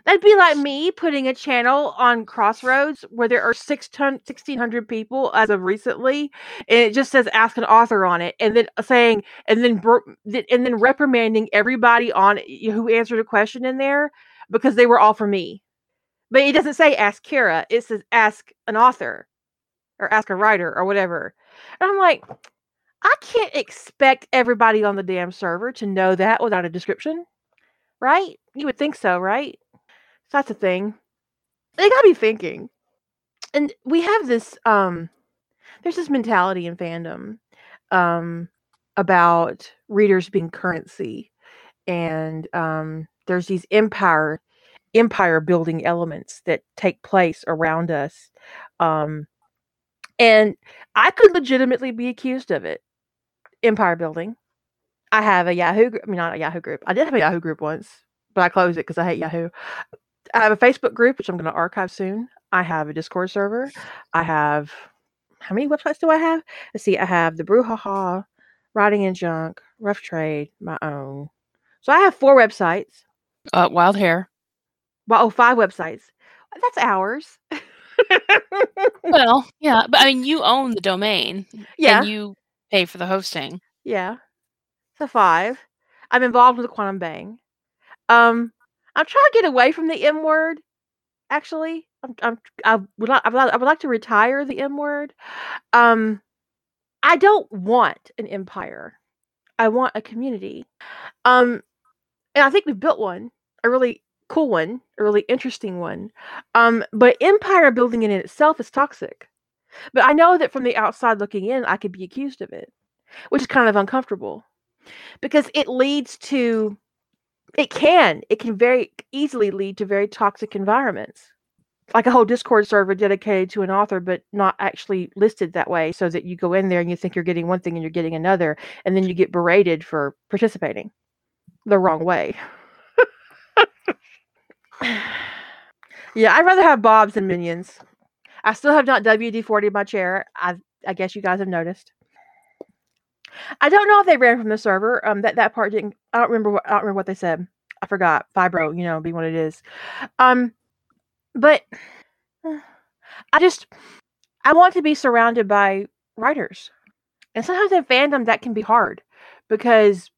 That'd be like me putting a channel on Crossroads where there are six ton, 1,600 people as of recently, and it just says "Ask an Author" on it, and then uh, saying, and then and then reprimanding everybody on it who answered a question in there because they were all for me. But it doesn't say "Ask Kara," it says "Ask an Author" or "Ask a Writer" or whatever. And I'm like, I can't expect everybody on the damn server to know that without a description, right? You would think so, right? That's a thing. They gotta be thinking. And we have this um there's this mentality in fandom um about readers being currency and um there's these empire empire building elements that take place around us um and i could legitimately be accused of it empire building i have a yahoo group i mean not a yahoo group i did have a yahoo group once but i closed it because i hate yahoo I have a Facebook group, which I'm going to archive soon. I have a Discord server. I have how many websites do I have? Let's see. I have the Brouhaha, Writing and Junk, Rough Trade, my own. So I have four websites. Uh, wild hair. Well, oh, five websites. That's ours. (laughs) Well, yeah, but I mean, you own the domain yeah, and you pay for the hosting. yeah. So five. I'm involved with the Quantum Bang. Um, I'm trying to get away from the M word. Actually, I'm, I'm I would like I would I would like to retire the M word. Um, I don't want an empire. I want a community. Um, and I think we've built one, a really cool one, a really interesting one. Um, but empire building in itself is toxic. But I know that from the outside looking in, I could be accused of it, which is kind of uncomfortable because it leads to, it can, it can very easily lead to very toxic environments. Like a whole Discord server dedicated to an author, but not actually listed that way, so that you go in there and you think you're getting one thing and you're getting another, and then you get berated for participating the wrong way. (sighs) yeah, I'd rather have Bobs than minions. I still have not WD 40 my chair. I I guess you guys have noticed. I don't know if they ran from the server. Um, that that part didn't. I don't remember what I don't remember what they said. I forgot. Fibro, you know, being what it is. Um, but I just I want to be surrounded by writers, and sometimes in fandom that can be hard because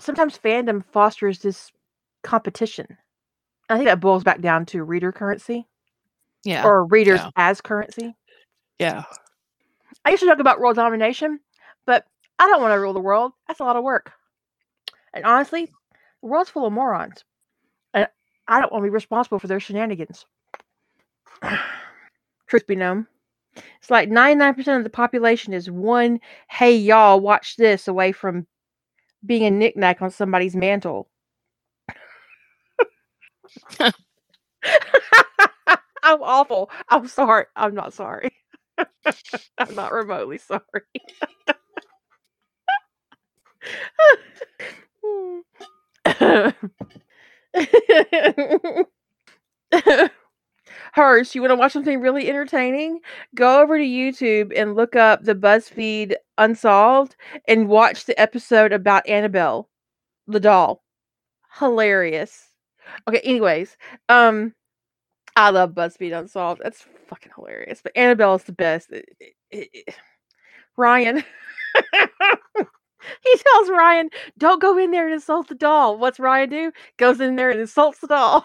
sometimes fandom fosters this competition. I think that boils back down to reader currency Yeah. or readers yeah. as currency. yeah. I used to talk about world domination, but I don't want to rule the world. That's a lot of work. And honestly, the world's full of morons. And I don't want to be responsible for their shenanigans. (sighs) Truth be known. It's like 99% of the population is one, hey, y'all, watch this away from being a knickknack on somebody's mantle. (laughs) I'm awful. I'm sorry. I'm not sorry. (laughs) I'm not remotely sorry. (laughs) Hers, you want to watch something really entertaining? Go over to YouTube and look up the BuzzFeed Unsolved and watch the episode about Annabelle, the doll. Hilarious. Okay, anyways, um, I love BuzzFeed Unsolved. That's fucking hilarious. But Annabelle is the best. It- it- it- Ryan. (laughs) (laughs) he tells Ryan, don't go in there and insult the doll. What's Ryan do? Goes in there and insults the doll.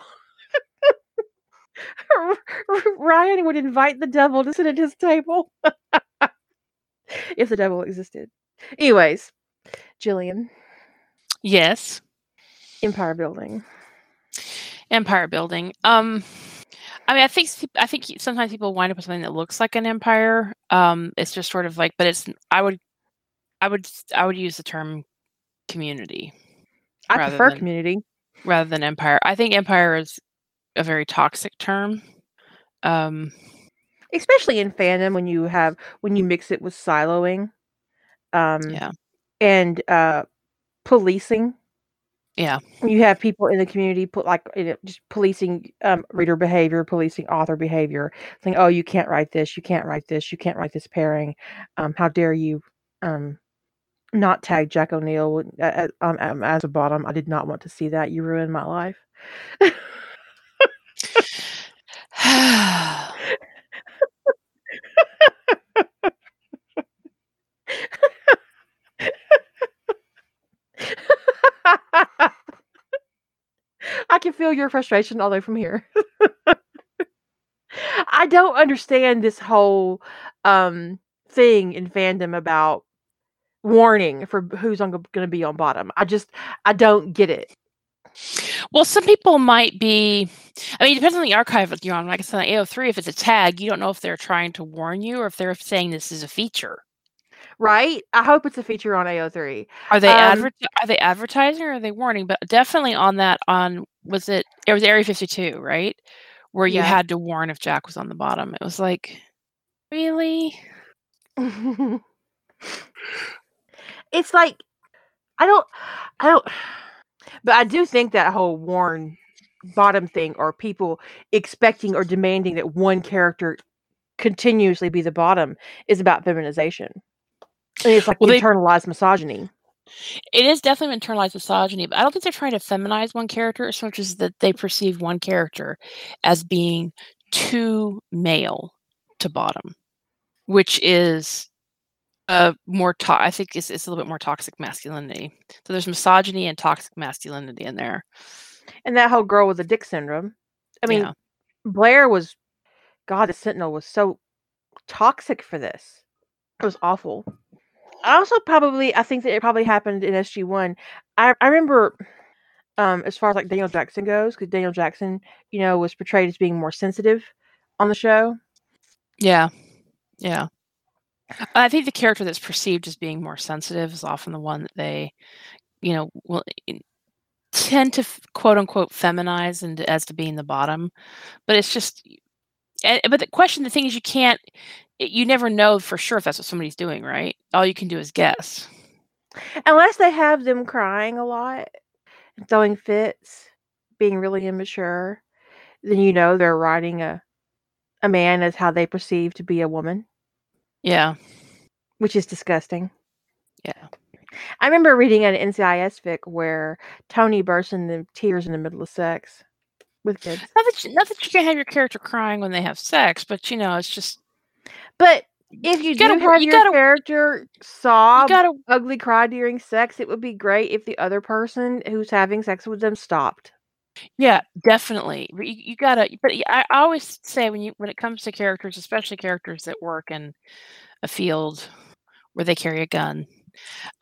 (laughs) Ryan would invite the devil to sit at his table. (laughs) if the devil existed. Anyways, Jillian, Yes. empire building. Empire building. Um, I mean, I think I think sometimes people wind up with something that looks like an empire. Um, it's just sort of like, but it's. I would, I would, I would use the term community I prefer than- community. rather than empire. I think empire is a very toxic term. Um, especially in fandom when you have when you mix it with siloing um yeah, and uh policing yeah, you have people in the community put like you know, just policing um reader behavior policing author behavior saying oh you can't write this you can't write this you can't write this pairing um how dare you um not tag jack o'neill um, um, as a bottom i did not want to see that you ruined my life I can feel your frustration all the way from here. I don't understand this whole um thing in fandom about warning for who's on going to be on bottom. I just I don't get it. Well, some people might be. I mean, it depends on the archive that you're on. Like I said, on AO3, if it's a tag, you don't know if they're trying to warn you or if they're saying this is a feature. Right? I hope it's a feature on AO3. Are they Um, adver- Are they advertising or are they warning? But definitely on that. On was it? It was Area 52, right? Where you Yeah. had to warn if Jack was on the bottom. It was like, really? (laughs) it's like I don't I don't (sighs) but I do think that whole warn bottom thing or people expecting or demanding that one character continuously be the bottom is about feminization. Mean, it's like Well, they- internalized misogyny. It is definitely internalized misogyny, but I don't think they're trying to feminize one character as much as that they perceive one character as being too male to bottom, which is uh more to- I think it's, it's a little bit more toxic masculinity. So there's misogyny and toxic masculinity in there. And that whole girl with the dick syndrome. I mean, Yeah. Blair was God, the Sentinel was so toxic for this. It was awful. I also probably I think that it probably happened in SG One. I I remember um as far as like Daniel Jackson goes, because Daniel Jackson, you know, was portrayed as being more sensitive on the show. Yeah. Yeah. I think the character that's perceived as being more sensitive is often the one that they, you know, will eh, tend to quote unquote feminize and as to being the bottom. But it's just, eh, but the question, the thing is, you can't, eh, you never know for sure if that's what somebody's doing, right? All you can do is guess. Unless they have them crying a lot, throwing fits, being really immature, then you know they're writing a a man as how they perceive to be a woman, Yeah. which is disgusting. Yeah. I remember reading an NCIS fic where Tony bursts into tears in the middle of sex with kids. Not that, you, not that you can have your character crying when they have sex, but you know, it's just, But if you, You gotta do have you your gotta- character you sob, gotta, ugly cry during sex, it would be great if the other person who's having sex with them stopped. Yeah, definitely. But you, you gotta. But I always say when you when it comes to characters, especially characters that work in a field where they carry a gun,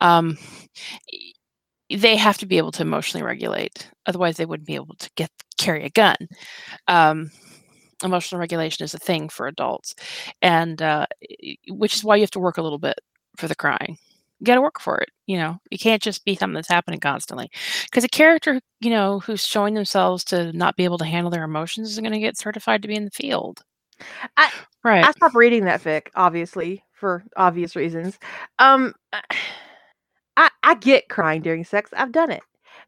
um, they have to be able to emotionally regulate. Otherwise, they wouldn't be able to get carry a gun. Um, emotional regulation is a thing for adults, and uh, which is why you have to work a little bit for the crying. You got to work for it. You know, you can't just be something that's happening constantly. Because a character, you know, who's showing themselves to not be able to handle their emotions is going to get certified to be in the field. I- right. I stopped reading that fic, obviously, for obvious reasons. Um, (sighs) I I get crying during sex. I've done it.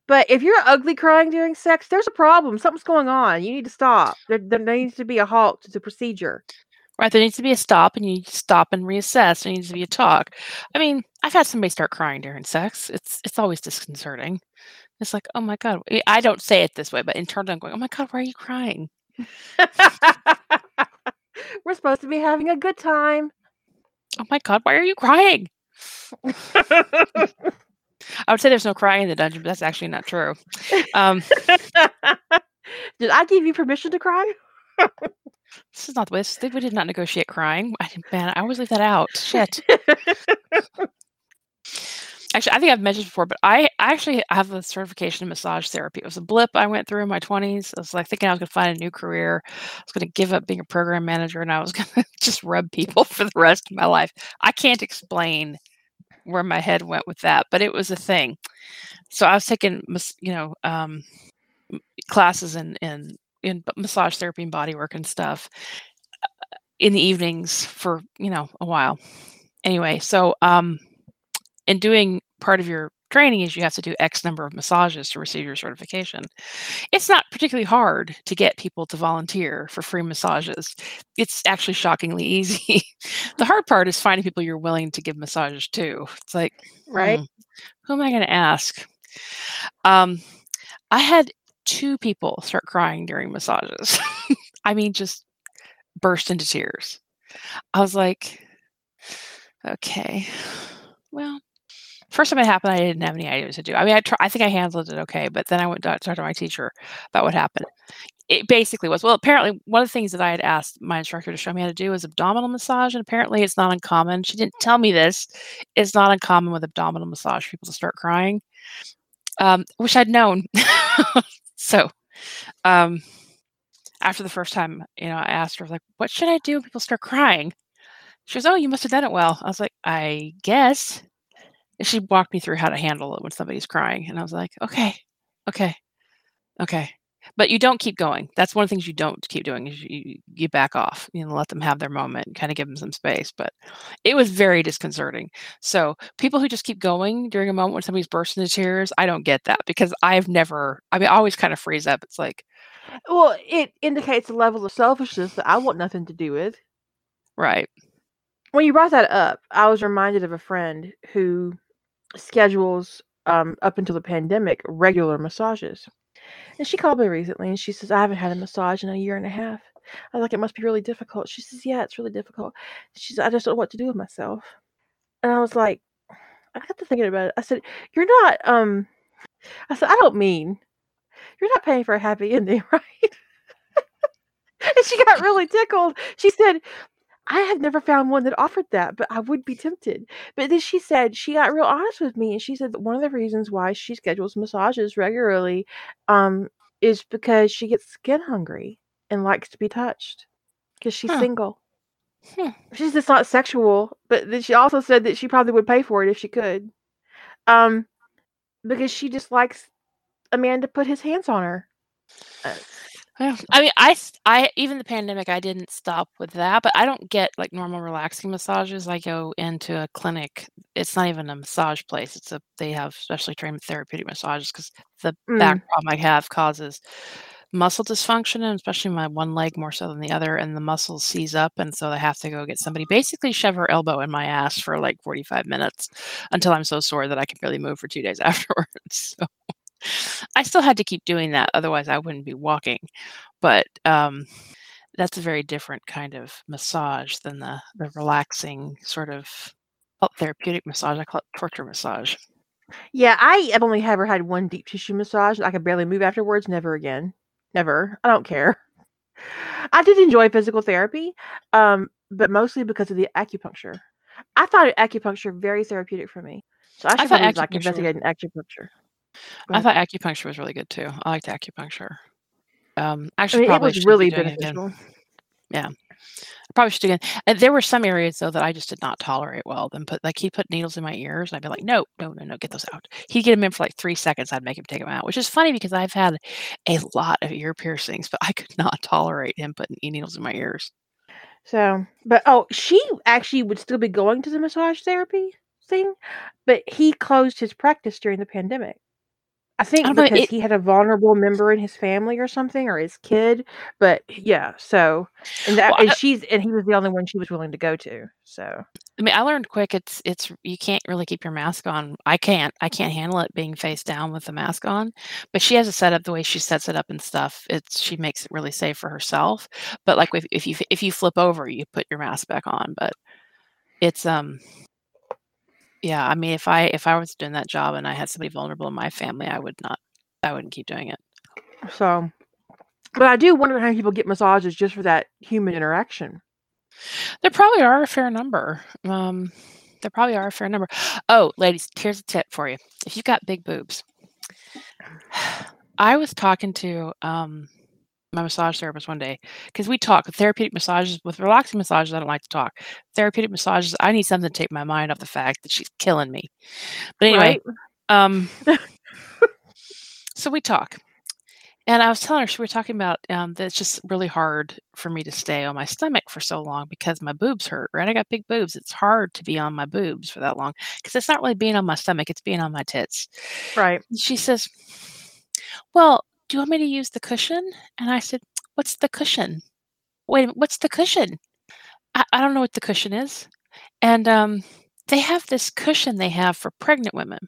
But if you're ugly crying during sex, there's a problem. Something's going on. You need to stop. There, there needs to be a halt to the procedure. Right. There needs to be a stop, and you stop and reassess. There needs to be a talk. I mean, I've had somebody start crying during sex. It's it's always disconcerting. It's like, oh my god. I- I don't say it this way, but internally, I'm going, oh my god, why are you crying? (laughs) We're supposed to be having a good time. Oh my god, why are you crying? (laughs) I would say there's no crying in the dungeon, but that's actually not true. Um, (laughs) Did I give you permission to cry? This is not the way. This, we did not negotiate crying. I man, I always leave that out. Shit. (laughs) Actually, I think I've mentioned before, but I I actually have a certification in massage therapy. It was a blip I went through in my 20s. I was like thinking I was going to find a new career. I was going to give up being a program manager and I was (laughs) going to just rub people for the rest of my life. I can't explain where my head went with that, but it was a thing. So I was taking, you know, um, classes in in in massage therapy and body work and stuff in the evenings for you know a while. Anyway, so um, in doing part of your training is you have to do X number of massages to receive your certification. It's not particularly hard to get people to volunteer for free massages. It's actually shockingly (laughs) easy. the hard part is finding people you're willing to give massages to. It's like, right? hmm, who am I going to ask? Um, I had two people start crying during massages. (laughs) I mean, just burst into tears. I was like, okay, well, first time it happened, I didn't have any idea what to do. I mean, I I think I handled it okay, but then I went to talk to my teacher about what happened. It basically was well. Apparently, one of the things that I had asked my instructor to show me how to do was abdominal massage, and apparently, it's not uncommon. She didn't tell me this. It's not uncommon with abdominal massage people to start crying. Um, wish I'd known. (laughs) so, um, after the first time, you know, I asked her like, "What should I do when people start crying?" She goes, "Oh, you must have done it well." I was like, "I guess." And she walked me through how to handle it when somebody's crying, and I was like, "Okay, okay, okay." But you don't keep going. That's one of the things you don't keep doing is you, you back off, you know, let them have their moment, kind of give them some space. But it was very disconcerting. So people who just keep going during a moment when somebody's bursting into tears, I don't get that because I've never. I mean, I always kind of freeze up. It's like, Well, it indicates a level of selfishness that I want nothing to do with. right, When you brought that up, I was reminded of a friend who schedules um, up until the pandemic regular massages. And she called me recently and she says, I haven't had a massage in a year and a half. I was like, it must be really difficult. She says, Yeah, it's really difficult. She says, I just don't know what to do with myself. And I was like, I got to thinking about it. I said, You're not, um, I said, I don't mean, you're not paying for a happy ending, (laughs) right? and she got really tickled. She said, I have never found one that offered that, but I would be tempted. But then she said she got real honest with me, and she said that one of the reasons why she schedules massages regularly um, is because she gets skin hungry and likes to be touched because she's Huh. single. Hmm. She's just not sexual, but then she also said that she probably would pay for it if she could, um, because she just likes a man to put his hands on her. Uh, Yeah. I mean, I, I, even the pandemic, I didn't stop with that, but I don't get like normal relaxing massages. I go into a clinic. It's not even a massage place. It's a they have specially trained therapeutic massages because the back mm, problem I have causes muscle dysfunction, and especially my one leg more so than the other, and the muscles seize up, and so I have to go get somebody basically shove her elbow in my ass for like forty five minutes until I'm so sore that I can barely move for two days (laughs) afterwards. So. I still had to keep doing that, otherwise I wouldn't be walking. But um, that's a very different kind of massage than the the relaxing sort of therapeutic massage. I call it torture massage. yeah, I have only ever had one deep tissue massage. and I could barely move afterwards. Never again. Never. I don't care. (laughs) I did enjoy physical therapy, um, but mostly because of the acupuncture. I found acupuncture very therapeutic for me. So I I should thought probably like investigate an acupuncture. I But thought acupuncture was really good too. I liked acupuncture. Um, I actually, mean, it probably was should really be doing it again. beneficial. Yeah, I probably should again. And there were some areas though that I just did not tolerate well. Then put like he'd put needles in my ears, and I'd be like, no, no, no, no, get those out. He'd get them in for like three seconds. I'd make him take them out, which is funny because I've had a lot of ear piercings, but I could (laughs) not tolerate him putting e needles in my ears. So, but oh, she actually would still be going to the massage therapy thing, but he closed his practice during the pandemic. I I think know. because It he had a vulnerable member in his family or something, or his kid. But yeah, so and that well, and I, she's and he was the only one she was willing to go to. So I mean, I learned quick. It's it's you can't really keep your mask on. I can't. I can't handle it being face down with the mask on. But she has a setup the way she sets it up and stuff. It's she makes it really safe for herself. But like if, if you if you flip over, you put your mask back on. But it's um yeah. I mean, if I if I was doing that job and I had somebody vulnerable in my family, I would not. I wouldn't keep doing it. so, but I do wonder how many people get massages just for that human interaction. There probably are a fair number. Um, there probably are a fair number. Oh, ladies, here's a tip for you. If you've got big boobs, (sighs) I was talking to um, my massage therapist one day because we talk therapeutic massages with relaxing massages. I don't like to talk therapeutic massages. I need something to take my mind off the fact that she's killing me. But anyway, Right? um, (laughs) so we talk, and I was telling her, she we were talking about um, that it's just really hard for me to stay on my stomach for so long because my boobs hurt, right? I got big boobs. It's hard to be on my boobs for that long because it's not really being on my stomach, it's being on my tits. Right. She says, Well, do you want me to use the cushion? And I said, What's the cushion? Wait what's the cushion? I, I don't know what the cushion is. And um, they have this cushion they have for pregnant women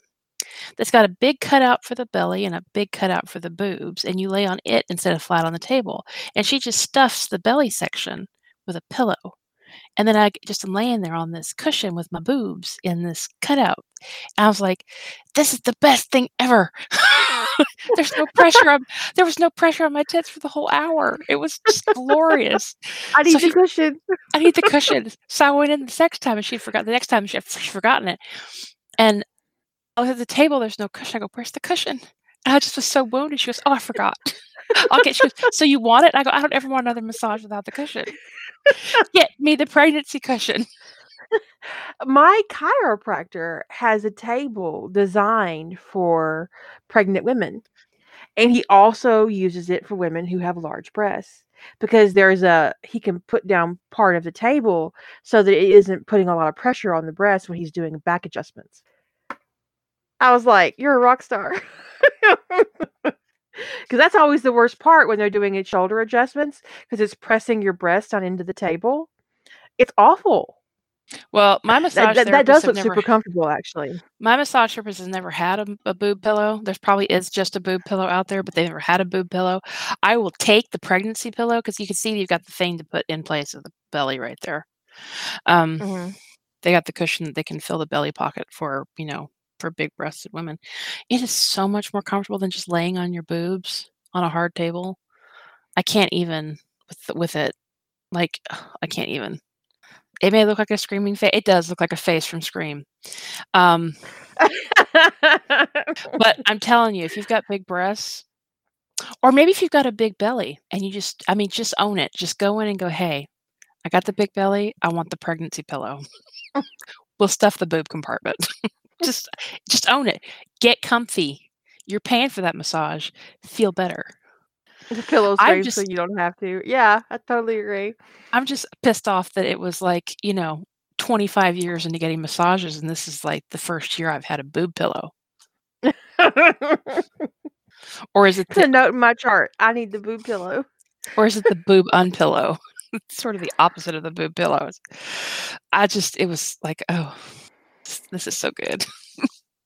that's got a big cutout for the belly and a big cutout for the boobs, and you lay on it instead of flat on the table. And she just stuffs the belly section with a pillow. And then I just am laying there on this cushion with my boobs in this cutout. And I was like, this is the best thing ever. (laughs) (laughs) There's no pressure on there was no pressure on my tits for the whole hour. It was just glorious. I need So the he- cushion. I need the cushion. So I went in the next time and she forgot the next time she she'd forgotten it. And I was at the table, there's no cushion. I go, Where's the cushion? And I just was so wounded. She goes, Oh, I forgot. I'll get she goes, So you want it? And I go, I don't ever want another massage without the cushion. Get me the pregnancy cushion. My chiropractor has a table designed for pregnant women. And he also uses it for women who have large breasts because there's a he can put down part of the table so that it isn't putting a lot of pressure on the breast when he's doing back adjustments. I was like, "You're a rock star." (laughs) Cuz that's always the worst part when they're doing it shoulder adjustments because it's pressing your breast on into the table. It's awful. Well, my massage that, that does look never super comfortable actually. my massage therapist has never had a, a boob pillow. There's probably is just a boob pillow out there, but they've never had a boob pillow. I will take the pregnancy pillow because you can see you've got the thing to put in place of the belly right there. Um, Mhm. they got the cushion that they can fill the belly pocket for, you know, for big breasted women. It is so much more comfortable than just laying on your boobs on a hard table. I can't even with with it. Like (sighs) I can't even. It may look like a screaming face. It does look like a face from Scream. Um, but (laughs) I'm telling you, if you've got big breasts, or maybe if you've got a big belly and you just, I mean, just own it. Just go in and go, hey, I got the big belly. I want the pregnancy pillow. (laughs) we'll stuff the boob compartment. (laughs) just, just own it. Get comfy. You're paying for that massage. Feel better. The pillow I'm scream so just- you don't have to. Yeah, I totally agree. I'm just pissed off that it was like, you know, 25 years into getting massages, and this is like the first year I've had a boob pillow. Or is it It's a the, note in my chart. I need the boob pillow. or is it the boob unpillow? (laughs) It's sort of the opposite of the boob pillows. I just it was like, oh, this, is so good.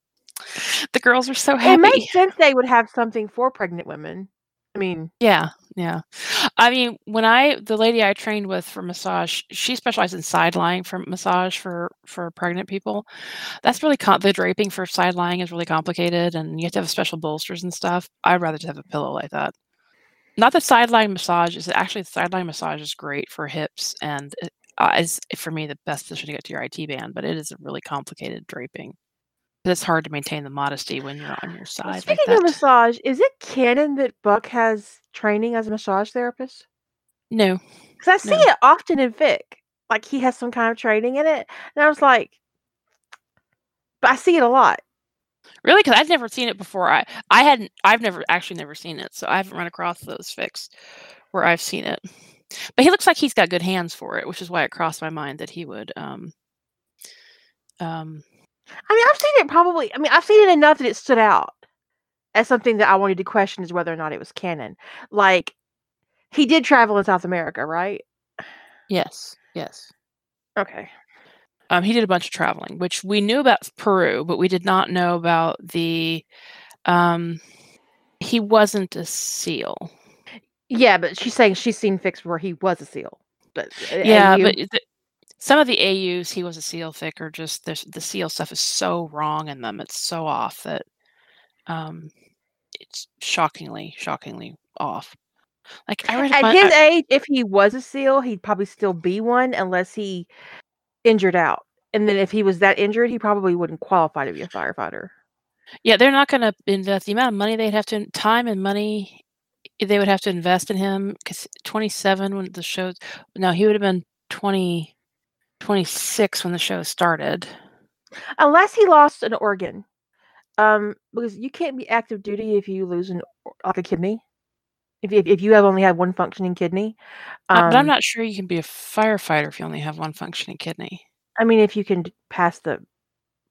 (laughs) the girls are so happy. It makes sense they would have something for pregnant women. I mean, Yeah, yeah. I mean, when I the lady I trained with for massage, she specialized in side lying for massage for for pregnant people. That's really com- the draping for side lying is really complicated, and you have to have special bolsters and stuff. I'd rather just have a pillow like that. Not the sideline massage is actually the sideline massage is great for hips and it, uh, is for me the best position to get to your IT band, but it is a really complicated draping. It's hard to maintain the modesty when you're on your side. like speaking that. of massage, is it canon that Buck has training as a massage therapist? no, Because I see No. it often in fic. Like he has some kind of training in it. And I was like, but I see it a lot. Really? Because I'd never seen it before. I I hadn't. I've never actually never seen it, so I haven't run across those fics where I've seen it. But he looks like he's got good hands for it, which is why it crossed my mind that he would. Um, um, I mean, I've seen it probably. I mean, I've seen it enough that it stood out as something that I wanted to question is whether or not it was canon. Like, he did travel in South America, right? yes, yes. Okay. Um, he did a bunch of traveling, which we knew about Peru, but we did not know about the. Um, he wasn't a seal. Yeah, but she's saying she's seen fics where he was a seal. But uh, Yeah, AU but some of the AUs he was a seal fic are just there's the seal stuff is so wrong in them. It's so off that um it's shockingly, shockingly off. Like I read at bun- his I- age, if he was a seal, he'd probably still be one unless he injured out. And then if he was that injured, he probably wouldn't qualify to be a firefighter. yeah, they're not going to invest the amount of money they'd have to time and money they would have to invest in him because 27 when the show no he would have been 20 26 when the show started Unless he lost an organ. Um, because you can't be active duty if you lose an like a kidney. If if, if you have only had one functioning kidney. Uh, but i'm Um, not sure you can be a firefighter if you only have one functioning kidney I mean, if you can pass the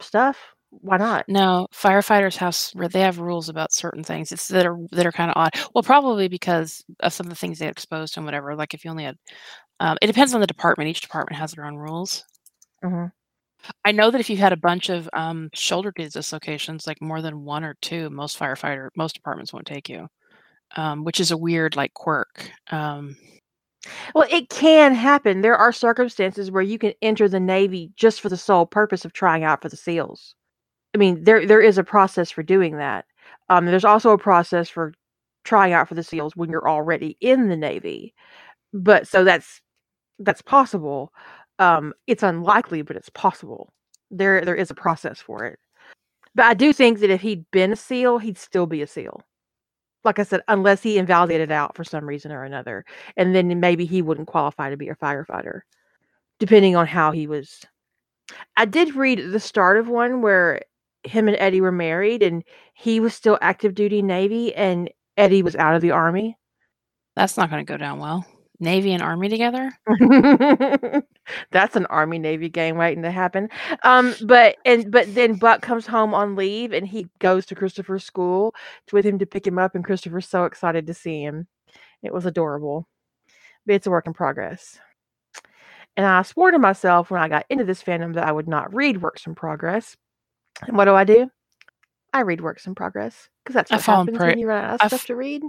stuff, why not? No, firefighters have they have rules about certain things. It's that are that are kind of odd. Well, probably because of some of the things they exposed to and whatever. Like if you only had, um, it depends on the department. Each department has their own rules. Mhm. I know that if you had a bunch of um, shoulder dislocations, like more than one or two, most firefighter most departments won't take you, um, which is a weird like quirk. Um, Well, it can happen. There are circumstances where you can enter the Navy just for the sole purpose of trying out for the SEALs. I mean, there there is a process for doing that. Um, there's also a process for trying out for the SEALs when you're already in the Navy. But so that's that's possible. Um, it's unlikely, but it's possible. There there is a process for it. But I do think that if he'd been a SEAL, he'd still be a SEAL. Like I said, unless he invalidated out for some reason or another and then maybe he wouldn't qualify to be a firefighter, depending on how he was. I did read the start of one where him and Eddie were married, and he was still active duty Navy, and Eddie was out of the Army. that's not going to go down well. Navy and Army together. (laughs) That's an Army Navy game waiting to happen. Um, but and but then Buck comes home on leave, and he goes to Christopher's school with him to pick him up, and Christopher's so excited to see him. It was adorable. But it's a work in progress. And I swore to myself when I got into this fandom that I would not read works in progress. And what do I do? I read works in progress because that's I what fallen happens prey- when you run out of I've- stuff to read.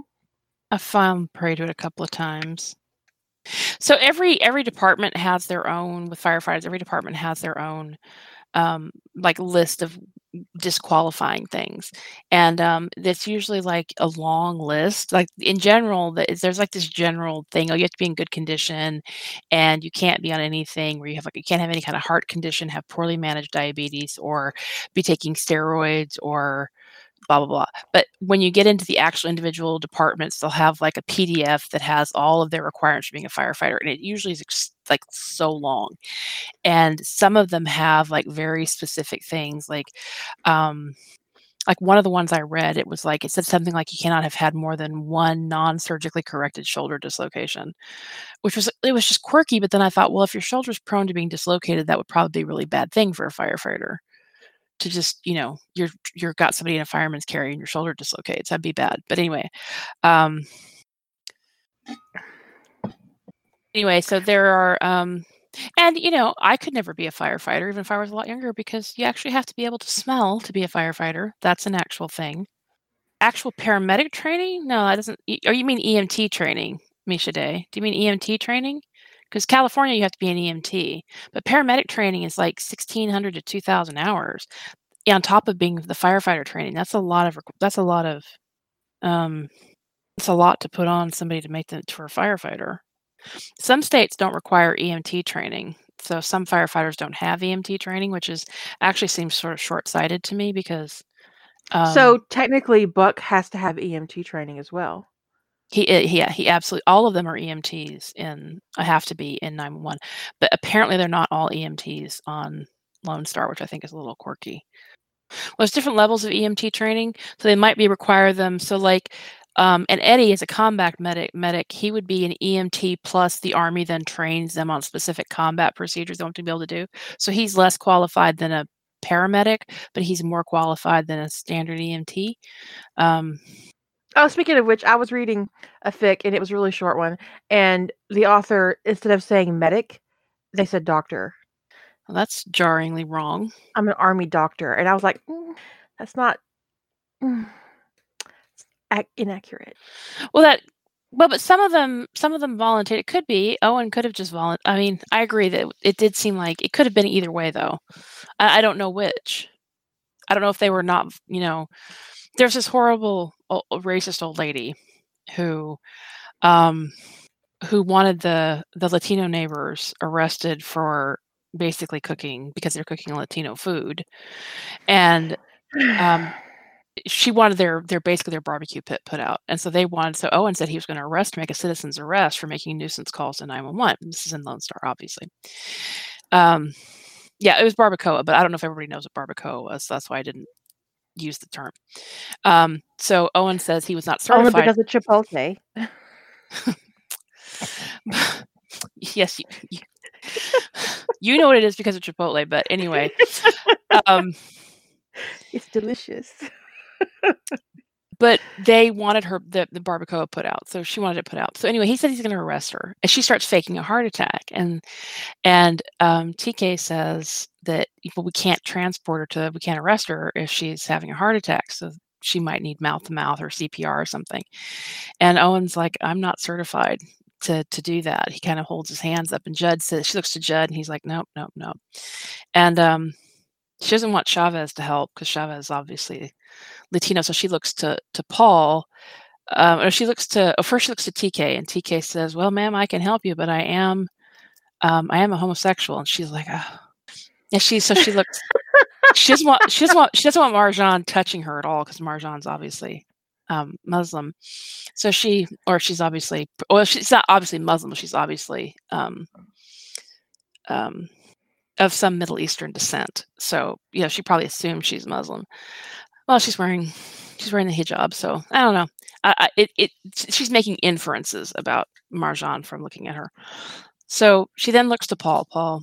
I found prey to it a couple of times. So every every department has their own with firefighters. Every department has their own um, like list of disqualifying things and um that's usually like a long list like in general that there's like this general thing oh you have to be in good condition and you can't be on anything where you have like you can't have any kind of heart condition have poorly managed diabetes or be taking steroids or blah blah blah. But when you get into the actual individual departments they'll have like a pdf that has all of their requirements for being a firefighter and it usually is ex- like so long. And some of them have like very specific things like um like one of the ones i read it was like it said something like you cannot have had more than one non-surgically corrected shoulder dislocation which was it was just quirky but then i thought well if your shoulder's prone to being dislocated that would probably be a really bad thing for a firefighter to just you know you're you're got somebody in a fireman's carry and your shoulder dislocates that'd be bad. But anyway um anyway so there are um and you know i could never be a firefighter even if i was a lot younger because you actually have to be able to smell to be a firefighter. That's an actual thing. Actual paramedic training? No that doesn't or you mean emt training misha day. Do you mean emt training because California you have to be an EMT, but paramedic training is like 1600 to 2000 hours on top of being the firefighter training. That's a lot of that's a lot of um it's a lot to put on somebody to make them to a firefighter. Some states don't require EMT training. So some firefighters don't have EMT training, which is actually seems sort of short-sighted to me because um, so technically Buck has to have EMT training as well. He, eh, he, yeah, he absolutely. All of them are EMTs in. I have to be in 911, but apparently they're not all EMTs on Lone Star, which I think is a little quirky. Well, there's different levels of EMT training, so they might be require them. So, like, um, and Eddie is a combat medic. Medic, he would be an EMT plus the Army then trains them on specific combat procedures they want to be able to do. So he's less qualified than a paramedic, but he's more qualified than a standard EMT. Um, Oh, speaking of which, I was reading a fic and it was a really short one. And the author, instead of saying medic, they said doctor. Well, that's jarringly wrong. I'm an army doctor. And I was like, mm, that's not mm, inaccurate. Well, that, well, but some of them, some of them volunteered. It could be Owen could have just volunteered. I mean, I agree that it did seem like it could have been either way, though. I, I don't know which. I don't know if they were not, you know, there's this horrible old, racist old lady who um, who wanted the the Latino neighbors arrested for basically cooking because they're cooking Latino food, and um, (sighs) she wanted their their basically their barbecue pit put out, and so they wanted. So Owen said he was going to arrest, make a citizen's arrest for making nuisance calls to nine one one. This is in Lone Star, obviously. Um, yeah, it was barbacoa, but I don't know if everybody knows what barbacoa was. So that's why I didn't use the term. Um, so Owen says he was not certified. Only because of Chipotle. (laughs) yes, you, you, you, know what it is because of Chipotle. But anyway, um, (laughs) it's delicious. but they wanted her the, the barbacoa put out so she wanted it put out so anyway he said he's going to arrest her and she starts faking a heart attack and and um, tk says that well, we can't transport her to we can't arrest her if she's having a heart attack so she might need mouth to mouth or cpr or something and owen's like i'm not certified to to do that he kind of holds his hands up and judd says she looks to judd and he's like nope nope nope and um she doesn't want chavez to help because chavez obviously Latino, so she looks to to Paul, um, or she looks to. Oh, first she looks to TK, and TK says, "Well, ma'am, I can help you, but I am, um, I am a homosexual." And she's like, "Oh," and she so she looks. she doesn't want she doesn't want she doesn't want Marjan touching her at all because Marjan's obviously um, Muslim. So she or she's obviously well she's not obviously Muslim. She's obviously um, um, of some Middle Eastern descent. So know she probably assumes she's Muslim. Well, she's wearing she's wearing the hijab, so I don't know. I, I, it, it she's making inferences about Marjan from looking at her. So she then looks to Paul. Paul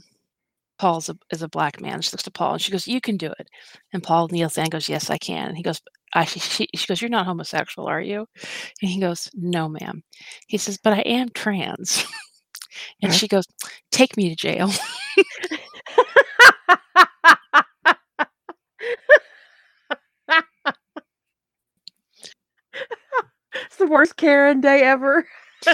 Paul's a, is a black man. She looks to Paul and she goes, "You can do it." And Paul kneels down and goes, "Yes, I can." And he goes, I, she, she goes, "You're not homosexual, are you?" And he goes, "No, ma'am." He says, "But I am trans." (laughs) and uh-huh. she goes, "Take me to jail." (laughs) it's the worst Karen day ever. (laughs)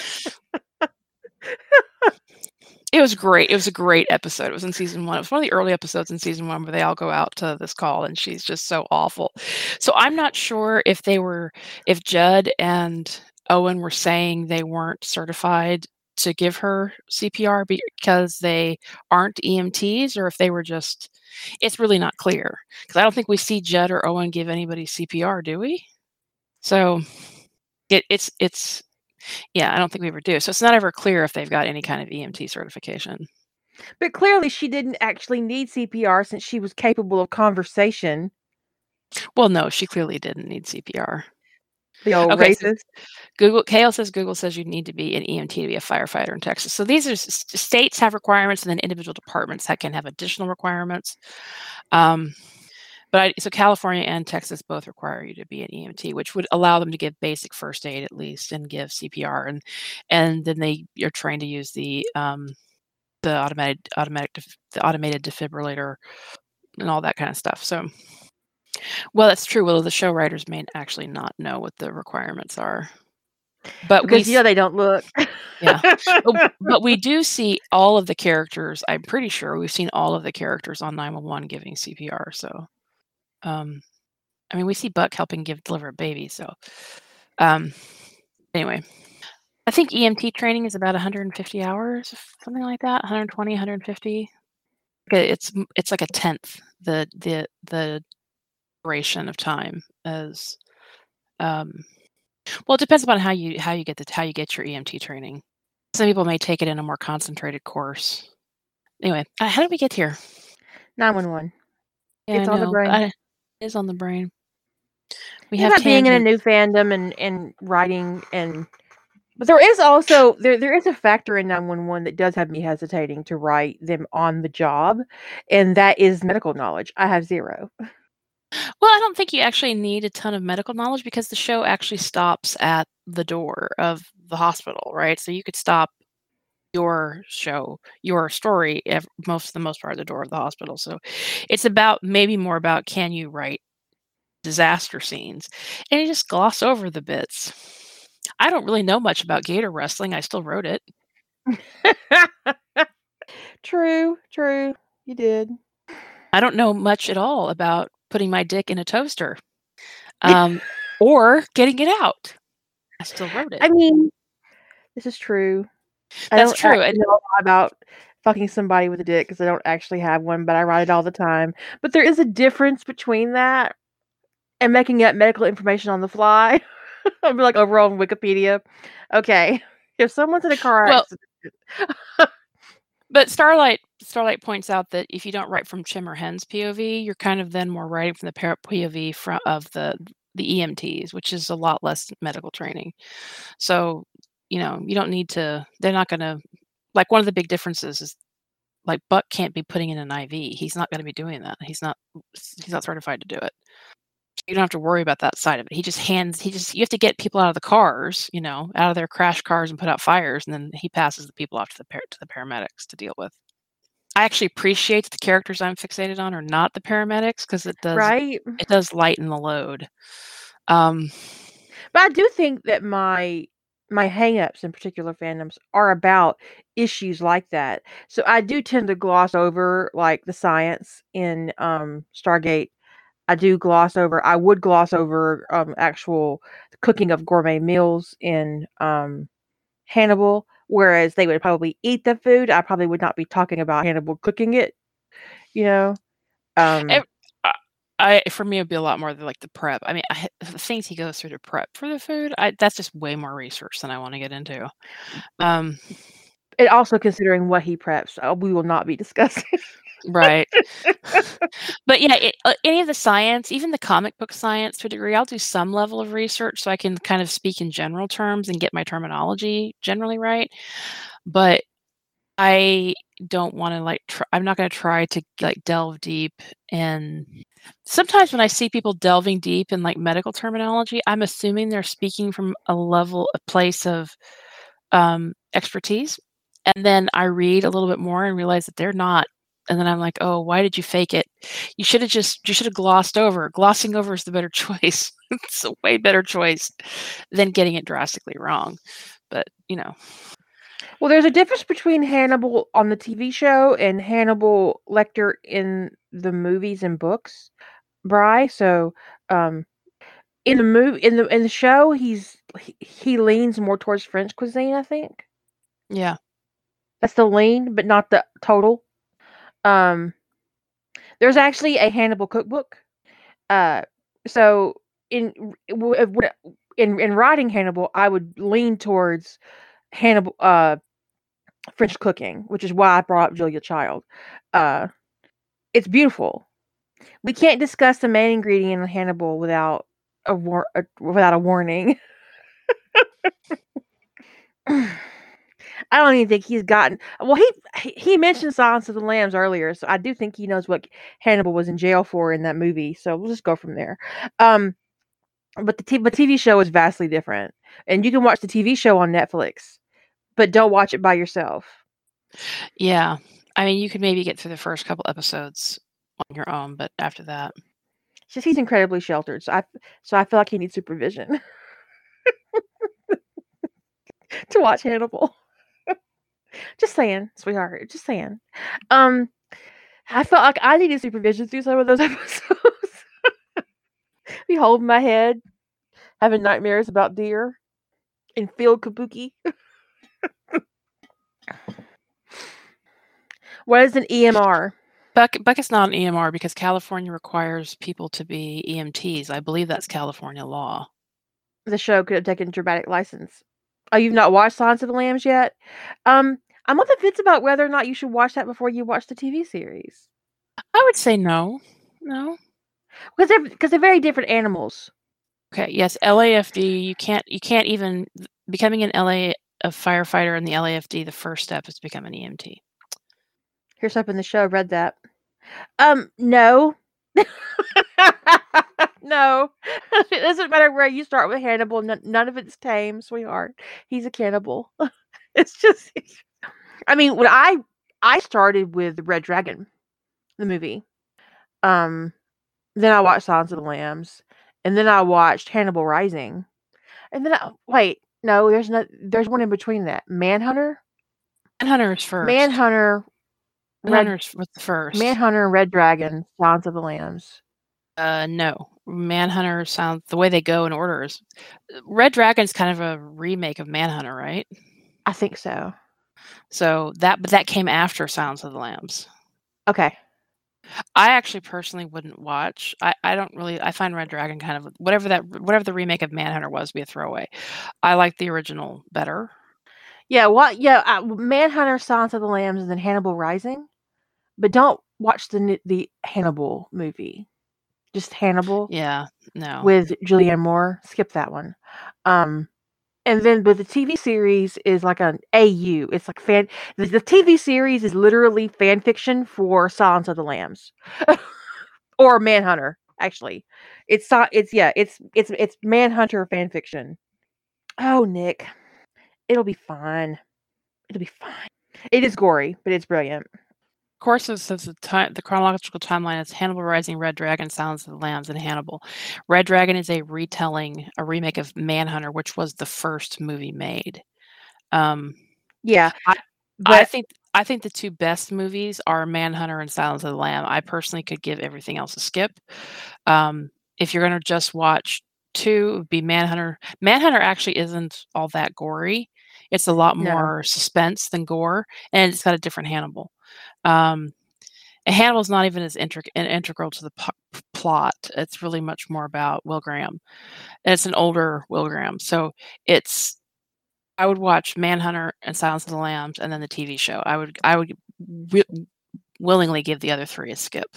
it was great. It was a great episode. It was in season one. It was one of the early episodes in season one where they all go out to this call and she's just so awful. So I'm not sure if they were, if Judd and Owen were saying they weren't certified to give her CPR because they aren't EMTs or if they were just, it's really not clear. Because I don't think we see Judd or Owen give anybody CPR, do we? So it, it's, it's, yeah, I don't think we ever do. So it's not ever clear if they've got any kind of EMT certification. But clearly, she didn't actually need CPR since she was capable of conversation. Well, no, she clearly didn't need CPR. The old Okay, so racist. Google Kale says Google says you need to be an EMT to be a firefighter in Texas. So these are states have requirements, and then individual departments that can have additional requirements. Um, but I, so California and Texas both require you to be an EMT, which would allow them to give basic first aid at least and give CPR, and and then they are trained to use the um, the automated automatic def- the automated defibrillator and all that kind of stuff. So. Well, that's true. Well, the show writers may actually not know what the requirements are, but we Because you know they don't look. Yeah. but, (laughs) but we do see all of the characters. I'm pretty sure we've seen all of the characters on 911 giving CPR. So, um, I mean, we see Buck helping give deliver a baby. So, um, anyway, I think EMT training is about 150 hours, something like that. 120, 150. Okay, It's it's like a tenth the the the duration of time as um well it depends upon how you how you get the how you get your EMT training. Some people may take it in a more concentrated course. Anyway, uh, how did we get here? 911. Yeah, It's I on the brain. I- is on the brain. We have being in a new fandom and, and writing and but there is also there there is a factor in 911 that does have me hesitating to write them on the job and that is medical knowledge. I have zero. Well, I don't think you actually need a ton of medical knowledge because the show actually stops at the door of the hospital, right? So you could stop your show, your story, most the most part of the door of the hospital. So it's about maybe more about can you write disaster scenes, and you just gloss over the bits. I don't really know much about gator wrestling. I still wrote it. (laughs) true, true. You did. I don't know much at all about putting my dick in a toaster, (laughs) um, or getting it out. I still wrote it. I mean, this is true. I That's true, and- know a lot about fucking somebody with a dick because I don't actually have one, but I write it all the time. But there is a difference between that and making up medical information on the fly. (laughs) I'm like over on Wikipedia. Okay, (laughs) if someone's in a car Well- accident, (laughs) But Starlight Starlight points out that if you don't write from Chim or Hen's POV, you're kind of then more writing from the par- POV from of the the EMTs, which is a lot less medical training. So, you know, you don't need to. They're not going to like one of the big differences is like Buck can't be putting in an IV. He's not going to be doing that. He's not he's not certified to do it. You don't have to worry about that side of it. He just hands. He just you have to get people out of the cars, you know, out of their crash cars and put out fires, and then he passes the people off to the par- to the paramedics to deal with. I actually appreciate the characters I'm fixated on are not the paramedics because it does right? it does lighten the load. Um, But I do think that my my hangups in particular fandoms are about issues like that. So I do tend to gloss over like the science in um Stargate. I do gloss over I would gloss over um actual cooking of gourmet meals in um Hannibal whereas they would probably eat the food. I probably would not be talking about Hannibal cooking it, you know. Um I for me it'd be a lot more like the prep. I mean, I, the things he goes through to prep for the food, I, that's just way more research than I want to get into. Um, and also considering what he preps, uh, we will not be (laughs) discussing. right. but yeah, it, uh, any of the science, even the comic book science to a degree, I'll do some level of research so I can kind of speak in general terms and get my terminology generally right. But I don't want to like. Tr- I'm not going to try to like delve deep and. Sometimes when I see people delving deep in like medical terminology, I'm assuming they're speaking from a level, a place of um, expertise, and then I read a little bit more and realize that they're not and then I'm like, oh, why did you fake it? You should have just you should have glossed over. Glossing over is the better (laughs) choice. it's a way better choice than getting it drastically wrong. But you know, Well, there's a difference between Hannibal on the TV show and Hannibal Lecter in the movies and books, Bry. So, um, in the movie in the in the show, he's he, he leans more towards French cuisine. I think Yeah. that's the lean, but not the total. Um, there's actually a Hannibal cookbook. Uh, so in in in writing Hannibal, I would lean towards Hannibal uh French cooking, which is why I brought Julia Child. Uh, it's beautiful. We can't discuss the main ingredient in Hannibal without a, war- a without a warning. (laughs) I don't even think he's gotten. Well, he he- he mentioned Silence of the Lambs earlier, so I do think he knows what Hannibal was in jail for in that movie. So we'll just go from there. Um, but the t- but TV show is vastly different, and you can watch the TV show on Netflix, but don't watch it by yourself. Yeah. I mean, you could maybe get through the first couple episodes on your own, but after that, It's just he's incredibly sheltered, so I so I feel like he needs supervision (laughs) to watch Hannibal. (laughs) just saying, sweetheart. Just saying. Um, I felt like I needed supervision through some of those (laughs) episodes. Be holding my head, having nightmares about deer and field kabuki. What is an EMR? Buck, Buck Bucket's not an EMR because California requires people to be EMTs. I believe that's California law. the show could have taken dramatic license. Oh, you've not watched Silence of the Lambs yet? Um, I'm on the fence about whether or not you should watch that before you watch the TV series I would say no. No. because they're because they're very different animals. Okay. Yes, LAFD. You can't. You can't even becoming an LA a firefighter in the LAFD. The first step is to become an EMT. Here's up in the show. Read that. Um, no, (laughs) no. (laughs) it doesn't matter where you start with Hannibal. None, none of it's tame, sweetheart. He's a cannibal. (laughs) it's just. I mean, when I I started with Red Dragon, the movie. Um, then I watched Silence of the Lambs, and then I watched Hannibal Rising, and then I, wait, no, there's not. There's one in between that. Manhunter, Manhunter is first. Manhunter, Red Manhunter was the first. Manhunter, Red Dragon, Silence of the Lambs. Uh, no. Manhunter sounds the way they go in order is Red Dragon's kind of a remake of Manhunter, right? I think so. So that, but that came after Silence of the Lambs. Okay. I actually personally wouldn't watch. I, I don't really. I find Red Dragon kind of whatever that whatever the remake of Manhunter was, be a throwaway. I like the original better. Yeah. What? Yeah. Uh, Manhunter, Silence of the Lambs, and then Hannibal Rising. But don't watch the the Hannibal movie. Just Hannibal Yeah, no. with Julianne Moore. Skip that one. Um, and then but the TV series is like an AU. It's like fan. The, the TV series is literally fan fiction for Silence of the Lambs, (laughs) or Manhunter. Actually, it's it's yeah. It's it's it's Manhunter fan fiction. Oh, Nick, it'll be fine. It'll be fine. It is gory, but it's brilliant. Of course, says the time the chronological timeline is Hannibal Rising, Red Dragon, Silence of the Lambs, and Hannibal. Red Dragon is a retelling, a remake of Manhunter, which was the first movie made. Um, Yeah, I- I think I think the two best movies are Manhunter and Silence of the Lamb. I personally could give everything else a skip. Um, if you're going to just watch two, it would be Manhunter. Manhunter actually isn't all that gory. It's a lot No. more suspense than gore, and it's got a different Hannibal. Um, Hannibal's not even as intric- in- integral to the p- plot. It's really much more about Will Graham. And it's an older Will Graham, so it's I would watch Manhunter and Silence of the Lambs, and then the TV show. I would I would wi- willingly give the other three a skip.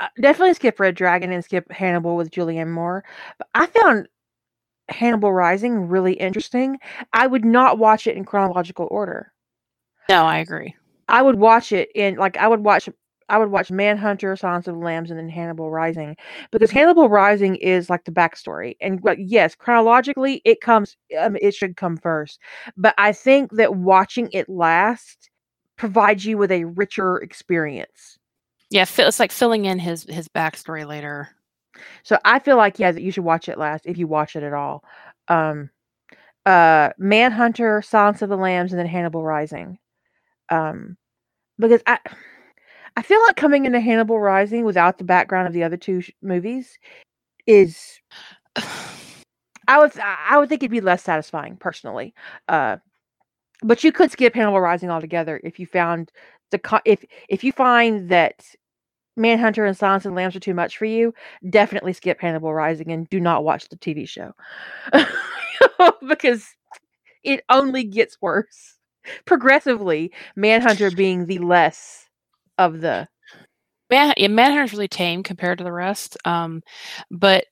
uh, definitely skip Red Dragon and skip Hannibal with Julianne Moore. But I found Hannibal Rising really interesting. I would not watch it in chronological order. No, I agree. I would watch it in like I would watch I would watch Manhunter, Silence of the Lambs, and then Hannibal Rising because Hannibal Rising is like the backstory. And like, yes, chronologically, it comes. Um, it should come first. But I think that watching it last provides you with a richer experience. Yeah, it's like filling in his his backstory later. So I feel like yeah, that you should watch it last if you watch it at all. Um, uh, Manhunter, Silence of the Lambs, and then Hannibal Rising. Um, because I, I feel like coming into Hannibal Rising without the background of the other two sh- movies is, I would, I would think it'd be less satisfying personally. Uh, but you could skip Hannibal Rising altogether if you found the co- if if you find that Manhunter and Silence the Lambs are too much for you, definitely skip Hannibal Rising and do not watch the TV show (laughs) because it only gets worse progressively. Manhunter being the less of the Man, yeah, Manhunter's really tame compared to the rest. Um, but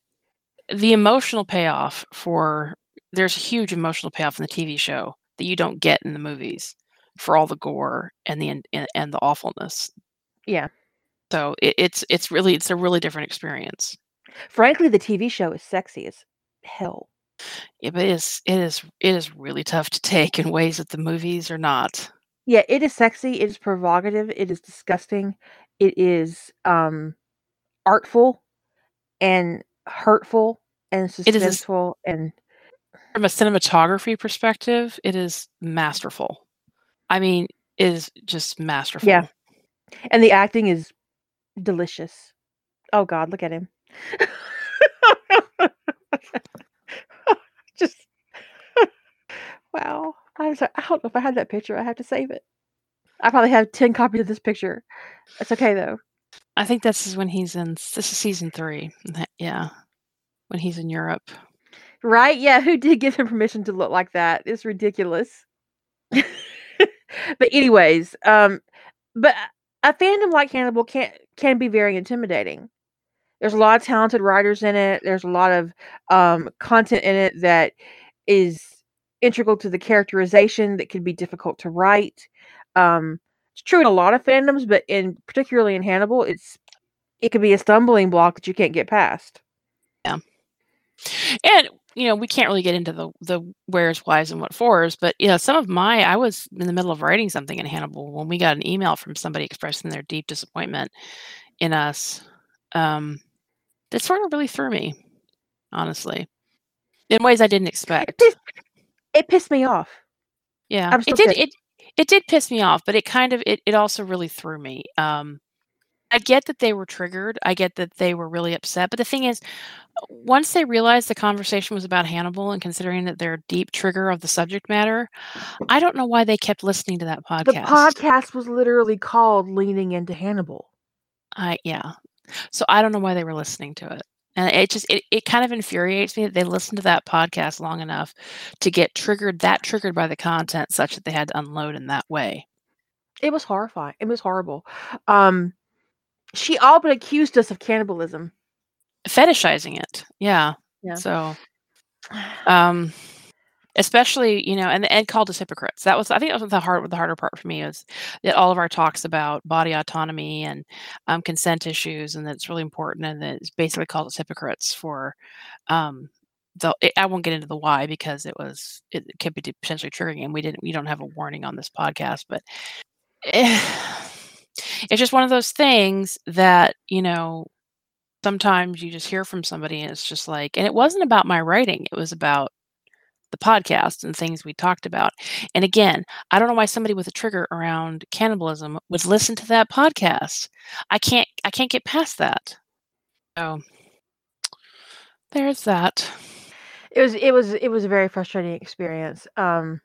the emotional payoff for there's a huge emotional payoff in the TV show that you don't get in the movies for all the gore and the and, and the awfulness. yeah. So it, it's it's really it's a really different experience. Frankly, the TV show is sexy as hell. Yeah, but it is it is it is really tough to take in ways that the movies are not. Yeah, it is sexy. It is provocative. It is disgusting. It is um artful and hurtful and is a suspenseful and From a cinematography perspective, it is masterful. I mean, it is just masterful. Yeah. And the acting is delicious. Oh God, look at him. (laughs) Just wow. I was like, I don't know if I had that picture. I have to save it. I probably have ten copies of this picture. It's okay though. I think this is when he's in this is season three. Yeah. When he's in Europe. Right? Yeah, who did give him permission to look like that? It's ridiculous. (laughs) but anyways, um but a fandom like Hannibal can can be very intimidating. There's a lot of talented writers in it. There's a lot of um content in it that is integral to the characterization that can be difficult to write. Um it's true in a lot of fandoms, but in particularly in Hannibal, it's it could be a stumbling block that you can't get past. Yeah, and you know, we can't really get into the the where's, why's, and what fors, but you know, some of my I was in the middle of writing something in Hannibal when we got an email from somebody expressing their deep disappointment in us. Um, that sort of really threw me, honestly, in ways I didn't (laughs) expect. It pissed me off. Yeah, it did. pissed. It it did piss me off, but it kind of it it also really threw me. Um, I get that they were triggered. I get that they were really upset. But the thing is, once they realized the conversation was about Hannibal and considering that they're a deep trigger of the subject matter, I don't know why they kept listening to that podcast. The podcast. podcast was literally called Leaning into Hannibal. I yeah. So I don't know why they were listening to it. And it just it, it kind of infuriates me that they listened to that podcast long enough to get triggered that triggered by the content such that they had to unload in that way. It was horrifying. It was horrible. Um, she all but accused us of cannibalism. Fetishizing it. Yeah. Yeah. So (sighs) um especially you know and and called us hypocrites. That was i think that was the hard the harder part for me is that all of our talks about body autonomy and um, consent issues and that it's really important and that it's basically called us hypocrites for um the it, i won't get into the why because it was it could be potentially triggering and we didn't we don't have a warning on this podcast but eh, (sighs) it's just one of those things that you know sometimes you just hear from somebody and it's just like and it wasn't about my writing. It was about the podcast and things we talked about. And again, I don't know why somebody with a trigger around cannibalism would listen to that podcast. I can't I can't get past that. So there's that. It was it was it was a very frustrating experience. Um,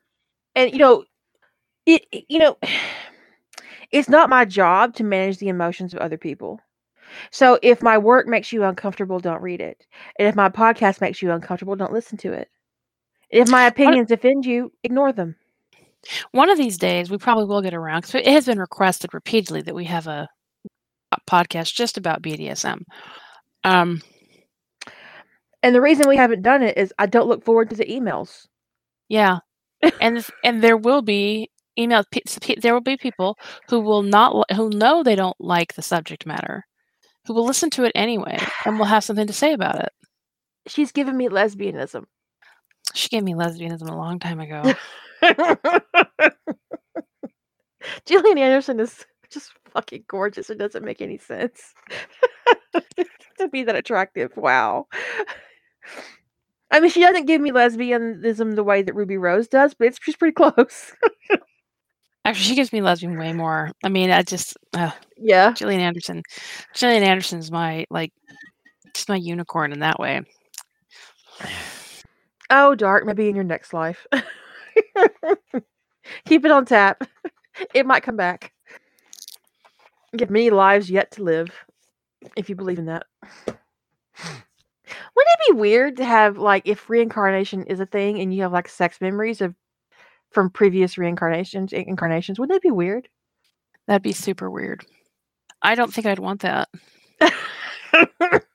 and you know, it you know, (sighs) it's not my job to manage the emotions of other people. So if my work makes you uncomfortable, don't read it. And if my podcast makes you uncomfortable, don't listen to it. If my opinions offend you, ignore them. One of these days we probably will get around because it has been requested repeatedly that we have a, podcast just about BDSM. Um And the reason we haven't done it is I don't look forward to the emails. yeah. and and there will be email pe- s- pe- there will be people who will not who know they don't like the subject matter who will listen to it anyway and will have something to say about it She's given me lesbianism. She gave me lesbianism a long time ago (laughs) Gillian Anderson is just fucking gorgeous. It doesn't make any sense (laughs) to be that attractive. Wow. I mean, she doesn't give me lesbianism the way that Ruby Rose does, but it's she's pretty close. (laughs) Actually, she gives me lesbian way more. I mean, I just uh, yeah. Gillian Anderson. Gillian Anderson's my like, she's my unicorn in that way. Oh, dark. Maybe in your next life. (laughs) Keep it on tap. (laughs) It might come back. Have many lives yet to live, if you believe in that. Wouldn't it be weird to have like if reincarnation is a thing and you have like sex memories of from previous reincarnations incarnations? Wouldn't that be weird? That'd be super weird. I don't think I'd want that. (laughs)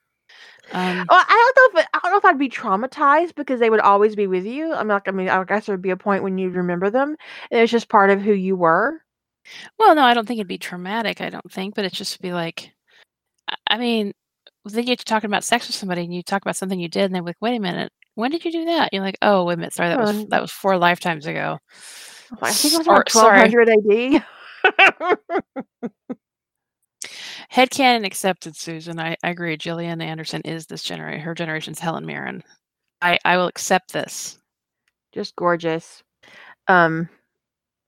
Um, Well, I don't know if I don't know if I'd be traumatized because they would always be with you. I'm like, I mean, I guess there'd be a point when you'd remember them, and it's just part of who you were. well, no, I don't think it'd be traumatic. I don't think, but it's just be like, I- mean, then you get to talking about sex with somebody, and you talk about something you did, and they're like, "Wait a minute, when did you do that?" You're like, "Oh, wait a minute, sorry, that was that was four lifetimes ago." I think it was sorry. 1200 AD. (laughs) Headcanon accepted, Susan. I, I agree. Gillian Anderson is this generation. Her generation's Helen Mirren. I, I will accept this. just gorgeous. Um,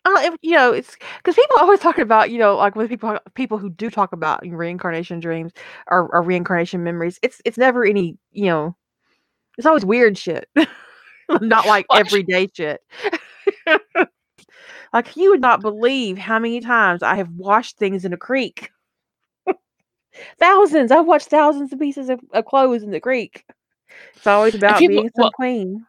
I don't, you know, it's because people (laughs) always talk about, you know, like with people people who do talk about reincarnation dreams or, or reincarnation memories. It's it's never any, you know, it's always weird shit, (laughs) not like Well, everyday shit. (laughs) like you would not believe how many times I have washed things in a creek. Thousands. I've watched thousands of pieces of, of clothes in the creek. It's always about people- being some well, queen.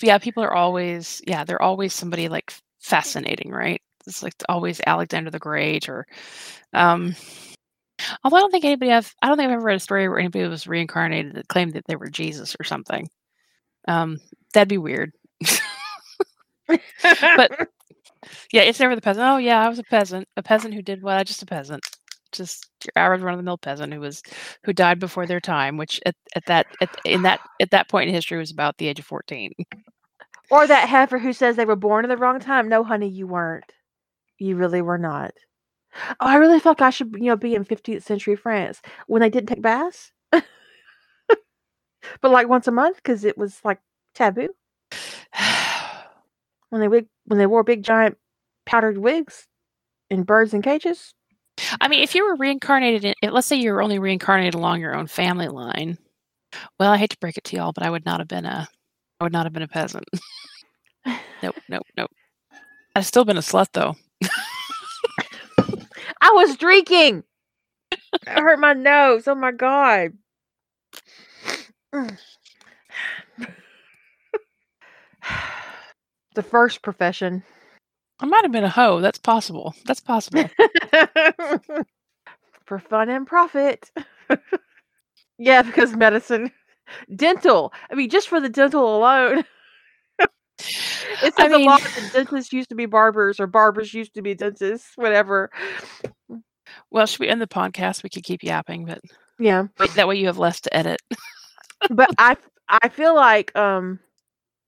Yeah, people are always yeah, they're always somebody like fascinating, right? It's like always Alexander the Great or um although I don't think anybody have I don't think I've ever read a story where anybody was reincarnated that claimed that they were Jesus or something. Um that'd be weird. (laughs) but (laughs) yeah, it's never the peasant. Oh yeah, I was a peasant. A peasant who did what? Just a peasant. Just your average run of the mill peasant who was who died before their time, which at, at that at, in that at that point in history was about the age of fourteen. Or that heifer who says they were born at the wrong time. No, honey, you weren't. You really were not. Oh, I really felt like I should, you know, be in 15th century France when they didn't take baths. (laughs) but like once a month because it was like taboo (sighs) when they wig- when they wore big giant powdered wigs and birds in cages. I mean, if you were reincarnated, in, let's say you were only reincarnated along your own family line. Well, I hate to break it to y'all, but I would not have been a, I would not have been a peasant. (laughs) nope, nope, nope. I've still been a slut though. (laughs) I was drinking. (laughs) I hurt my nose. Oh my god. (sighs) (sighs) The first profession. I might have been a hoe. That's possible. That's possible. (laughs) For fun and profit. (laughs) yeah, because medicine. Dental. I mean, just for the dental alone. (laughs) It I says a lot mean- that dentists used to be barbers or barbers used to be dentists, whatever. well, should we end the podcast? We could keep yapping, but Yeah. that way you have less to edit. but I, I feel like um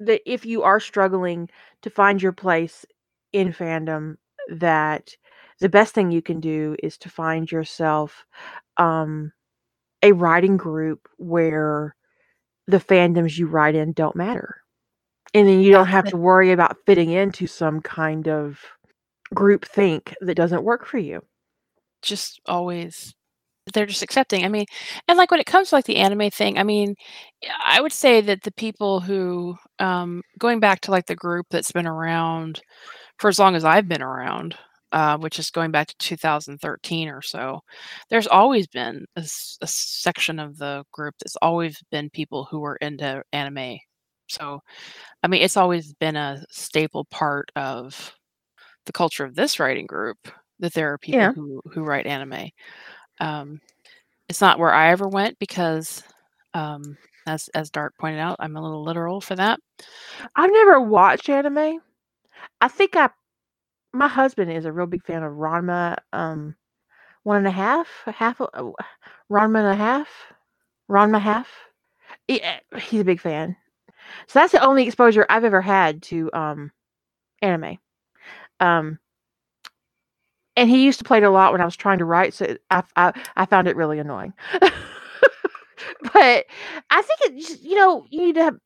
that if you are struggling to find your place in fandom, that the best thing you can do is to find yourself um a writing group where the fandoms you write in don't matter. And then you don't have to worry about fitting into some kind of group think that doesn't work for you. just always they're just accepting. I mean, and like when it comes to like the anime thing, I mean, I would say that the people who um going back to like the group that's been around for as long as I've been around, uh, which is going back to 2013 or so, there's always been a section of the group that's always been people who were into anime. So, I mean, it's always been a staple part of the culture of this writing group that there are people Yeah. who who write anime. Um, it's not where I ever went because, um, as as Dark pointed out, I'm a little literal for that. I've never watched anime. I think I my husband is a real big fan of Ranma um one and a half, half uh, Ranma and a half, Ranma half. Yeah, he's a big fan. So that's the only exposure I've ever had to um anime. Um and he used to play it a lot when I was trying to write, so I I, I found it really annoying. (laughs) but I think it you know, you need to have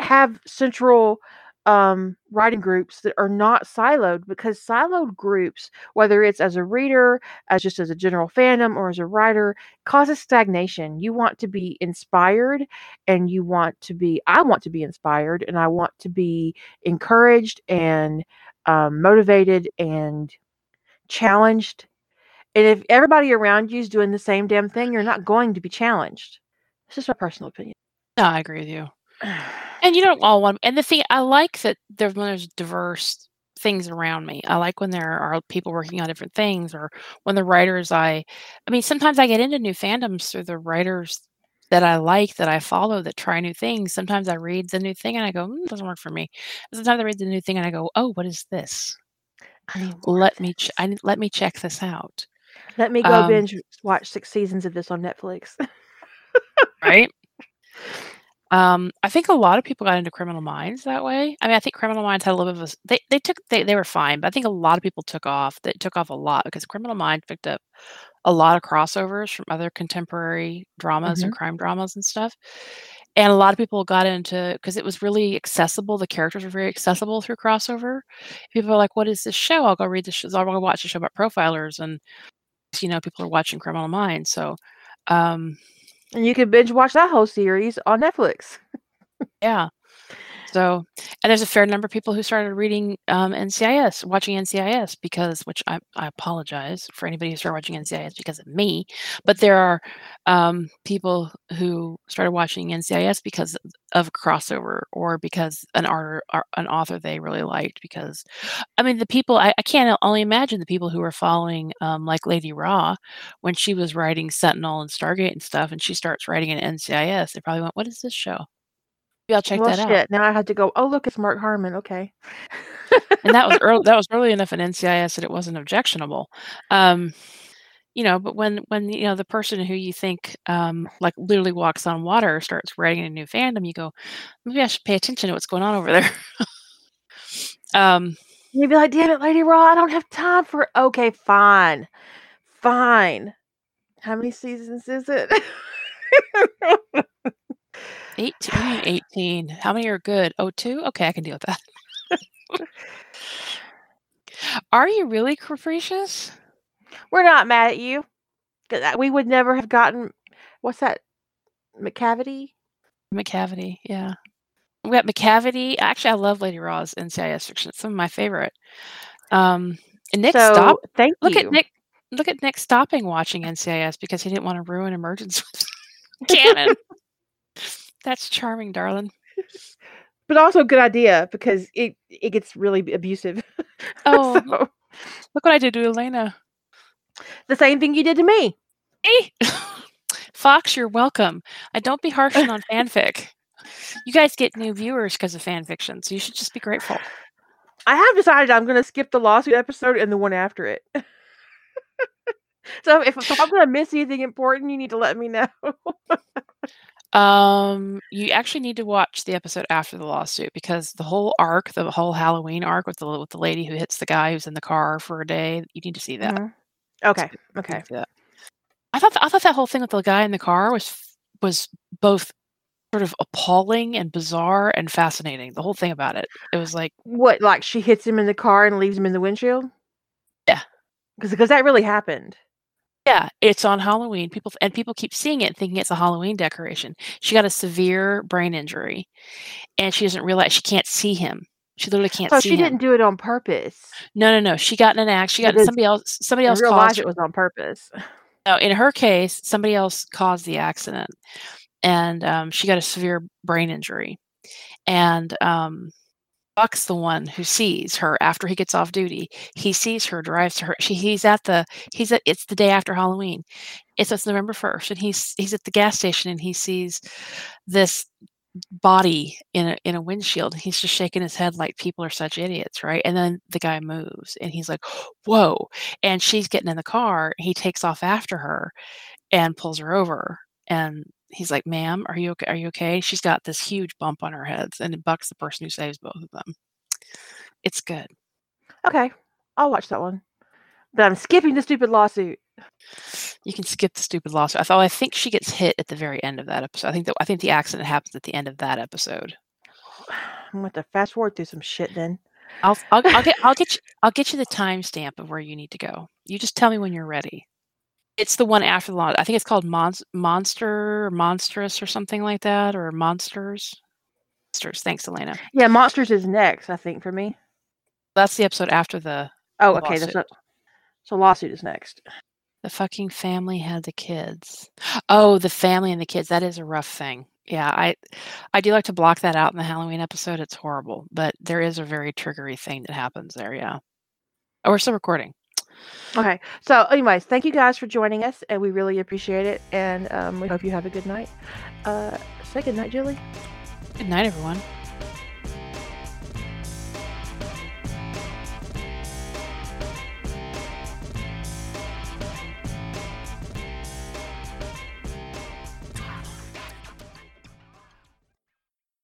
have central um, writing groups that are not siloed because siloed groups, whether it's as a reader, as just as a general fandom, or as a writer, causes stagnation. You want to be inspired and you want to be, I want to be inspired and I want to be encouraged and um, motivated and challenged. And if everybody around you is doing the same damn thing, you're not going to be challenged. It's just my personal opinion. No, I agree with you. And you don't all want. And the thing I like that there when there's diverse things around me. I like when there are people working on different things, or when the writers I, I mean, sometimes I get into new fandoms through the writers that I like, that I follow, that try new things. Sometimes I read the new thing and I go, mm, doesn't work for me. Sometimes I read the new thing and I go, oh, what is this? Let me ch- I, let me check this out. Let me go Um, binge watch six seasons of this on Netflix. right? Um, I think a lot of people got into Criminal Minds that way. I mean, I think Criminal Minds had a little bit of a they they took they they were fine, but I think a lot of people took off. They took off a lot because Criminal Minds picked up a lot of crossovers from other contemporary dramas and crime dramas and stuff. And a lot of people got into because it was really accessible. The characters were very accessible through crossover. People are like, "What is this show? I'll go read this. Show. I'll go watch a show about profilers." And you know, people are watching Criminal Minds, so um, and you can binge watch that whole series on Netflix. Yeah. So, and there's a fair number of people who started reading um, NCIS, watching NCIS because, which I, I apologize for anybody who started watching NCIS because of me, but there are um, people who started watching NCIS because of crossover or because an art, an author they really liked. Because, I mean, the people I, I can't only imagine the people who were following um, like Lady Raw when she was writing Sentinel and Stargate and stuff, and she starts writing an NCIS. They probably went, "What is this show?" Maybe I'll check well, that out. shit. Now I had to go. Oh, look, it's Mark Harmon. Okay. and that was early, (laughs) that was early enough in NCIS that it wasn't objectionable. Um, you know, but when when you know the person who you think um, like literally walks on water starts writing a new fandom, you go, maybe I should pay attention to what's going on over there. (laughs) um, You'd be like, damn it, Lady Raw, I don't have time for. Okay, fine, fine. How many seasons is it? (laughs) 18, what do you mean 18. How many are good? Oh, two? Okay, I can deal with that. (laughs) are you really capricious? We're not mad at you. We would never have gotten. What's that? McCavity? McCavity, yeah. We got McCavity. Actually, I love Lady Raw's NCIS fiction. It's some of my favorite. Um, and Nick so, stop. thank Look you. at Nick. Look at Nick stopping watching NCIS because he didn't want to ruin Emergence with (laughs) canon. That's charming, darling. (laughs) But also a good idea because it it gets really abusive. (laughs) Oh, So, look what I did to Elena. the same thing you did to me. Hey, eh! (laughs) Fox, you're welcome. I don't be harshing on fanfic. You guys get new viewers because of fan fiction, so you should just be grateful. I have decided I'm going to skip the lawsuit episode and the one after it. so if, if I'm going to miss anything important, you need to let me know. Um, you actually need to watch the episode after the lawsuit because the whole arc, the whole Halloween arc with the with the lady who hits the guy who's in the car for a day, you need to see that. Mhm. Okay. Okay. that. I thought I thought that whole thing with the guy in the car was was both sort of appalling and bizarre and fascinating. The whole thing about it. It was like, What? Like she hits him in the car and leaves him in the windshield? Yeah. Cuz Because that really happened. Yeah, it's on Halloween. People and people keep seeing it thinking it's a Halloween decoration. She got a severe brain injury and she doesn't realize she can't see him. She literally can't So see she him. didn't do it on purpose. No, no, no. She got in an act. She got somebody else. Somebody else real caused. it was on purpose. (laughs) No, in her case, somebody else caused the accident, and um, she got a severe brain injury. And um, Buck's the one who sees her after he gets off duty. He sees her, drives to her. She, he's at the. He's at. It's the day after Halloween. It's, it's November first, and he's he's at the gas station, and he sees this body in a in a windshield. He's just shaking his head like people are such idiots, right? And then the guy moves, and he's like, "Whoa!" And she's getting in the car. He takes off after her, and pulls her over. And he's like, "Ma'am, are you okay? Are you okay?" She's got this huge bump on her head, and Buck's the person who saves both of them. It's good. Okay. I'll watch that one. But I'm skipping the stupid lawsuit. You can skip the stupid lawsuit. I thought I think she gets hit at the very end of that episode. I think that I think the accident happens at the end of that episode. (sighs) I'm going to fast forward through some shit then. I'll, I'll I'll get I'll (laughs) get you I'll get you the timestamp of where you need to go. You just tell me when you're ready. It's the one after the law. I think it's called Mon- Monster, or Monstrous, or something like that, or Monsters. Monsters. Thanks, Elena. Yeah, Monsters is next, I think, for me. That's the episode after the Oh, okay. That's not, so lawsuit is next. the fucking family had the kids. Oh, the family and the kids. That is a rough thing. Yeah, I I do like to block that out in the Halloween episode. It's horrible, but there is a very triggery thing that happens there. Yeah. Oh, we're still recording. Okay. So, anyways, thank you guys for joining us, and we really appreciate it. And um, we hope you have a good night. Uh, say good night, Julie. Good night, everyone.